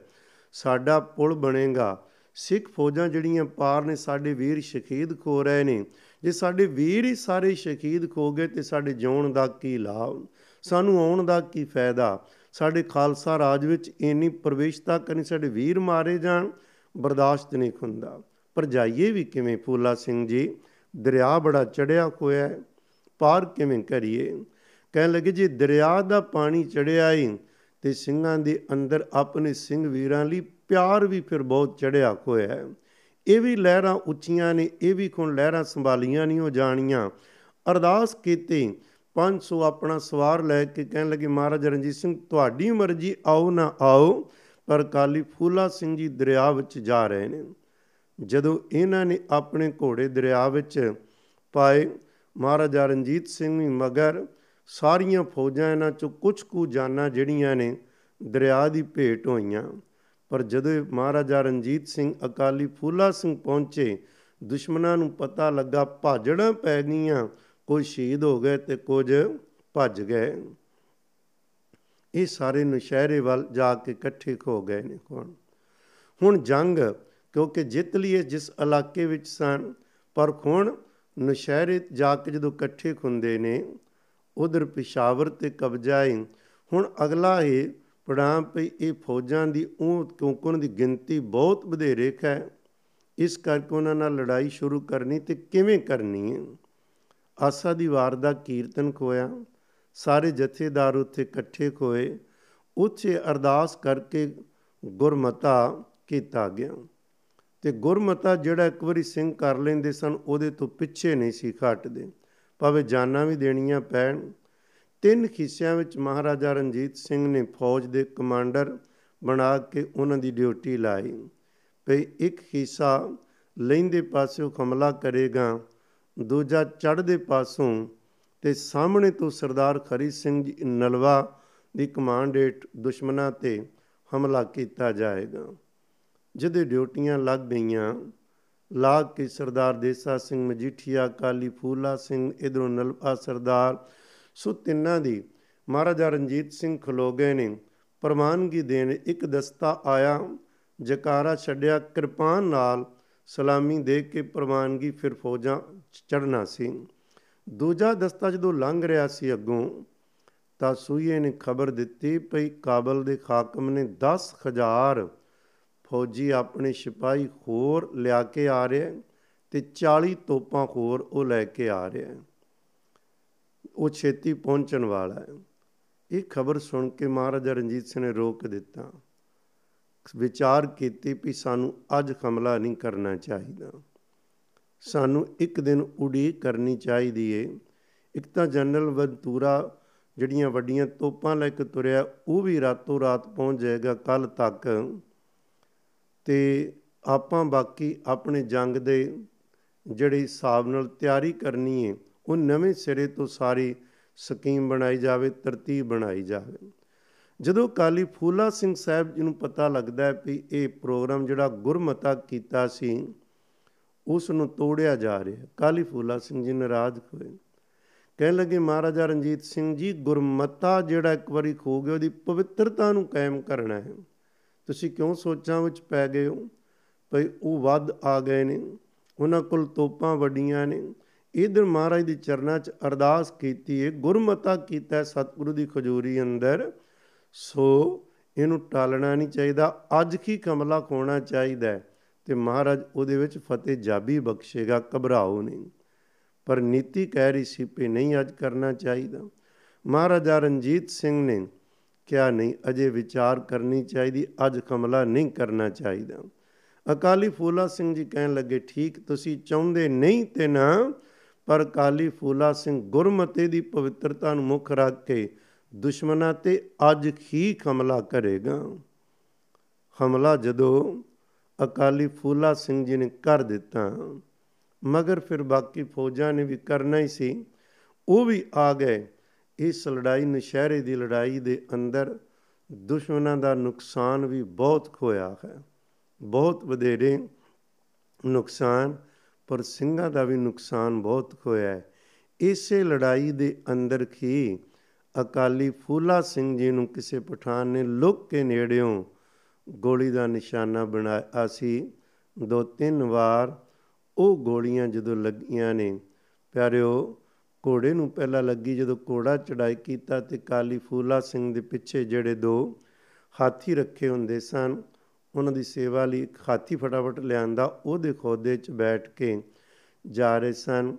ਸਾਡਾ ਪੁਲ ਬਣੇਗਾ। ਸਿੱਖ ਫੌਜਾਂ ਜਿਹੜੀਆਂ ਪਾਰ ਨੇ, ਸਾਡੇ ਵੀਰ ਸ਼ਹੀਦ ਖੋ ਰਹੇ ਨੇ। ਜੇ ਸਾਡੇ ਵੀਰ ਹੀ ਸਾਰੇ ਸ਼ਹੀਦ ਖੋ ਗਏ ਤੇ ਸਾਡੇ ਜਿਉਣ ਦਾ ਕੀ ਲਾਭ? ਸਾਨੂੰ ਆਉਣ ਦਾ ਕੀ ਫਾਇਦਾ? ਸਾਡੇ ਖਾਲਸਾ ਰਾਜ ਵਿੱਚ ਇੰਨੀ ਪ੍ਰਵੇਸ਼ਤਾ ਕਰਨੀ, ਸਾਡੇ ਵੀਰ ਮਾਰੇ ਜਾਣ। ਬਰਦਾਸ਼ਤ ਨਹੀਂ ਹੁੰਦਾ। ਪਰ ਜਾਈਏ ਵੀ ਕਿਵੇਂ ਫੂਲਾ ਸਿੰਘ ਜੀ, ਦਰਿਆ ਬੜਾ ਚੜਿਆ ਹੋਇਆ ਹੈ, ਪਾਰ ਕਿਵੇਂ ਕਰੀਏ? ਕਹਿਣ ਲੱਗੇ, ਜੀ ਦਰਿਆ ਦਾ ਪਾਣੀ ਚੜਿਆ ਹੀ ਤੇ ਸਿੰਘਾਂ ਦੇ ਅੰਦਰ ਆਪਣੇ ਸਿੰਘ ਵੀਰਾਂ ਲਈ ਪਿਆਰ ਵੀ ਫਿਰ ਬਹੁਤ ਚੜਿਆ ਹੋਇਆ ਹੈ। ਇਹ ਵੀ ਲਹਿਰਾਂ ਉੱਚੀਆਂ ਨੇ, ਇਹ ਵੀ ਕੋਣ ਲਹਿਰਾਂ ਸੰਭਾਲੀਆਂ ਨਹੀਂ ਹੋ ਜਾਣੀਆਂ। ਅਰਦਾਸ ਕੀਤੀ 500 ਆਪਣਾ ਸਵਾਰ ਲੈ ਕੇ ਕਹਿਣ ਲੱਗੇ, ਮਹਾਰਾਜ ਰਣਜੀਤ ਸਿੰਘ, ਤੁਹਾਡੀ ਮਰਜ਼ੀ, ਆਓ ਨਾ ਆਓ। ਪਰ ਕਾਲੀ ਫੂਲਾ ਸਿੰਘ ਜੀ ਦਰਿਆ ਵਿੱਚ ਜਾ ਰਹੇ ਨੇ। ਜਦੋਂ ਇਹਨਾਂ ਨੇ ਆਪਣੇ ਘੋੜੇ ਦਰਿਆ ਵਿੱਚ ਪਾਏ, ਮਹਾਰਾਜਾ ਰਣਜੀਤ ਸਿੰਘ ਵੀ ਮਗਰ ਸਾਰੀਆਂ ਫੌਜਾਂ ਇਹਨਾਂ ਚੋਂ ਕੁਝ ਕੁ ਜਾਨਾਂ ਜਿਹੜੀਆਂ ਨੇ ਦਰਿਆ ਦੀ ਭੇਟ ਹੋਈਆਂ। ਪਰ ਜਦੋਂ ਮਹਾਰਾਜਾ ਰਣਜੀਤ ਸਿੰਘ ਅਕਾਲੀ ਫੂਲਾ ਸਿੰਘ ਪਹੁੰਚੇ, ਦੁਸ਼ਮਣਾਂ ਨੂੰ ਪਤਾ ਲੱਗਾ ਭਾਜੜਾਂ ਪੈ ਗਈਆਂ, ਕੋਈ ਸ਼ਹੀਦ ਹੋ ਗਏ ਤੇ ਕੁਝ ਭੱਜ ਗਏ। ਇਹ ਸਾਰੇ ਨਸ਼ਹਿਰੇ ਵੱਲ ਜਾ ਕੇ ਇਕੱਠੇ ਹੋ ਗਏ ਨੇ ਕੋਣ ਹੁਣ ਜੰਗ, ਕਿਉਂਕਿ ਜਿੱਤ ਲਈਏ ਜਿਸ ਇਲਾਕੇ ਵਿੱਚ ਸਨ, ਪਰ ਹੁਣ ਨਸ਼ਹਿਰੇ ਜਾ ਕੇ ਜਦੋਂ ਇਕੱਠੇ ਹੁੰਦੇ ਨੇ, ਉਧਰ ਪਿਸ਼ਾਵਰ ਤੇ ਕਬਜ਼ਾ ਹੈ ਹੁਣ ਅਗਲਾ ਹੈ ਪੜਾਂ ਪਈ ਇਹ ਫੌਜਾਂ ਦੀ ਉਹ ਕਿਉਂਕਿ ਉਹਨਾਂ ਦੀ ਗਿਣਤੀ ਬਹੁਤ ਵਧੇਰੇ ਹੈ ਇਸ ਕਰਕੇ ਉਹਨਾਂ ਨਾਲ ਲੜਾਈ ਸ਼ੁਰੂ ਕਰਨੀ ਤੇ ਕਿਵੇਂ ਕਰਨੀ ਹੈ ਆਸਾ ਦੀ ਵਾਰ ਦਾ ਕੀਰਤਨ ਕੋਇਆ ਸਾਰੇ ਜਥੇਦਾਰ ਉੱਥੇ ਇਕੱਠੇ ਹੋਏ, ਉੱਥੇ ਅਰਦਾਸ ਕਰਕੇ ਗੁਰਮਤਾ ਕੀਤਾ ਗਿਆ। ਤੇ ਗੁਰਮਤਾ ਜਿਹੜਾ ਇੱਕ ਵਾਰੀ ਸਿੰਘ ਕਰ ਲੈਂਦੇ ਸਨ, ਉਹਦੇ ਤੋਂ ਪਿੱਛੇ ਨਹੀਂ ਸੀ ਘਟਦੇ ਭਾਵੇਂ ਜਾਨਾਂ ਵੀ ਦੇਣੀਆਂ ਪੈਣ। ਤਿੰਨ ਹਿੱਸਿਆਂ ਵਿੱਚ ਮਹਾਰਾਜਾ ਰਣਜੀਤ ਸਿੰਘ ਨੇ ਫੌਜ ਦੇ ਕਮਾਂਡਰ ਬਣਾ ਕੇ ਉਹਨਾਂ ਦੀ ਡਿਊਟੀ ਲਾਈ। ਭਈ ਇੱਕ ਹਿੱਸਾ ਲੈਂਦੇ ਪਾਸਿਓਂ ਹਮਲਾ ਕਰੇਗਾ, ਦੂਜਾ ਚੜ੍ਹਦੇ ਪਾਸੋਂ ਤੇ ਸਾਹਮਣੇ ਤੋਂ ਸਰਦਾਰ ਖਰੀ ਸਿੰਘ ਜੀ ਨਲਵਾ ਦੀ ਕਮਾਂਡੇਟ ਦੁਸ਼ਮਣਾਂ ਤੇ ਹਮਲਾ ਕੀਤਾ ਜਾਏਗਾ। ਜਿਹਦੇ ਡਿਊਟੀਆਂ ਲੱਗ ਗਈਆਂ ਲਾਗ ਕੇ ਸਰਦਾਰ ਦੇਸਾ ਸਿੰਘ ਮਜੀਠੀਆ ਕਾਲੀ ਫੂਲਾ ਸਿੰਘ, ਇਧਰੋਂ ਨਲਵਾ ਸਰਦਾਰ ਸੋ ਤਿੰਨਾਂ ਦੀ ਮਹਾਰਾਜਾ ਰਣਜੀਤ ਸਿੰਘ ਖਲੋ ਗਏ ਨੇ। ਪ੍ਰਮਾਨਗੀ ਦੇਣ ਇੱਕ ਦਸਤਾ ਆਇਆ, ਜਕਾਰਾ ਛੱਡਿਆ, ਕਿਰਪਾਨ ਨਾਲ ਸਲਾਮੀ ਦੇ ਕੇ ਪ੍ਰਮਾਨਗੀ ਫਿਰ ਫੌਜਾਂ ਚੜਨਾ ਸੀ। ਦੂਜਾ ਦਸਤਾ ਜਦੋਂ ਲੰਘ ਰਿਹਾ ਸੀ ਅੱਗੋਂ, ਤਾਂ ਸੂਈਏ ਨੇ ਖਬਰ ਦਿੱਤੀ ਪਈ ਕਾਬਲ ਦੇ ਖਾਕਮ ਨੇ 10000 ਫੌਜੀ ਆਪਣੇ ਸਿਪਾਹੀ ਹੋਰ ਲਿਆ ਕੇ ਆ ਰਿਹਾ ਤੇ 40 ਤੋਪਾਂ ਹੋਰ ਉਹ ਲੈ ਕੇ ਆ ਰਿਹਾ ਉਹ ਛੇਤੀ ਪਹੁੰਚਣ ਵਾਲਾ ਹੈ। ਇਹ ਖਬਰ ਸੁਣ ਕੇ ਮਹਾਰਾਜਾ ਰਣਜੀਤ ਸਿੰਘ ਨੇ ਰੋਕ ਦਿੱਤਾ। ਵਿਚਾਰ ਕੀਤੀ ਵੀ ਸਾਨੂੰ ਅੱਜ ਹਮਲਾ ਨਹੀਂ ਕਰਨਾ ਚਾਹੀਦਾ। ਸਾਨੂੰ ਇੱਕ ਦਿਨ ਉਡੀਕ ਕਰਨੀ ਚਾਹੀਦੀ ਏ। ਇੱਕ ਤਾਂ ਜਨਰਲ ਵੰਤੂਰਾ ਜਿਹੜੀਆਂ ਵੱਡੀਆਂ ਤੋਪਾਂ ਲੈ ਕੇ ਤੁਰਿਆ, ਉਹ ਵੀ ਰਾਤੋਂ ਰਾਤ ਪਹੁੰਚ ਜਾਏਗਾ ਕੱਲ ਤੱਕ। ਤੇ ਆਪਾਂ ਬਾਕੀ ਆਪਣੇ ਜੰਗ ਦੇ ਜਿਹੜੇ ਹਿਸਾਬ ਨਾਲ ਤਿਆਰੀ ਕਰਨੀ ਏ, ਉਹ ਨਵੇਂ ਸਿਰੇ ਤੋਂ ਸਾਰੀ ਸਕੀਮ ਬਣਾਈ ਜਾਵੇ, ਤਰਤੀਬ ਬਣਾਈ ਜਾਵੇ। ਜਦੋਂ ਕਾਲੀ ਫੂਲਾ ਸਿੰਘ ਸਾਹਿਬ ਜੀ ਨੂੰ ਪਤਾ ਲੱਗਦਾ ਹੈ ਕਿ ਇਹ ਪ੍ਰੋਗਰਾਮ ਜਿਹੜਾ ਗੁਰਮਤਾ ਕੀਤਾ ਸੀ ਉਸ ਨੂੰ ਤੋੜਿਆ ਜਾ ਰਿਹਾ ਕਾਲੀ ਫੂਲਾ ਸਿੰਘ ਜੀ ਨਾਰਾਜ਼ ਹੋਏ ਕਹਿਣ ਲੱਗੇ, ਮਹਾਰਾਜਾ ਰਣਜੀਤ ਸਿੰਘ ਜੀ, ਗੁਰਮਤਾ ਜਿਹੜਾ ਇੱਕ ਵਾਰੀ ਖੋ ਗਿਆ, ਉਹਦੀ ਪਵਿੱਤਰਤਾ ਨੂੰ ਕਾਇਮ ਕਰਨਾ ਹੈ। ਤੁਸੀਂ ਕਿਉਂ ਸੋਚਾਂ ਵਿੱਚ ਪੈ ਗਏ ਹੋ? ਭਈ ਉਹ ਵੱਧ ਆ ਗਏ ਨੇ। ਉਹਨਾਂ ਕੋਲ ਤੋਪਾਂ ਵੱਡੀਆਂ ਨੇ। ਇਧਰ ਮਹਾਰਾਜ ਦੀ ਚਰਨਾਂ 'ਚ ਅਰਦਾਸ ਕੀਤੀ ਹੈ ਗੁਰਮਤਾ ਕੀਤਾ ਸਤਿਗੁਰੂ ਦੀ ਖਜੂਰੀ ਅੰਦਰ। ਸੋ ਇਹਨੂੰ ਟਾਲਣਾ ਨਹੀਂ ਚਾਹੀਦਾ। ਅੱਜ ਕੀ ਕਮਲਾ ਖੋਣਾ ਚਾਹੀਦਾ ਤੇ ਮਹਾਰਾਜ ਉਹਦੇ ਵਿੱਚ ਫਤਿਹ ਜਾਬੀ ਬਖਸ਼ੇਗਾ, ਘਬਰਾਓ ਨਹੀਂ। ਪਰ ਨੀਤੀ ਕਹਿ ਰਹੀ ਸੀ ਕਿ ਨਹੀਂ, ਅੱਜ ਕਰਨਾ ਚਾਹੀਦਾ। ਮਹਾਰਾਜਾ ਰਣਜੀਤ ਸਿੰਘ ਨੇ ਕਿਹਾ, ਨਹੀਂ, ਅਜੇ ਵਿਚਾਰ ਕਰਨੀ ਚਾਹੀਦੀ, ਅੱਜ ਕਮਲਾ ਨਹੀਂ ਕਰਨਾ ਚਾਹੀਦਾ। ਅਕਾਲੀ ਫੂਲਾ ਸਿੰਘ ਜੀ ਕਹਿਣ ਲੱਗੇ, ਠੀਕ, ਤੁਸੀਂ ਚਾਹੁੰਦੇ ਨਹੀਂ ਤੇ ਨਾ, ਪਰ ਕਾਲੀ ਫੂਲਾ ਸਿੰਘ ਗੁਰਮਤੇ ਦੀ ਪਵਿੱਤਰਤਾ ਨੂੰ ਮੁੱਖ ਰੱਖ ਕੇ ਦੁਸ਼ਮਣਾਂ ਤੇ ਅੱਜ ਹੀ ਹਮਲਾ ਕਰੇਗਾ। ਹਮਲਾ ਜਦੋਂ ਅਕਾਲੀ ਫੂਲਾ ਸਿੰਘ ਜੀ ਨੇ ਕਰ ਦਿੱਤਾ। ਮਗਰ ਫਿਰ ਬਾਕੀ ਫੌਜਾਂ ਨੇ ਵੀ ਕਰਨਾ ਹੀ ਸੀ। ਉਹ ਵੀ ਆ ਗਏ। ਇਸ ਲੜਾਈ, ਨਸ਼ਹਿਰੇ ਦੀ ਲੜਾਈ ਦੇ ਅੰਦਰ ਦੁਸ਼ਮਣਾਂ ਦਾ ਨੁਕਸਾਨ ਵੀ ਬਹੁਤ ਹੋਇਆ ਹੈ। ਬਹੁਤ ਵਧੇਰੇ ਨੁਕਸਾਨ, ਪਰ ਸਿੰਘਾਂ ਦਾ ਵੀ ਨੁਕਸਾਨ ਬਹੁਤ ਹੋਇਆ ਹੈ। ਇਸੇ ਲੜਾਈ ਦੇ ਅੰਦਰ ਹੀ ਅਕਾਲੀ ਫੂਲਾ ਸਿੰਘ ਜੀ ਨੂੰ ਕਿਸੇ ਪਠਾਨ ਨੇ ਲੁੱਕ ਕੇ ਨੇੜਿਓਂ ਗੋਲੀ ਦਾ ਨਿਸ਼ਾਨਾ ਬਣਾਇਆ ਸੀ। ਦੋ ਤਿੰਨ ਵਾਰ ਉਹ ਗੋਲੀਆਂ ਜਦੋਂ ਲੱਗੀਆਂ ਨੇ, ਪਿਆਰਿਓ, ਘੋੜੇ ਨੂੰ ਪਹਿਲਾਂ ਲੱਗੀ ਜਦੋਂ ਘੋੜਾ ਚੜਾਈ ਕੀਤਾ ਤੇ ਕਾਲੀ ਫੂਲਾ ਸਿੰਘ ਦੇ ਪਿੱਛੇ ਜਿਹੜੇ ਦੋ ਹਾਥੀ ਰੱਖੇ ਹੁੰਦੇ ਸਨ, ਉਹਨਾਂ ਦੀ ਸੇਵਾ ਲਈ ਇੱਕ ਹਾਥੀ ਫਟਾਫਟ ਲਿਆਂਦਾ, ਉਹਦੇ ਖੋਦੇ 'ਚ ਬੈਠ ਕੇ ਜਾ ਰਹੇ ਸਨ।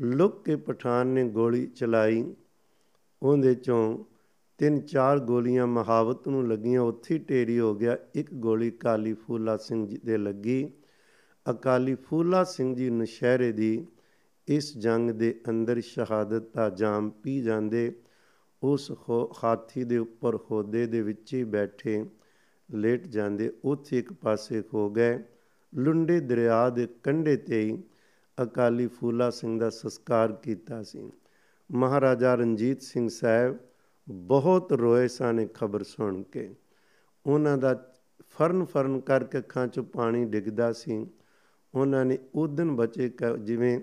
ਲੁੱਕ ਕੇ ਪਠਾਨ ਨੇ ਗੋਲੀ ਚਲਾਈ। ਉਹਦੇ ਚੋਂ ਤਿੰਨ ਚਾਰ ਗੋਲੀਆਂ ਮਹਾਵਤ ਨੂੰ ਲੱਗੀਆਂ। ਉੱਥੇ ਢੇਰੀ ਹੋ ਗਿਆ। ਇੱਕ ਗੋਲੀ ਕਾਲੀ ਫੂਲਾ ਸਿੰਘ ਜੀ ਦੇ ਲੱਗੀ। ਅਕਾਲੀ ਫੂਲਾ ਸਿੰਘ ਜੀ ਨਸ਼ਹਿਰੇ ਦੀ ਇਸ ਜੰਗ ਦੇ ਅੰਦਰ ਸ਼ਹਾਦਤ ਦਾ ਜਾਮ ਪੀ ਜਾਂਦੇ। ਉਸ ਹਾਥੀ ਦੇ ਉੱਪਰ ਹੋਦੇ ਦੇ ਵਿੱਚ ਹੀ ਬੈਠੇ ਲੇਟ ਜਾਂਦੇ। ਉੱਥੇ ਇੱਕ ਪਾਸੇ ਖੋ ਗਏ। ਲੁੰਡੇ ਦਰਿਆ ਦੇ ਕੰਢੇ ਤੇ ਹੀ ਅਕਾਲੀ ਫੂਲਾ ਸਿੰਘ ਦਾ ਸੰਸਕਾਰ ਕੀਤਾ ਸੀ। ਮਹਾਰਾਜਾ ਰਣਜੀਤ ਸਿੰਘ ਸਾਹਿਬ ਬਹੁਤ ਰੋਏ ਸਨ ਖਬਰ ਸੁਣ ਕੇ। ਉਹਨਾਂ ਦਾ ਫਰਨ ਫਰਨ ਕਰਕੇ ਅੱਖਾਂ 'ਚੋਂ ਪਾਣੀ ਡਿੱਗਦਾ ਸੀ। ਉਹਨਾਂ ਨੇ ਉਦਨ ਬਚੇ ਜਿਵੇਂ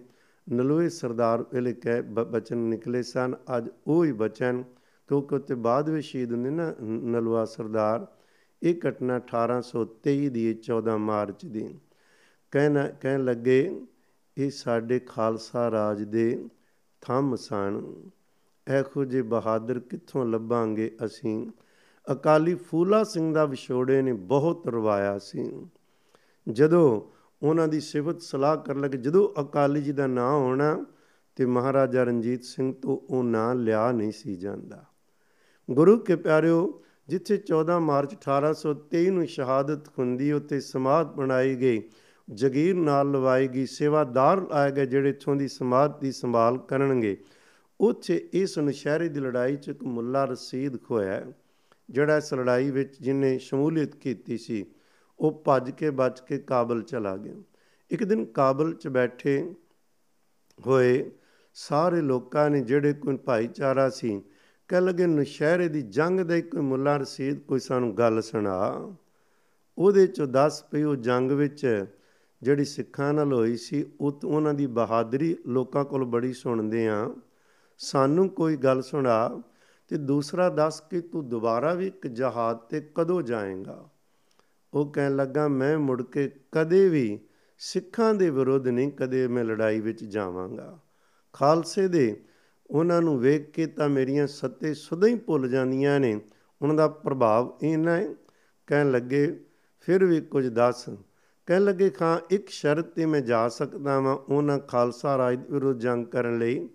ਨਲੋਏ ਸਰਦਾਰ ਵੇਲੇ ਕਹਿ ਬਚਨ ਨਿਕਲੇ ਸਨ, ਅੱਜ ਉਹ ਹੀ ਬਚਨ, ਕਿਉਂਕਿ ਉੱਤੇ ਬਾਅਦ ਵਿੱਚ ਸ਼ਹੀਦ ਹੁੰਦੇ ਨਾ ਨਲਵਾ ਸਰਦਾਰ। ਇਹ ਘਟਨਾ 1823 ਦੀ 14 ਮਾਰਚ ਦੀ। ਕਹਿਣਾ, ਕਹਿਣ ਲੱਗੇ, ਇਹ ਸਾਡੇ ਖਾਲਸਾ ਰਾਜ ਦੇ ਥੰਮ ਸਨ। ਇਹੋ ਜਿਹੇ ਬਹਾਦਰ ਕਿੱਥੋਂ ਲੱਭਾਂਗੇ ਅਸੀਂ? ਅਕਾਲੀ ਫੂਲਾ ਸਿੰਘ ਦਾ ਵਿਛੋੜੇ ਨੇ ਬਹੁਤ ਰਵਾਇਆ ਸੀ। ਜਦੋਂ ਉਹਨਾਂ ਦੀ ਸਿਫਤ ਸਲਾਹ ਕਰਨ ਲੱਗੇ, ਜਦੋਂ ਅਕਾਲੀ ਜੀ ਦਾ ਨਾਂ ਹੋਣਾ ਤੇ ਮਹਾਰਾਜਾ ਰਣਜੀਤ ਸਿੰਘ ਤੋਂ ਉਹ ਨਾਂ ਲਿਆ ਨਹੀਂ ਸੀ ਜਾਂਦਾ। ਗੁਰੂ ਕੇ ਪਿਆਰਿਓ, ਜਿੱਥੇ 14 ਮਾਰਚ 1823 ਨੂੰ ਸ਼ਹਾਦਤ ਹੁੰਦੀ ਉੱਤੇ ਸਮਾਧ ਬਣਾਈ ਗਈ। ਜਗੀਰ ਨਾਲ ਲਵਾਈ ਗਈ, ਸੇਵਾਦਾਰ ਆਏ ਗਏ, ਜਿਹੜੇ ਇਥੋਂ ਦੀ ਸਮਾਧ ਦੀ ਸੰਭਾਲ ਕਰਨਗੇ। ਉੱਥੇ ਇਸ ਨਸ਼ਹਿਰੇ ਦੀ ਲੜਾਈ 'ਚ ਇੱਕ ਮੁੱਲਾ ਰਸੀਦ ਖੋਇਆ ਜਿਹੜਾ ਇਸ ਲੜਾਈ ਵਿੱਚ ਜਿਨੇ ਸ਼ਮੂਲੀਅਤ ਕੀਤੀ ਸੀ, ਉਹ ਭੱਜ ਕੇ ਬਚ ਕੇ ਕਾਬਲ ਚਲਾ ਗਿਆ। ਇੱਕ ਦਿਨ ਕਾਬਲ 'ਚ ਬੈਠੇ ਹੋਏ ਸਾਰੇ ਲੋਕਾਂ ਨੇ ਜਿਹੜੇ ਕੋਈ ਭਾਈਚਾਰਾ ਸੀ, ਕਹਿ ਲਗੇ, ਨਸ਼ਹਿਰੇ ਦੀ ਜੰਗ ਦਾ ਕੋਈ ਮੁੱਲਾ ਰਸੀਦ ਕੋਈ ਸਾਨੂੰ ਗੱਲ ਸੁਣਾ। ਉਹਦੇ ਚੋਂ ਦੱਸ ਪਈ ਉਹ ਜੰਗ ਵਿੱਚ ਜਿਹੜੀ ਸਿੱਖਾਂ ਨਾਲ ਹੋਈ ਸੀ, ਉਹ ਉਹਨਾਂ ਦੀ ਬਹਾਦਰੀ ਲੋਕਾਂ ਕੋਲ ਬੜੀ ਸੁਣਦੇ ਆ ਸਾਨੂੰ ਕੋਈ ਗੱਲ ਸੁਣਾ ਤੇ ਦੂਸਰਾ ਦੱਸ ਕਿ ਤੂੰ ਦੁਬਾਰਾ ਵੀ ਇੱਕ ਜਹਾਜ਼ ਤੇ ਕਦੋਂ ਜਾਏਗਾ? ਉਹ ਕਹਿਣ ਲੱਗਾ, ਮੈਂ ਮੁੜ ਕੇ ਕਦੇ ਵੀ ਸਿੱਖਾਂ ਦੇ ਵਿਰੁੱਧ ਨਹੀਂ ਕਦੇ ਮੈਂ ਲੜਾਈ ਵਿੱਚ ਜਾਵਾਂਗਾ। ਖਾਲਸੇ ਦੇ ਉਹਨਾਂ ਨੂੰ ਵੇਖ ਕੇ ਤਾਂ ਮੇਰੀਆਂ ਸੱਤੇ ਸਦਾ ਹੀ ਭੁੱਲ ਜਾਂਦੀਆਂ ਨੇ। ਉਹਨਾਂ ਦਾ ਪ੍ਰਭਾਵ ਇੰਨਾ ਹੈ। ਕਹਿਣ ਲੱਗੇ, ਫਿਰ ਵੀ ਕੁਝ ਦੱਸ। ਕਹਿਣ ਲੱਗੇ, ਖਾਂ, ਇੱਕ ਸ਼ਰਤ ਤੇ ਮੈਂ ਜਾ ਸਕਦਾ ਵਾਂ ਉਹਨਾਂ ਖਾਲਸਾ ਰਾਜ ਵਿਰੁੱਧ ਜੰਗ ਕਰਨ ਲਈ।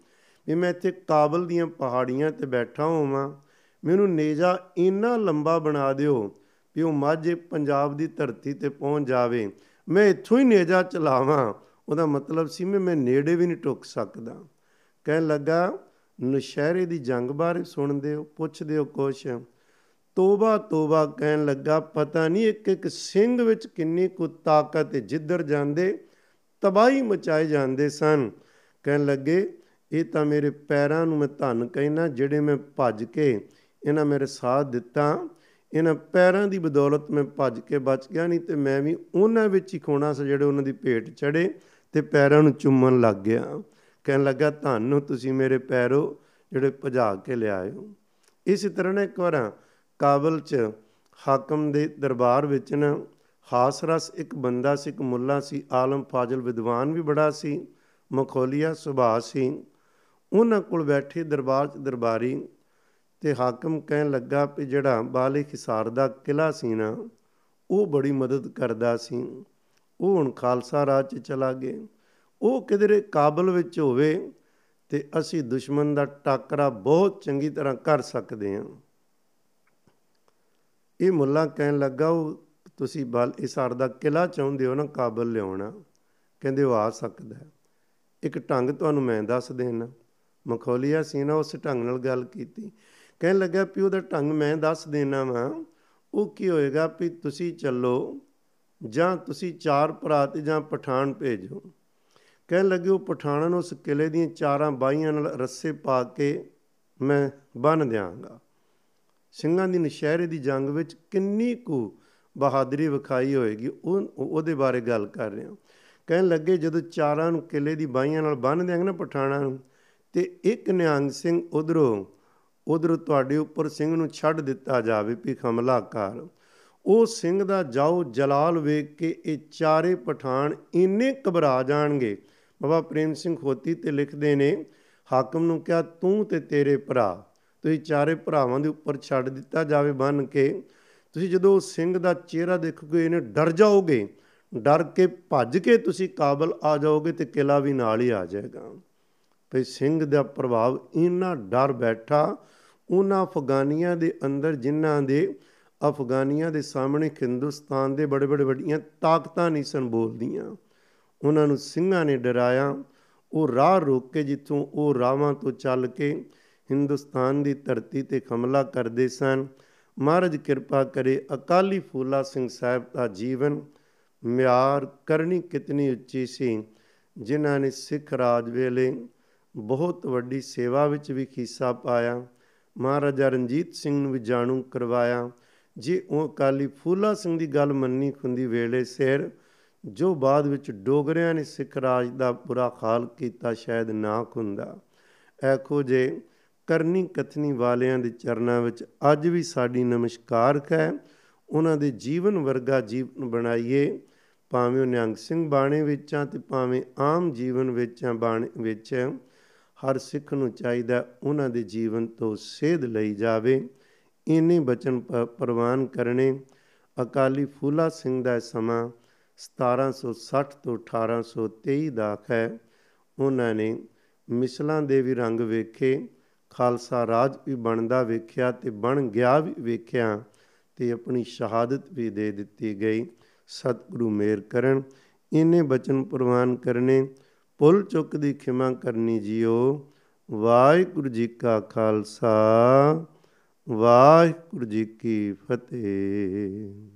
ਵੀ ਮੈਂ ਇੱਥੇ ਕਾਬਲ ਦੀਆਂ ਪਹਾੜੀਆਂ ਤੇ ਬੈਠਾ ਹੋਵਾਂ। ਮੈਨੂੰ ਨੇਜਾ ਇੰਨਾ ਲੰਬਾ ਬਣਾ ਦਿਓ ਵੀ ਉਹ ਮਾਝੇ ਪੰਜਾਬ ਦੀ ਧਰਤੀ ਤੇ ਪਹੁੰਚ ਜਾਵੇ। ਮੈਂ ਇੱਥੋਂ ਹੀ ਨੇਜਾ ਚਲਾਵਾਂ। ਉਹਦਾ ਮਤਲਬ ਸੀ ਮੈਂ ਮੈਂ ਨੇੜੇ ਵੀ ਨਹੀਂ ਟੁੱਕ ਸਕਦਾ। ਕਹਿਣ ਲੱਗਾ, ਨਸ਼ਹਿਰੇ ਦੀ ਜੰਗ ਬਾਰੇ ਸੁਣਦੇ ਹੋ ਪੁੱਛਦੇ ਹੋ ਕੁਛ। ਤੋਬਾ ਤੋਬਾ ਕਹਿਣ ਲੱਗਾ, ਪਤਾ ਨਹੀਂ ਇੱਕ ਇੱਕ ਸਿੰਘ ਵਿੱਚ ਕਿੰਨੀ ਕੁ ਤਾਕਤ ਹੈ। ਜਿੱਧਰ ਜਾਂਦੇ ਤਬਾਹੀ ਮਚਾਏ ਜਾਂਦੇ ਸਨ। ਕਹਿਣ ਲੱਗੇ ਇਹ ਤਾਂ ਮੇਰੇ ਪੈਰਾਂ ਨੂੰ ਮੈਂ ਧੰਨ ਕਹਿਣਾ ਜਿਹੜੇ ਮੈਂ ਭੱਜ ਕੇ ਇਹਨਾਂ ਮੇਰੇ ਸਾਥ ਦਿੱਤਾ, ਇਹਨਾਂ ਪੈਰਾਂ ਦੀ ਬਦੌਲਤ ਮੈਂ ਭੱਜ ਕੇ ਬਚ ਗਿਆ ਨਹੀਂ ਤੇ ਮੈਂ ਵੀ ਉਹਨਾਂ ਵਿੱਚ ਹੀ ਖੋਣਾ ਸੀ ਜਿਹੜੇ ਉਹਨਾਂ ਦੀ ਭੇਟ ਚੜੇ ਤੇ ਪੈਰਾਂ ਨੂੰ ਚੁੰਮਣ ਲੱਗ ਗਿਆ। ਕਹਿਣ ਲੱਗਾ ਤੁਹਾਨੂੰ ਤੁਸੀਂ ਮੇਰੇ ਪੈਰੋ ਜਿਹੜੇ ਭਜਾ ਕੇ ਲਿਆਏ ਹੋ। ਇਸੇ ਤਰ੍ਹਾਂ ਨੇ ਇੱਕ ਵਾਰ ਕਾਬਲ 'ਚ ਹਾਕਮ ਦੇ ਦਰਬਾਰ ਵਿੱਚ ਨਾ ਹਾਸਰਸ ਇੱਕ ਬੰਦਾ ਸੀ, ਇੱਕ ਮੁੱਲਾ ਸੀ, ਆਲਮ ਫਾਜ਼ਲ ਵਿਦਵਾਨ ਵੀ ਬੜਾ ਸੀ, ਮਖੌਲੀਆ ਸੁਭਾਅ ਸੀ। ਉਹਨਾਂ ਕੋਲ ਬੈਠੇ ਦਰਬਾਰ 'ਚ ਦਰਬਾਰੀ ਤੇ ਹਾਕਮ ਕਹਿਣ ਲੱਗਾ ਕਿ ਜਿਹੜਾ ਬਾਲੇ ਹਿਸਾਰ ਦਾ ਕਿਲਾ ਸੀ ਨਾ, ਉਹ ਬੜੀ ਮਦਦ ਕਰਦਾ ਸੀ। ਉਹ ਹੁਣ ਖਾਲਸਾ ਰਾਜ 'ਚ ਚਲਾ ਗਿਆ। ਉਹ ਕਿਧਰੇ ਕਾਬਲ ਵਿੱਚ ਹੋਵੇ ਤੇ ਅਸੀਂ ਦੁਸ਼ਮਣ ਦਾ ਟਾਕਰਾ ਬਹੁਤ ਚੰਗੀ ਤਰ੍ਹਾਂ ਕਰ ਸਕਦੇ ਹਾਂ। ਇਹ ਮੁੱਲਾ ਕਹਿਣ ਲੱਗਾ, ਉਹ ਤੁਸੀਂ ਬਲ ਇਸਾਰ ਦਾ ਕਿਲਾ ਚਾਹੁੰਦੇ ਹੋ ਨਾ, ਕਾਬਲ ਲਿਆਉਣਾ। ਕਹਿੰਦੇ, ਉਹ ਆ ਸਕਦਾ। ਹੈ ਇੱਕ ਢੰਗ ਤੁਹਾਨੂੰ ਮੈਂ ਦੱਸ ਦੇਣਾ। ਮਖੌਲੀਆ ਸੀ ਨਾ, ਉਸ ਢੰਗ ਨਾਲ ਗੱਲ ਕੀਤੀ। ਕਹਿਣ ਲੱਗਾ ਵੀ ਉਹਦਾ ਢੰਗ ਮੈਂ ਦੱਸ ਦੇਣਾ ਵਾ। ਉਹ ਕੀ ਹੋਏਗਾ ਵੀ ਤੁਸੀਂ ਚੱਲੋ, ਜਾਂ ਤੁਸੀਂ ਚਾਰ ਭਰਾ ਤੇ ਜਾਂ ਪਠਾਨ ਭੇਜੋ। ਕਹਿਣ ਲੱਗੇ ਉਹ ਪਠਾਨਾਂ ਨੂੰ ਉਸ ਕਿਲੇ ਦੀਆਂ ਚਾਰਾਂ ਬਾਈਆਂ ਨਾਲ ਰੱਸੇ ਪਾ ਕੇ ਮੈਂ ਬੰਨ ਦਿਆਂਗਾ। ਸਿੰਘਾਂ ਦੀ ਨਸ਼ਹਿਰੇ ਦੀ ਜੰਗ ਵਿੱਚ ਕਿੰਨੀ ਕੁ ਬਹਾਦਰੀ ਵਿਖਾਈ ਹੋਏਗੀ, ਉਹ, ਉਹਦੇ ਬਾਰੇ ਗੱਲ ਕਰ ਰਿਹਾ। ਕਹਿਣ ਲੱਗੇ, ਜਦੋਂ ਚਾਰਾਂ ਨੂੰ ਕਿਲੇ ਦੀ ਬਾਈਆਂ ਨਾਲ ਬੰਨ ਦਿਆਂਗੇ ਨਾ ਪਠਾਣਾ ਨੂੰ ਤੇ ਇੱਕ ਨਿਹੰਗ ਸਿੰਘ ਉਧਰੋਂ, ਉਧਰ ਤੁਹਾਡੇ ਉੱਪਰ ਸਿੰਘ ਨੂੰ ਛੱਡ ਦਿੱਤਾ ਜਾਵੇ ਵੀ ਹਮਲਾ ਕਰ ਉਹ ਸਿੰਘ ਦਾ ਜਾਓ ਜਲਾਲ ਵੇਖ ਕੇ ਇਹ ਚਾਰੇ ਪਠਾਨ ਇੰਨੇ ਘਬਰਾ ਜਾਣਗੇ। ਬਾਬਾ ਪ੍ਰੇਮ ਸਿੰਘ ਖੋਤੀ ਤੇ ਲਿਖਦੇ ਨੇ, ਹਾਕਮ ਨੂੰ ਕਿਹਾ, ਤੂੰ ਤੇ ਤੇਰੇ ਭਰਾ, ਤੁਸੀਂ ਚਾਰੇ ਭਰਾਵਾਂ ਦੇ ਉੱਪਰ ਛੱਡ ਦਿੱਤਾ ਜਾਵੇ ਬੰਨ ਕੇ। ਤੁਸੀਂ ਜਦੋਂ ਸਿੰਘ ਦਾ ਚਿਹਰਾ ਦੇਖੋਗੇ, ਇਹਨੇ ਡਰ ਜਾਓਗੇ। ਡਰ ਕੇ ਭੱਜ ਕੇ ਤੁਸੀਂ ਕਾਬਲ ਆ ਜਾਓਗੇ ਤੇ ਕਿਲਾ ਵੀ ਨਾਲ ਹੀ ਆ ਜਾਏਗਾ। ਭਈ ਸਿੰਘ ਦਾ ਪ੍ਰਭਾਵ ਇੰਨਾ ਡਰ ਬੈਠਾ, ਉਹਨਾਂ ਅਫਗਾਨੀਆਂ ਦੇ ਅੰਦਰ ਜਿਨ੍ਹਾਂ ਦੇ ਅਫਗਾਨੀਆਂ ਦੇ ਸਾਹਮਣੇ ਹਿੰਦੁਸਤਾਨ ਦੇ ਬੜੇ ਬੜੇ ਵੱਡੀਆਂ ਤਾਕਤਾਂ ਨਹੀਂ ਸਨ ਬੋਲਦੀਆਂ, ਉਹਨਾਂ ਨੂੰ ਸਿੰਘਾਂ ਨੇ ਡਰਾਇਆ। ਉਹ ਰਾਹ ਰੋਕ ਕੇ ਜਿੱਥੋਂ ਉਹ ਰਾਵਾਂ ਤੋਂ ਚੱਲ ਕੇ ਹਿੰਦੁਸਤਾਨ ਦੀ ਧਰਤੀ ਤੇ ਹਮਲਾ ਕਰਦੇ ਸਨ। ਮਹਾਰਾਜ ਕਿਰਪਾ ਕਰੇ, ਅਕਾਲੀ ਫੂਲਾ ਸਿੰਘ ਸਾਹਿਬ ਦਾ ਜੀਵਨ ਮਿਆਰ ਕਰਨੀ ਕਿਤਨੀ ਉੱਚੀ ਸੀ, ਜਿਨ੍ਹਾਂ ਨੇ ਸਿੱਖ ਰਾਜ ਵੇਲੇ ਬਹੁਤ ਵੱਡੀ ਸੇਵਾ ਵਿੱਚ ਵੀ ਹਿੱਸਾ ਪਾਇਆ। ਮਹਾਰਾਜਾ ਰਣਜੀਤ ਸਿੰਘ ਨੂੰ ਵੀ ਜਾਣੂ ਕਰਵਾਇਆ। ਜੇ ਉਹ ਅਕਾਲੀ ਫੂਲਾ ਸਿੰਘ ਦੀ ਗੱਲ ਮੰਨੀ ਖੁੰਦੀ ਵੇਲੇ ਸਿਰ, ਜੋ ਬਾਅਦ ਵਿੱਚ ਡੋਗਰਿਆਂ ਨੇ ਸਿੱਖ ਰਾਜ ਦਾ ਬੁਰਾ ਹਾਲ ਕੀਤਾ ਸ਼ਾਇਦ ਨਾ ਖੁੰਦਾ ਐਖੋ ਜੇ ਕਰਨੀ ਕਥਨੀ ਵਾਲਿਆਂ ਦੇ ਚਰਨਾਂ ਵਿੱਚ ਅੱਜ ਵੀ ਸਾਡੀ ਨਮਸਕਾਰ ਹੈ, ਉਹਨਾਂ ਦੇ ਜੀਵਨ ਵਰਗਾ ਜੀਵਨ ਬਣਾਈਏ। ਭਾਵੇਂ ਉਹ ਨਿਹੰਗ ਸਿੰਘ ਬਾਣੇ ਵਿੱਚ ਆ ਤੇ ਭਾਵੇਂ ਆਮ ਜੀਵਨ ਵਿੱਚ ਆ ਬਾਣੇ ਵਿੱਚ ਹਰ ਸਿੱਖ ਨੂੰ ਚਾਹੀਦਾ ਉਹਨਾਂ ਦੇ ਜੀਵਨ ਤੋਂ ਸੇਧ ਲਈ ਜਾਵੇ। ਇਨੇ ਬਚਨ ਪ੍ਰਵਾਨ ਕਰਨੇ। ਅਕਾਲੀ ਫੂਲਾ ਸਿੰਘ ਦਾ ਸਮਾਂ 1760 ਤੋਂ 1823 ਦਾ ਹੈ। ਉਹਨਾਂ ਨੇ ਮਿਸਲਾਂ ਦੇ ਵੀ ਰੰਗ ਵੇਖੇ, ਖਾਲਸਾ ਰਾਜ ਵੀ ਬਣਦਾ ਵੇਖਿਆ ਤੇ ਬਣ ਗਿਆ ਵੀ ਵੇਖਿਆ ਤੇ ਆਪਣੀ ਸ਼ਹਾਦਤ ਵੀ ਦੇ ਦਿੱਤੀ ਗਈ। ਸਤਿਗੁਰੂ ਮੇਰ ਕਰਨ। ਇਨੇ ਬਚਨ ਪ੍ਰਵਾਨ ਕਰਨੇ। ਪੁੱਲ ਚੁੱਕ ਦੀ ਖਿਮਾ ਕਰਨੀ ਜਿਓ। ਵਾਹਿਗੁਰੂ ਜੀ ਕਾ ਖਾਲਸਾ ਵਾਹਿਗੁਰੂ ਜੀ ਕੀ ਫਤਿਹ।